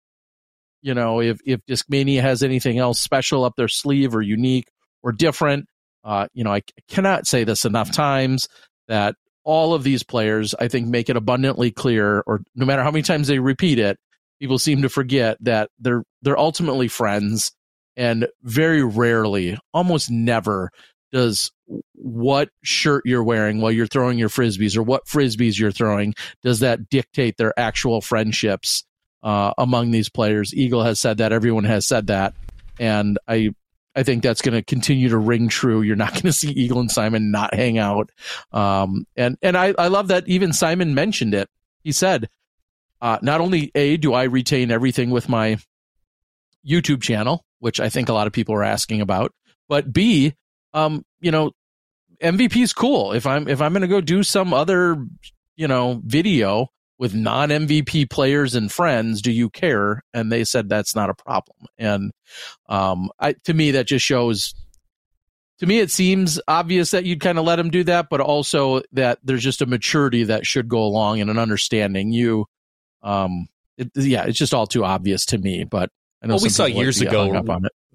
you know, if if Discmania has anything else special up their sleeve or unique or different. Uh, you know, I cannot say this enough times that all of these players, I think, make it abundantly clear, or no matter how many times they repeat it, people seem to forget that they're they're ultimately friends, and very rarely, almost never, does what shirt you're wearing while you're throwing your frisbees or what frisbees you're throwing does that dictate their actual friendships uh, among these players. Eagle has said that. Everyone has said that, and I I think that's going to continue to ring true. You're not going to see Eagle and Simon not hang out. Um, and and I I love that even Simon mentioned it. He said, uh, not only a do I retain everything with my YouTube channel, which I think a lot of people are asking about, but b um, you know, MVP is cool. If I'm if I'm going to go do some other you know video with non MVP players and friends, do you care? And they said that's not a problem. And um, I, to me, that just shows. To me, it seems obvious that you'd kind of let him do that, but also that there's just a maturity that should go along and an understanding. You, um, it, yeah, it's just all too obvious to me. But I know Well, we saw years ago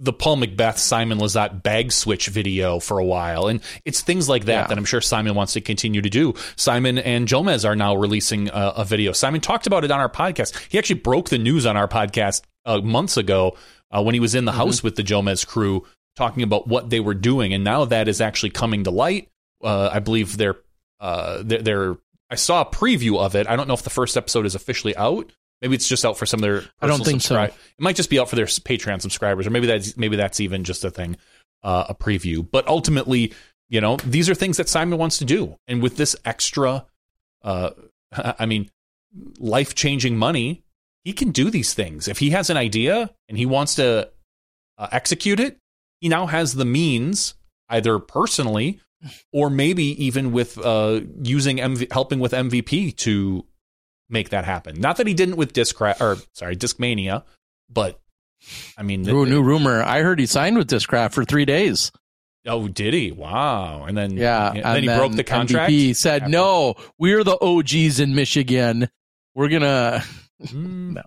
hung up on it. the Paul McBeth Simon Lizotte bag switch video for a while, and it's things like that Yeah. that I'm sure Simon wants to continue to do. Simon and Jomez are now releasing a, a video. Simon talked about it on our podcast. He actually broke the news on our podcast uh, months ago uh, when he was in the house with the Jomez crew talking about what they were doing, and now that is actually coming to light. Uh, I believe they're uh, they're, they're. I saw a preview of it. I don't know if the first episode is officially out. Maybe it's just out for some of their. I don't think so. It might just be out for their Patreon subscribers, or maybe that's maybe that's even just a thing, uh, a preview. But ultimately, you know, these are things that Simon wants to do, and with this extra, uh, I mean, life changing money, he can do these things. If he has an idea and he wants to uh, execute it, he now has the means, either personally or maybe even with uh, using MV- helping with MVP to make that happen. Not that he didn't with Discra or sorry Discmania, but I mean, Ooh, new rumor. I heard he signed with Discraft for three days. oh, did he? Wow! And then Yeah, and then he broke the contract. He said, After- "No, we're the OGs in Michigan. We're gonna." Mm. no,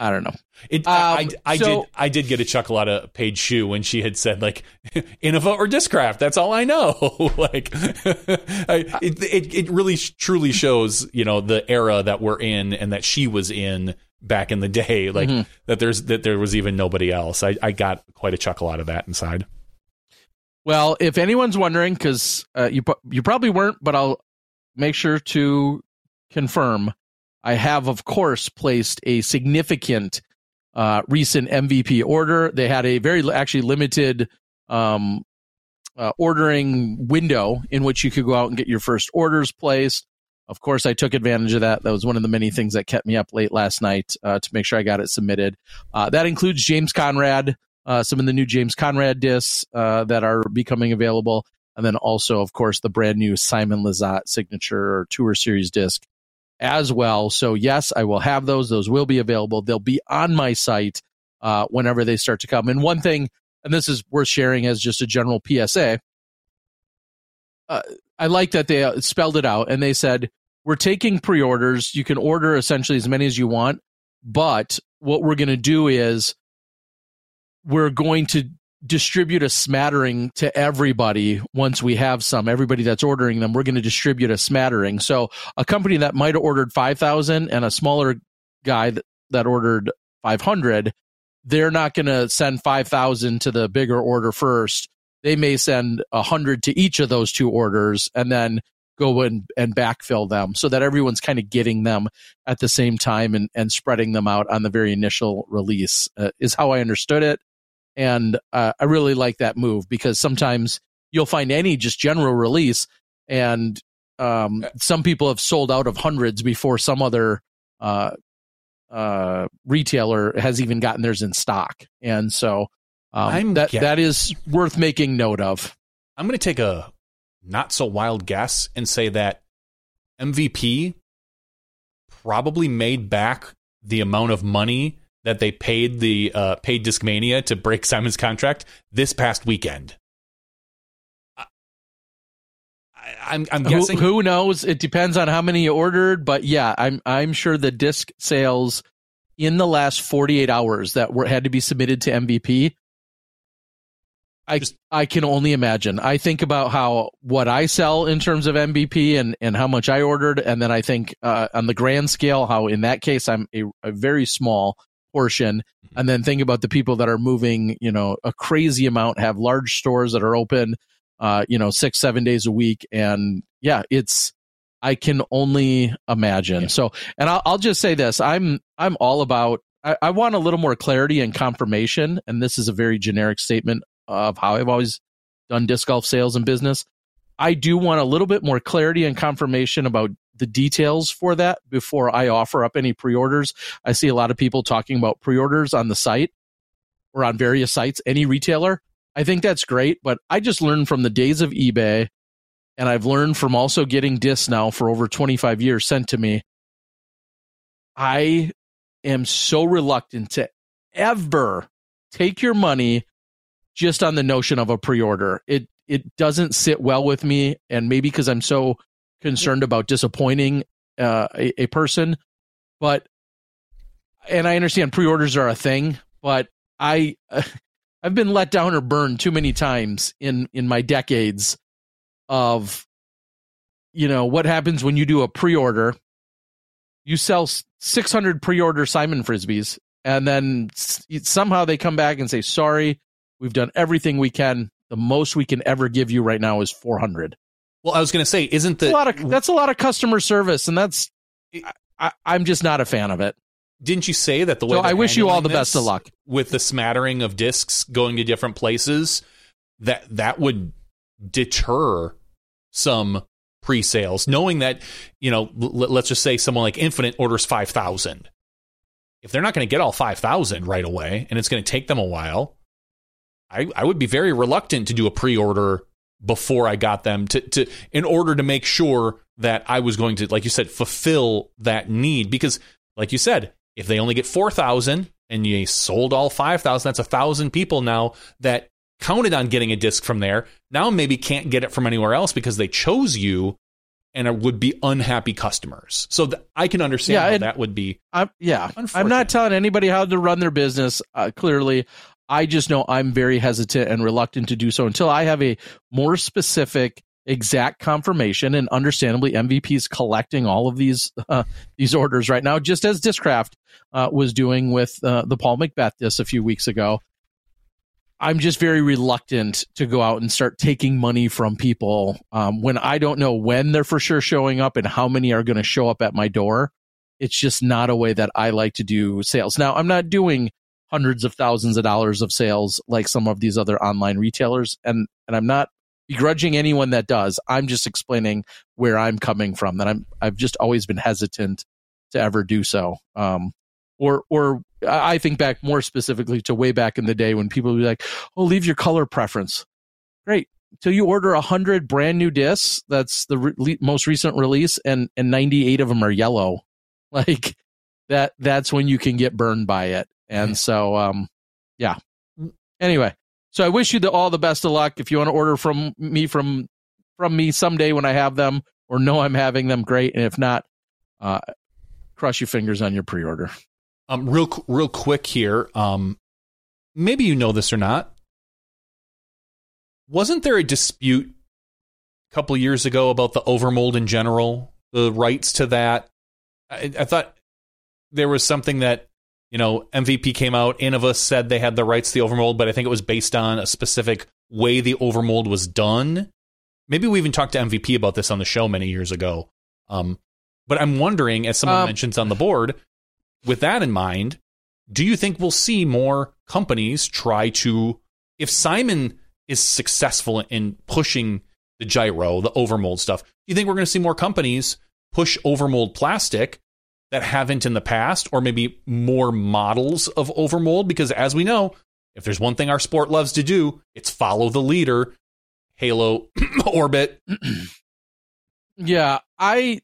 I don't know. It, I, Um, I, I so- did I did get a chuckle out of Paige Shue when she had said like Innova or Discraft. That's all I know. like I, it, it it really truly shows you know the era that we're in and that she was in back in the day. Like Mhm. that there's that there was even nobody else. I, I got quite a chuckle out of that inside. Well, if anyone's wondering, because uh, you you probably weren't, but I'll make sure to confirm. I have, of course, placed a significant uh, recent MVP order. They had a very actually limited um, uh, ordering window in which you could go out and get your first orders placed. Of course, I took advantage of that. That was one of the many things that kept me up late last night uh, to make sure I got it submitted. Uh, that includes James Conrad, uh, some of the new James Conrad discs uh, that are becoming available, and then also, of course, the brand new Simon Lizotte signature or tour series disc as well. So yes, I will have those. Those will be available. They'll be on my site uh, whenever they start to come. And one thing, and this is worth sharing as just a general PSA. Uh, I like that they uh, spelled it out and they said we're taking pre-orders. You can order essentially as many as you want, but what we're going to do is we're going to distribute a smattering to everybody once we have some everybody that's ordering them we're going to distribute a smattering so a company that might have ordered 5000 and a smaller guy that, that ordered 500, they're not going to send 5,000 to the bigger order first. They may send 100 to each of those two orders and then go and, and backfill them so that everyone's kind of getting them at the same time and, and spreading them out on the very initial release, uh, is how I understood it. And uh, I really like that move because sometimes you'll find any just general release and um, some people have sold out of hundreds before some other uh, uh, retailer has even gotten theirs in stock, and so um, that get- that is worth making note of. I'm going to take a not so wild guess and say that MVP probably made back the amount of money that they paid the uh, paid Discmania to break Simon's contract this past weekend. I'm Who, guessing who knows? It depends on how many you ordered, but yeah, I'm I'm sure the disc sales in the last 48 hours that were had to be submitted to MVP. I I can only imagine. I think about how what I sell in terms of MVP and and how much I ordered, and then I think uh, on the grand scale how in that case I'm a, a very small portion, Mm-hmm. and then think about the people that are moving, you know, a crazy amount, have large stores that are open, uh, you know, six seven days a week, and yeah, it's I can only imagine. So, and I'll, I'll just say this: I'm I'm all about. I, I want a little more clarity and confirmation, and this is a very generic statement of how I've always done disc golf sales and business. I do want a little bit more clarity and confirmation about the details for that before I offer up any pre-orders. I see a lot of people talking about pre-orders on the site or on various sites, any retailer. I think that's great, but I just learned from the days of eBay and I've learned from also getting discs now for over 25 years sent to me. I am so reluctant to ever take your money just on the notion of a pre-order. It it doesn't sit well with me, and maybe because I'm so concerned about disappointing uh, a, a person, but and I understand pre-orders are a thing, but I I've been let down or burned too many times in in my decades of you know what happens when you do a pre-order. You sell 600 pre-order simon frisbees and then somehow they come back and say sorry we've done everything we can. The most we can ever give you right now is 400 Well, I was going to say, isn't that's the a lot of that's a lot of customer service and that's I, i'm just not a fan of it Didn't you say that the way So I wish you all the best of luck. with the smattering of discs going to different places? That that would deter some pre-sales, knowing that you know, l- let's just say someone like Infinite orders five thousand. If they're not going to get all five thousand right away, and it's going to take them a while, I I would be very reluctant to do a pre-order before I got them to to in order to make sure that I was going to, like you said, fulfill that need because, like you said, if they only get 4,000 and you sold all 5,000, that's a thousand people now that counted on getting a disc from there. Now maybe can't get it from anywhere else because they chose you and are, would be unhappy customers. So th- I can understand Yeah, how that would be. I'm yeah. I'm not telling anybody how to run their business. Uh, clearly, I just know I'm very hesitant and reluctant to do so until I have a more specific, exact confirmation. And understandably, MVP is collecting all of these uh, these orders right now, just as Discraft uh, was doing with uh, the Paul McBeth disc a few weeks ago. I'm just very reluctant to go out and start taking money from people um, when I don't know when they're for sure showing up and how many are going to show up at my door. It's just not a way that I like to do sales. Now, I'm not doing hundreds of thousands of dollars of sales like some of these other online retailers, and and I'm not begrudging anyone that does. I'm just explaining where I'm coming from. That I'm I've just always been hesitant to ever do so. Um, or or I think back more specifically to way back in the day when people would be like, "Oh, leave your color preference." Great. Till you order a hundred brand new discs, that's the re- most recent release, and and ninety eight of them are yellow. Like that. That's when you can get burned by it. And so, um, yeah. Anyway, so I wish you the, all the best of luck. If you want to order from me from from me someday when I have them, or know I'm having them, great. And if not, uh, cross your fingers on your pre-order. Um, real real quick here. Um, maybe you know this or not. Wasn't there a dispute a couple years ago about the overmold in general, the rights to that? I, I thought there was something that you know MVP came out. Innova said they had the rights to the overmold, but I think it was based on a specific way the overmold was done. Maybe we even talked to MVP about this on the show many years ago. Um, but I'm wondering, as someone Um, mentions on the board, with that in mind, do you think we'll see more companies try to, if Simon is successful in pushing the gyro, the overmold stuff, do you think we're going to see more companies push overmold plastic that haven't in the past, or maybe more models of overmold? Because as we know, if there's one thing our sport loves to do, it's follow the leader. Halo, Orbit, Yeah, I,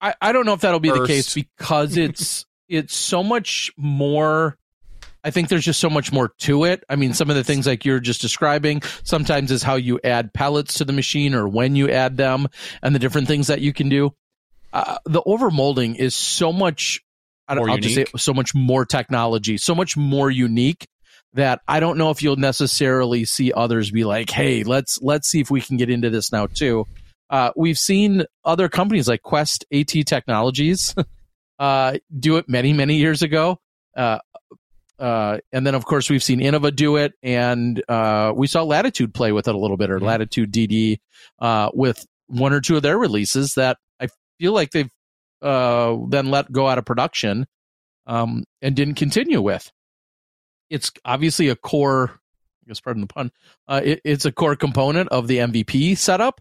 I, I don't know if that'll be the case because it's it's so much more. I think there's just so much more to it. I mean, some of the things like you're just describing sometimes is how you add pellets to the machine or when you add them and the different things that you can do. Uh, the overmolding is so much. I don't, I'll just say so much more technology, so much more unique that I don't know if you'll necessarily see others be like, "Hey, let's let's see if we can get into this now too." Uh, we've seen other companies like Quest AT Technologies uh, do it many many years ago, uh, uh, and then of course we've seen Innova do it, and uh, we saw Latitude play with it a little bit, or Latitude DD uh, with one or two of their releases that feel like they've uh, then let go out of production um, and didn't continue with. It's obviously a core, I guess, pardon the pun. Uh, it, it's a core component of the MVP setup,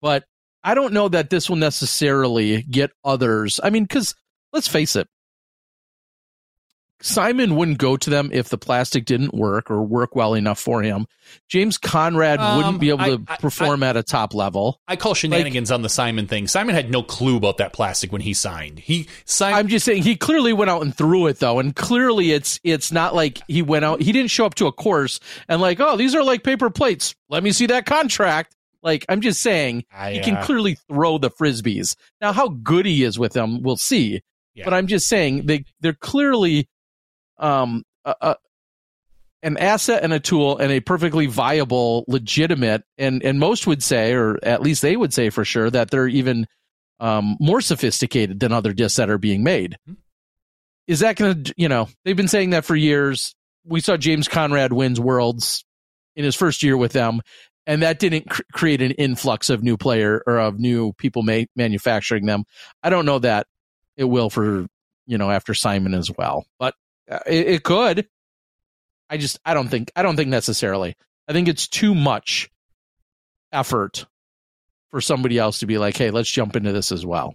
but I don't know that this will necessarily get others. I mean, because let's face it, Simon wouldn't go to them if the plastic didn't work or work well enough for him. James Conrad Um, wouldn't be able I- to I- perform at a top level. I call shenanigans on the Simon thing. Simon had no clue about that plastic when he signed. He signed. I'm just saying he clearly went out and threw it though, and clearly it's it's not like he went out. He didn't show up to a course and like, oh, these are like paper plates. Let me see that contract. Like I'm just saying, I, he can uh, clearly throw the frisbees. Now, how good he is with them, we'll see. Yeah. But I'm just saying they they're clearly um a, a, an asset and a tool and a perfectly viable, legitimate, and and most would say, or at least they would say for sure, that they're even um, more sophisticated than other discs that are being made. Hmm. Is that going to, you know, they've been saying that for years. We saw James Conrad wins worlds in his first year with them, and that didn't cr- create an influx of new player or of new people ma- manufacturing them. I don't know that it will for you know after Simon as well, but it, it could. I just I don't think I don't think necessarily. I think it's too much effort for somebody else to be like, "Hey, let's jump into this as well."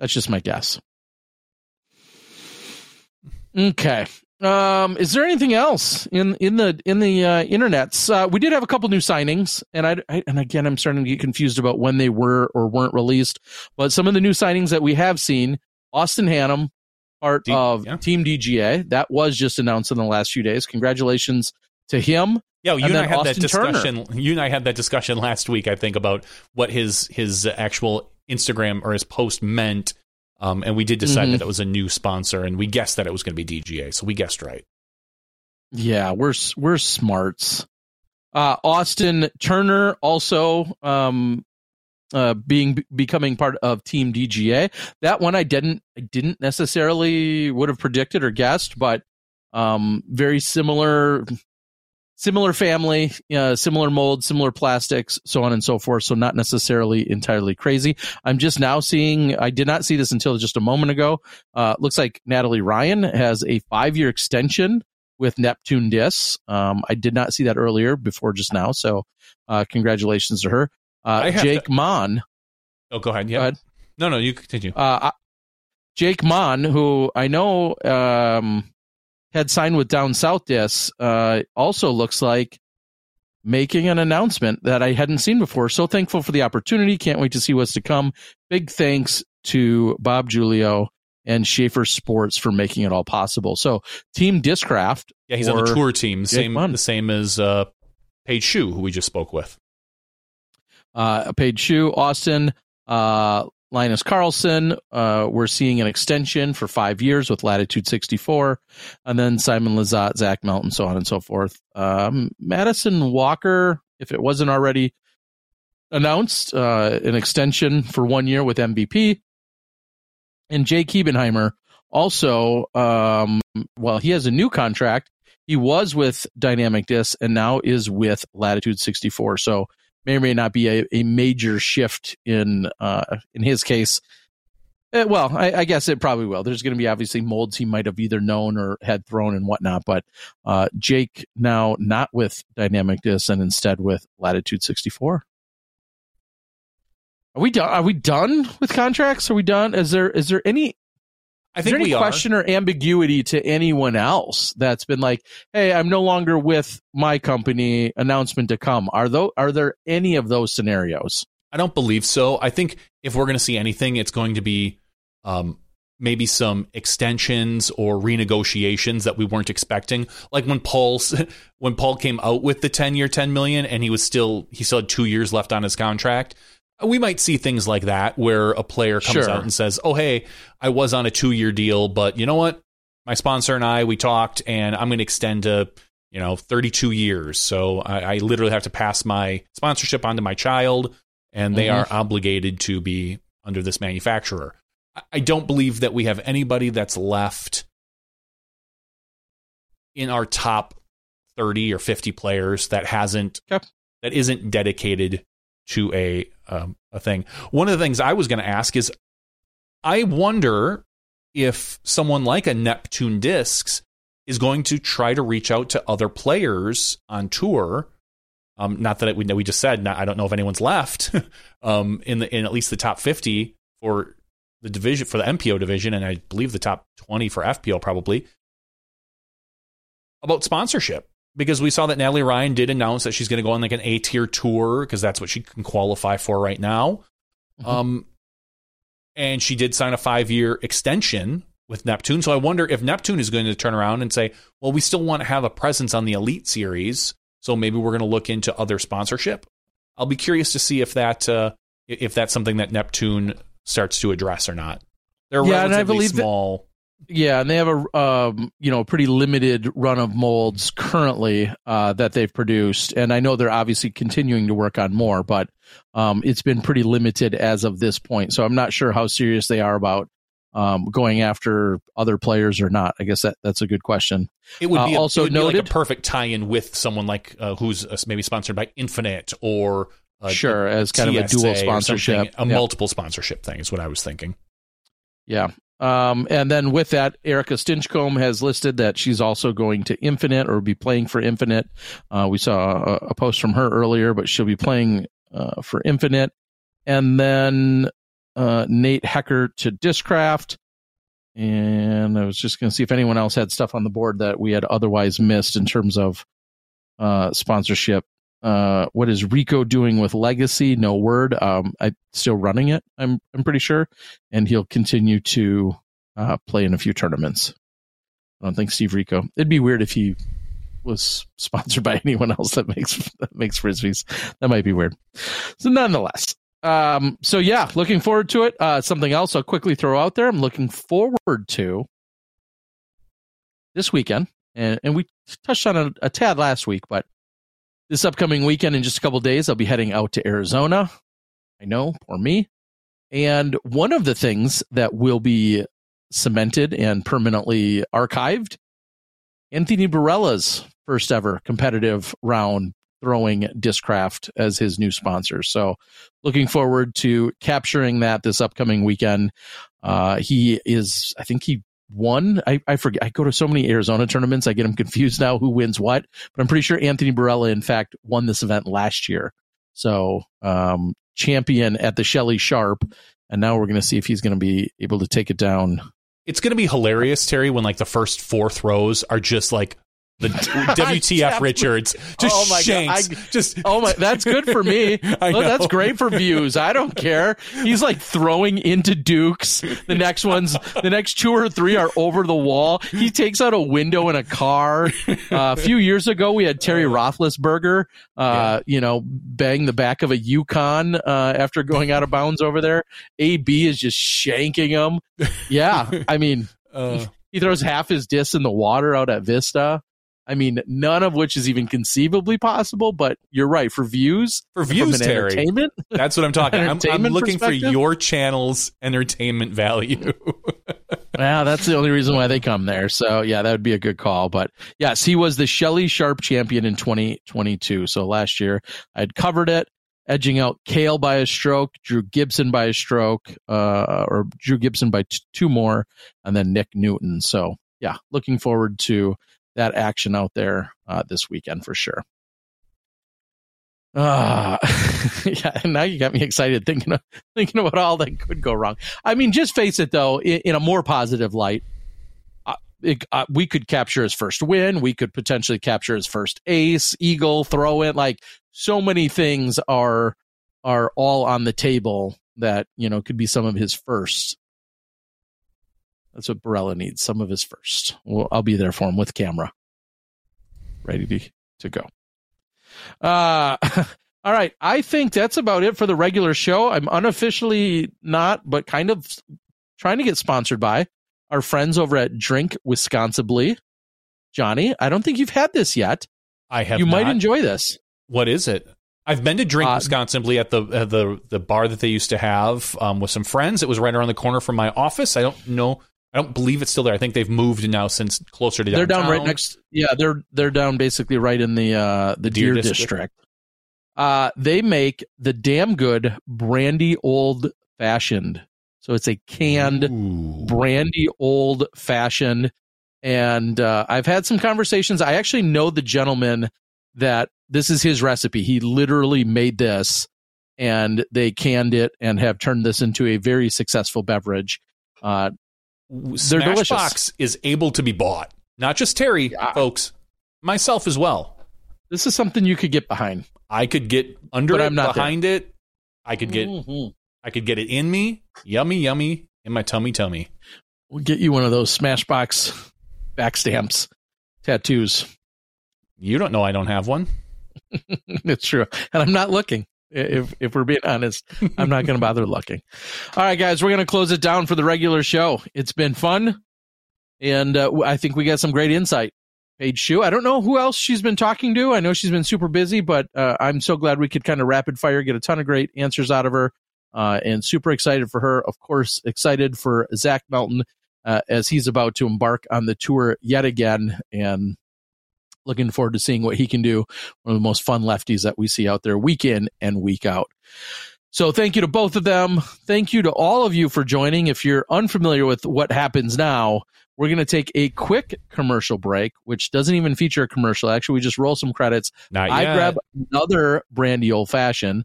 That's just my guess. Okay. Um, is there anything else in in the in the uh, internets? Uh, we did have a couple new signings, and I, I and again I'm starting to get confused about when they were or weren't released. But some of the new signings that we have seen: Austin Hannum, part D- of yeah. Team DGA, that was just announced in the last few days. Congratulations to him. Yeah, you And and, I had that Austin Turner. discussion. You and I had that discussion last week, I think, about what his his actual Instagram or his post meant. Um, and we did decide Mhm. that it was a new sponsor, and we guessed that it was going to be DGA, so we guessed right. Yeah, we're we're smarts. Uh, Austin Turner also um, uh, being becoming part of Team DGA. That one I didn't I didn't necessarily would have predicted or guessed, but um, very similar similar family, uh, similar mold, similar plastics, so on and so forth. So not necessarily entirely crazy. I'm just now seeing. I did not see this until just a moment ago. Uh, looks like Natalie Ryan has a five year extension with Neptune Discs. Um, I did not see that earlier before just now. So uh, congratulations to her. Uh, Jake to- Mon. Oh, go ahead. Yeah. Go ahead. No, no, you continue. Uh, I- Jake Mon, who I know um, had signed with Down South Discs, uh, also looks like making an announcement that I hadn't seen before. So thankful for the opportunity. Can't wait to see what's to come. Big thanks to Bob Julio and Schaefer Sports for making it all possible. So Team Discraft. yeah, he's on the tour team, Jake same Munn. the same as uh, Paige Shue, who we just spoke with. Uh, Paige Shue, Austin, uh, Linus Carlsson. Uh, we're seeing an extension for five years with Latitude 64, and then Simon Lizotte, Zach Melton, so on and so forth. Um, Madison Walker, if it wasn't already announced, uh, an extension for one year with MVP, and Jake Hebenheimer also, um, well, he has a new contract. He was with Dynamic Disc and now is with Latitude 64. So may or may not be a, a major shift in uh, in his case. Uh, well, I, I, guess it probably will. There's going to be obviously molds he might have either known or had thrown and whatnot. But uh, Jake now not with Dynamic Disc and instead with Latitude 64. Are we done? Are we done with contracts? Are we done? Is there is there any I think Is there any question are. or ambiguity to anyone else that's been like, "Hey, I'm no longer with my company." Announcement to come. Are though? Are there any of those scenarios? I don't believe so. I think if we're going to see anything, it's going to be um, maybe some extensions or renegotiations that we weren't expecting. Like when Paul's when Paul came out with the ten year, ten million, and he was still he still had two years left on his contract we might see things like that where a player comes Sure. out and says, "Oh, hey, I was on a two-year deal, but you know what? My sponsor and I we talked, and I'm going to extend to you know 32 years. So I, I literally have to pass my sponsorship on to my child, and they Mhm. are obligated to be under this manufacturer. I- I don't believe that we have anybody that's left in our top 30 or 50 players that hasn't Okay. that isn't dedicated to a um, a thing. One of the things I was going to ask is, I wonder if someone like a Neptune Discs is going to try to reach out to other players on tour. Um, not that it, we we just said. Not, I don't know if anyone's left um, in the in at least the top fifty for the division for the MPO division, and I believe the top twenty for FPO probably about sponsorship because we saw that Natalie Ryan did announce that she's going to go on like an A tier tour because that's what she can qualify for right now. Um, and she did sign a five year extension with Neptune. So I wonder if Neptune is going to turn around and say, well, we still want to have a presence on the Elite Series, so maybe we're going to look into other sponsorship. I'll be curious to see if that uh, if that's something that Neptune starts to address or not. They're Yeah, and I relatively small. Yeah, and they have a um, you know pretty limited run of molds currently uh, that they've produced, and I know they're obviously continuing to work on more, but um, it's been pretty limited as of this point. So I'm not sure how serious they are about um, going after other players or not. I guess that that's a good question. It would Uh, be a, also would be like a perfect tie-in with someone like uh, who's uh, maybe sponsored by Infinite or uh, Sure, as kind of a dual sponsorship. a Yeah. multiple sponsorship thing is what I was thinking. Yeah. Um, and then with that, Erica Stinchcomb has listed that she's also going to Infinite or be playing for Infinite. Uh, we saw a, a post from her earlier, but she'll be playing uh, for Infinite. And then uh, Nate Hecker to Discraft. And I was just going to see if anyone else had stuff on the board that we had otherwise missed in terms of uh, sponsorship. Uh, what is Rico doing with Legacy? No word. Um, I'm still running it. I'm I'm pretty sure, and he'll continue to uh, play in a few tournaments. I don't think Steve Rico. It'd be weird if he was sponsored by anyone else that makes that makes frisbees. That might be weird. So, nonetheless, um, so yeah, looking forward to it. Uh, something else I'll quickly throw out there. I'm looking forward to this weekend, and and we touched on it a tad last week, but this upcoming weekend in just a couple days, I'll be heading out to Arizona. I know, poor me. And one of the things that will be cemented and permanently archived, Anthony Barela's first ever competitive round throwing Discraft as his new sponsor. So looking forward to capturing that this upcoming weekend. Uh, he is, I think he won. I, I forget. I go to so many Arizona tournaments. I get them confused now who wins what, but I'm pretty sure Anthony Barela, in fact, won this event last year. So, um, champion at the Shelly Sharp. And now we're going to see if he's going to be able to take it down. It's going to be hilarious, Terry, when like the first four throws are just like the WTF Richards, just Oh my God. shanks, I- just Oh my, that's good for me. I Well, that's great for views. I don't care. He's like throwing into Dukes. The next ones, the next two or three are over the wall. He takes out a window in a car. Uh, a few years ago, we had Terry Roethlisberger, uh, you know, bang the back of a Yukon, uh, after going out of bounds over there. AB is just shanking him. Yeah. I mean, Uh, he throws half his disc in the water out at Vista. I mean, none of which is even conceivably possible, but you're right. For views, for views, Terry. entertainment, That's what I'm talking. I'm, I'm looking for your channel's entertainment value. yeah, that's the only reason why they come there. So yeah, that would be a good call. But yes, he was the Shelly Sharp champion in 2022. So last year I'd covered it, edging out Cale by a stroke, Drew Gibson by a stroke, uh, or Drew Gibson by t- two more, and then Nick Newton. So yeah, looking forward to that action out there uh, this weekend for sure. Uh, yeah, now you got me excited thinking of, thinking about all that could go wrong. I mean, just face it though, in, in a more positive light, uh, it, uh, we could capture his first win. We could potentially capture his first ace, eagle, throw in. Like so many things are are all on the table that you know could be some of his first. That's what Barela needs. Some of his first. Well, I'll be there for him with camera, ready to to go. Uh, all right. I think that's about it for the regular show. I'm unofficially not, but kind of trying to get sponsored by our friends over at Drink Wisconsibly. Johnny, I don't think you've had this yet. I have. You might enjoy this. What is it? I've been to Drink Uh, Wisconsin at the at the the bar that they used to have um, with some friends. It was right around the corner from my office. I don't know. I don't believe it's still there. I think they've moved now since closer to the. They're down right next. Yeah, they're they're down basically right in the uh the Deer Deer, District. District. Uh they make the damn good brandy old fashioned. So it's a canned Ooh. brandy old fashioned and uh, i've had some conversations i actually know the gentleman that this is his recipe he literally made this and they canned it and have turned this into a very successful beverage uh, they're delicious Smashboxx is able to be bought. Not just Terry, Yeah. folks. Myself as well. this is something you could get behind I could get under But it, I'm not behind it. I could get Mhm. I could get it in me. Yummy, yummy in my tummy, tummy. we'll get you one of those smashboxx back stamps tattoos You don't know I don't have one. it's true. And I'm not looking. If if we're being honest, I'm not going to bother looking. All right, guys, we're going to close it down for the regular show. It's been fun, and uh, I think we got some great insight. Paige Shue. I don't know who else she's been talking to. I know she's been super busy, but uh, I'm so glad we could kind of rapid fire get a ton of great answers out of her, uh, and super excited for her. Of course, excited for Zach Melton uh, as he's about to embark on the tour yet again, and looking forward to seeing what he can do one of the most fun lefties that we see out there week in and week out. So thank you to both of them. Thank you to all of you for joining. If you're unfamiliar with what happens now, we're going to take a quick commercial break, which doesn't even feature a commercial. Actually, we just roll some credits. Not I yet. grab another brandy old fashioned,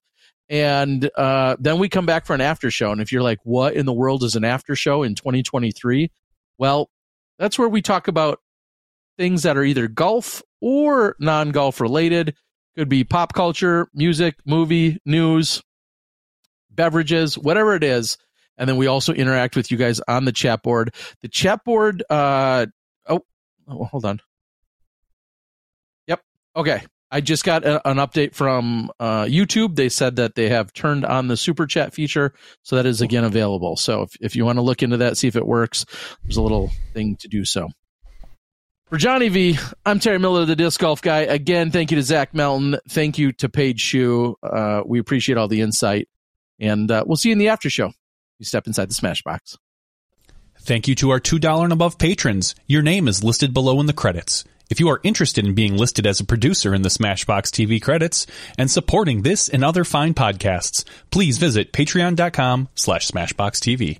and uh, then we come back for an after show. And if you're like, what in the world is an after show in 2023? Well, that's where we talk about things that are either golf or non golf related. Could be pop culture, music, movie, news, beverages, whatever it is. And then we also interact with you guys on the chat board. The chat board, uh, oh, oh hold on. Yep. Okay. I just got a, an update from uh, YouTube. They said that they have turned on the super chat feature. So that is again available. So if, if you want to look into that, see if it works, there's a little thing to do so. For Johnny V, I'm Terry Miller, the disc golf guy. Again, thank you to Zach Melton. Thank you to Paige Shue. Uh, we appreciate all the insight. And uh, we'll see you in the after show. You step inside the Smashboxx. Thank you to our $2 and above patrons. Your name is listed below in the credits. If you are interested in being listed as a producer in the Smashboxx TV credits and supporting this and other fine podcasts, please visit patreon.com slash smashboxxtv.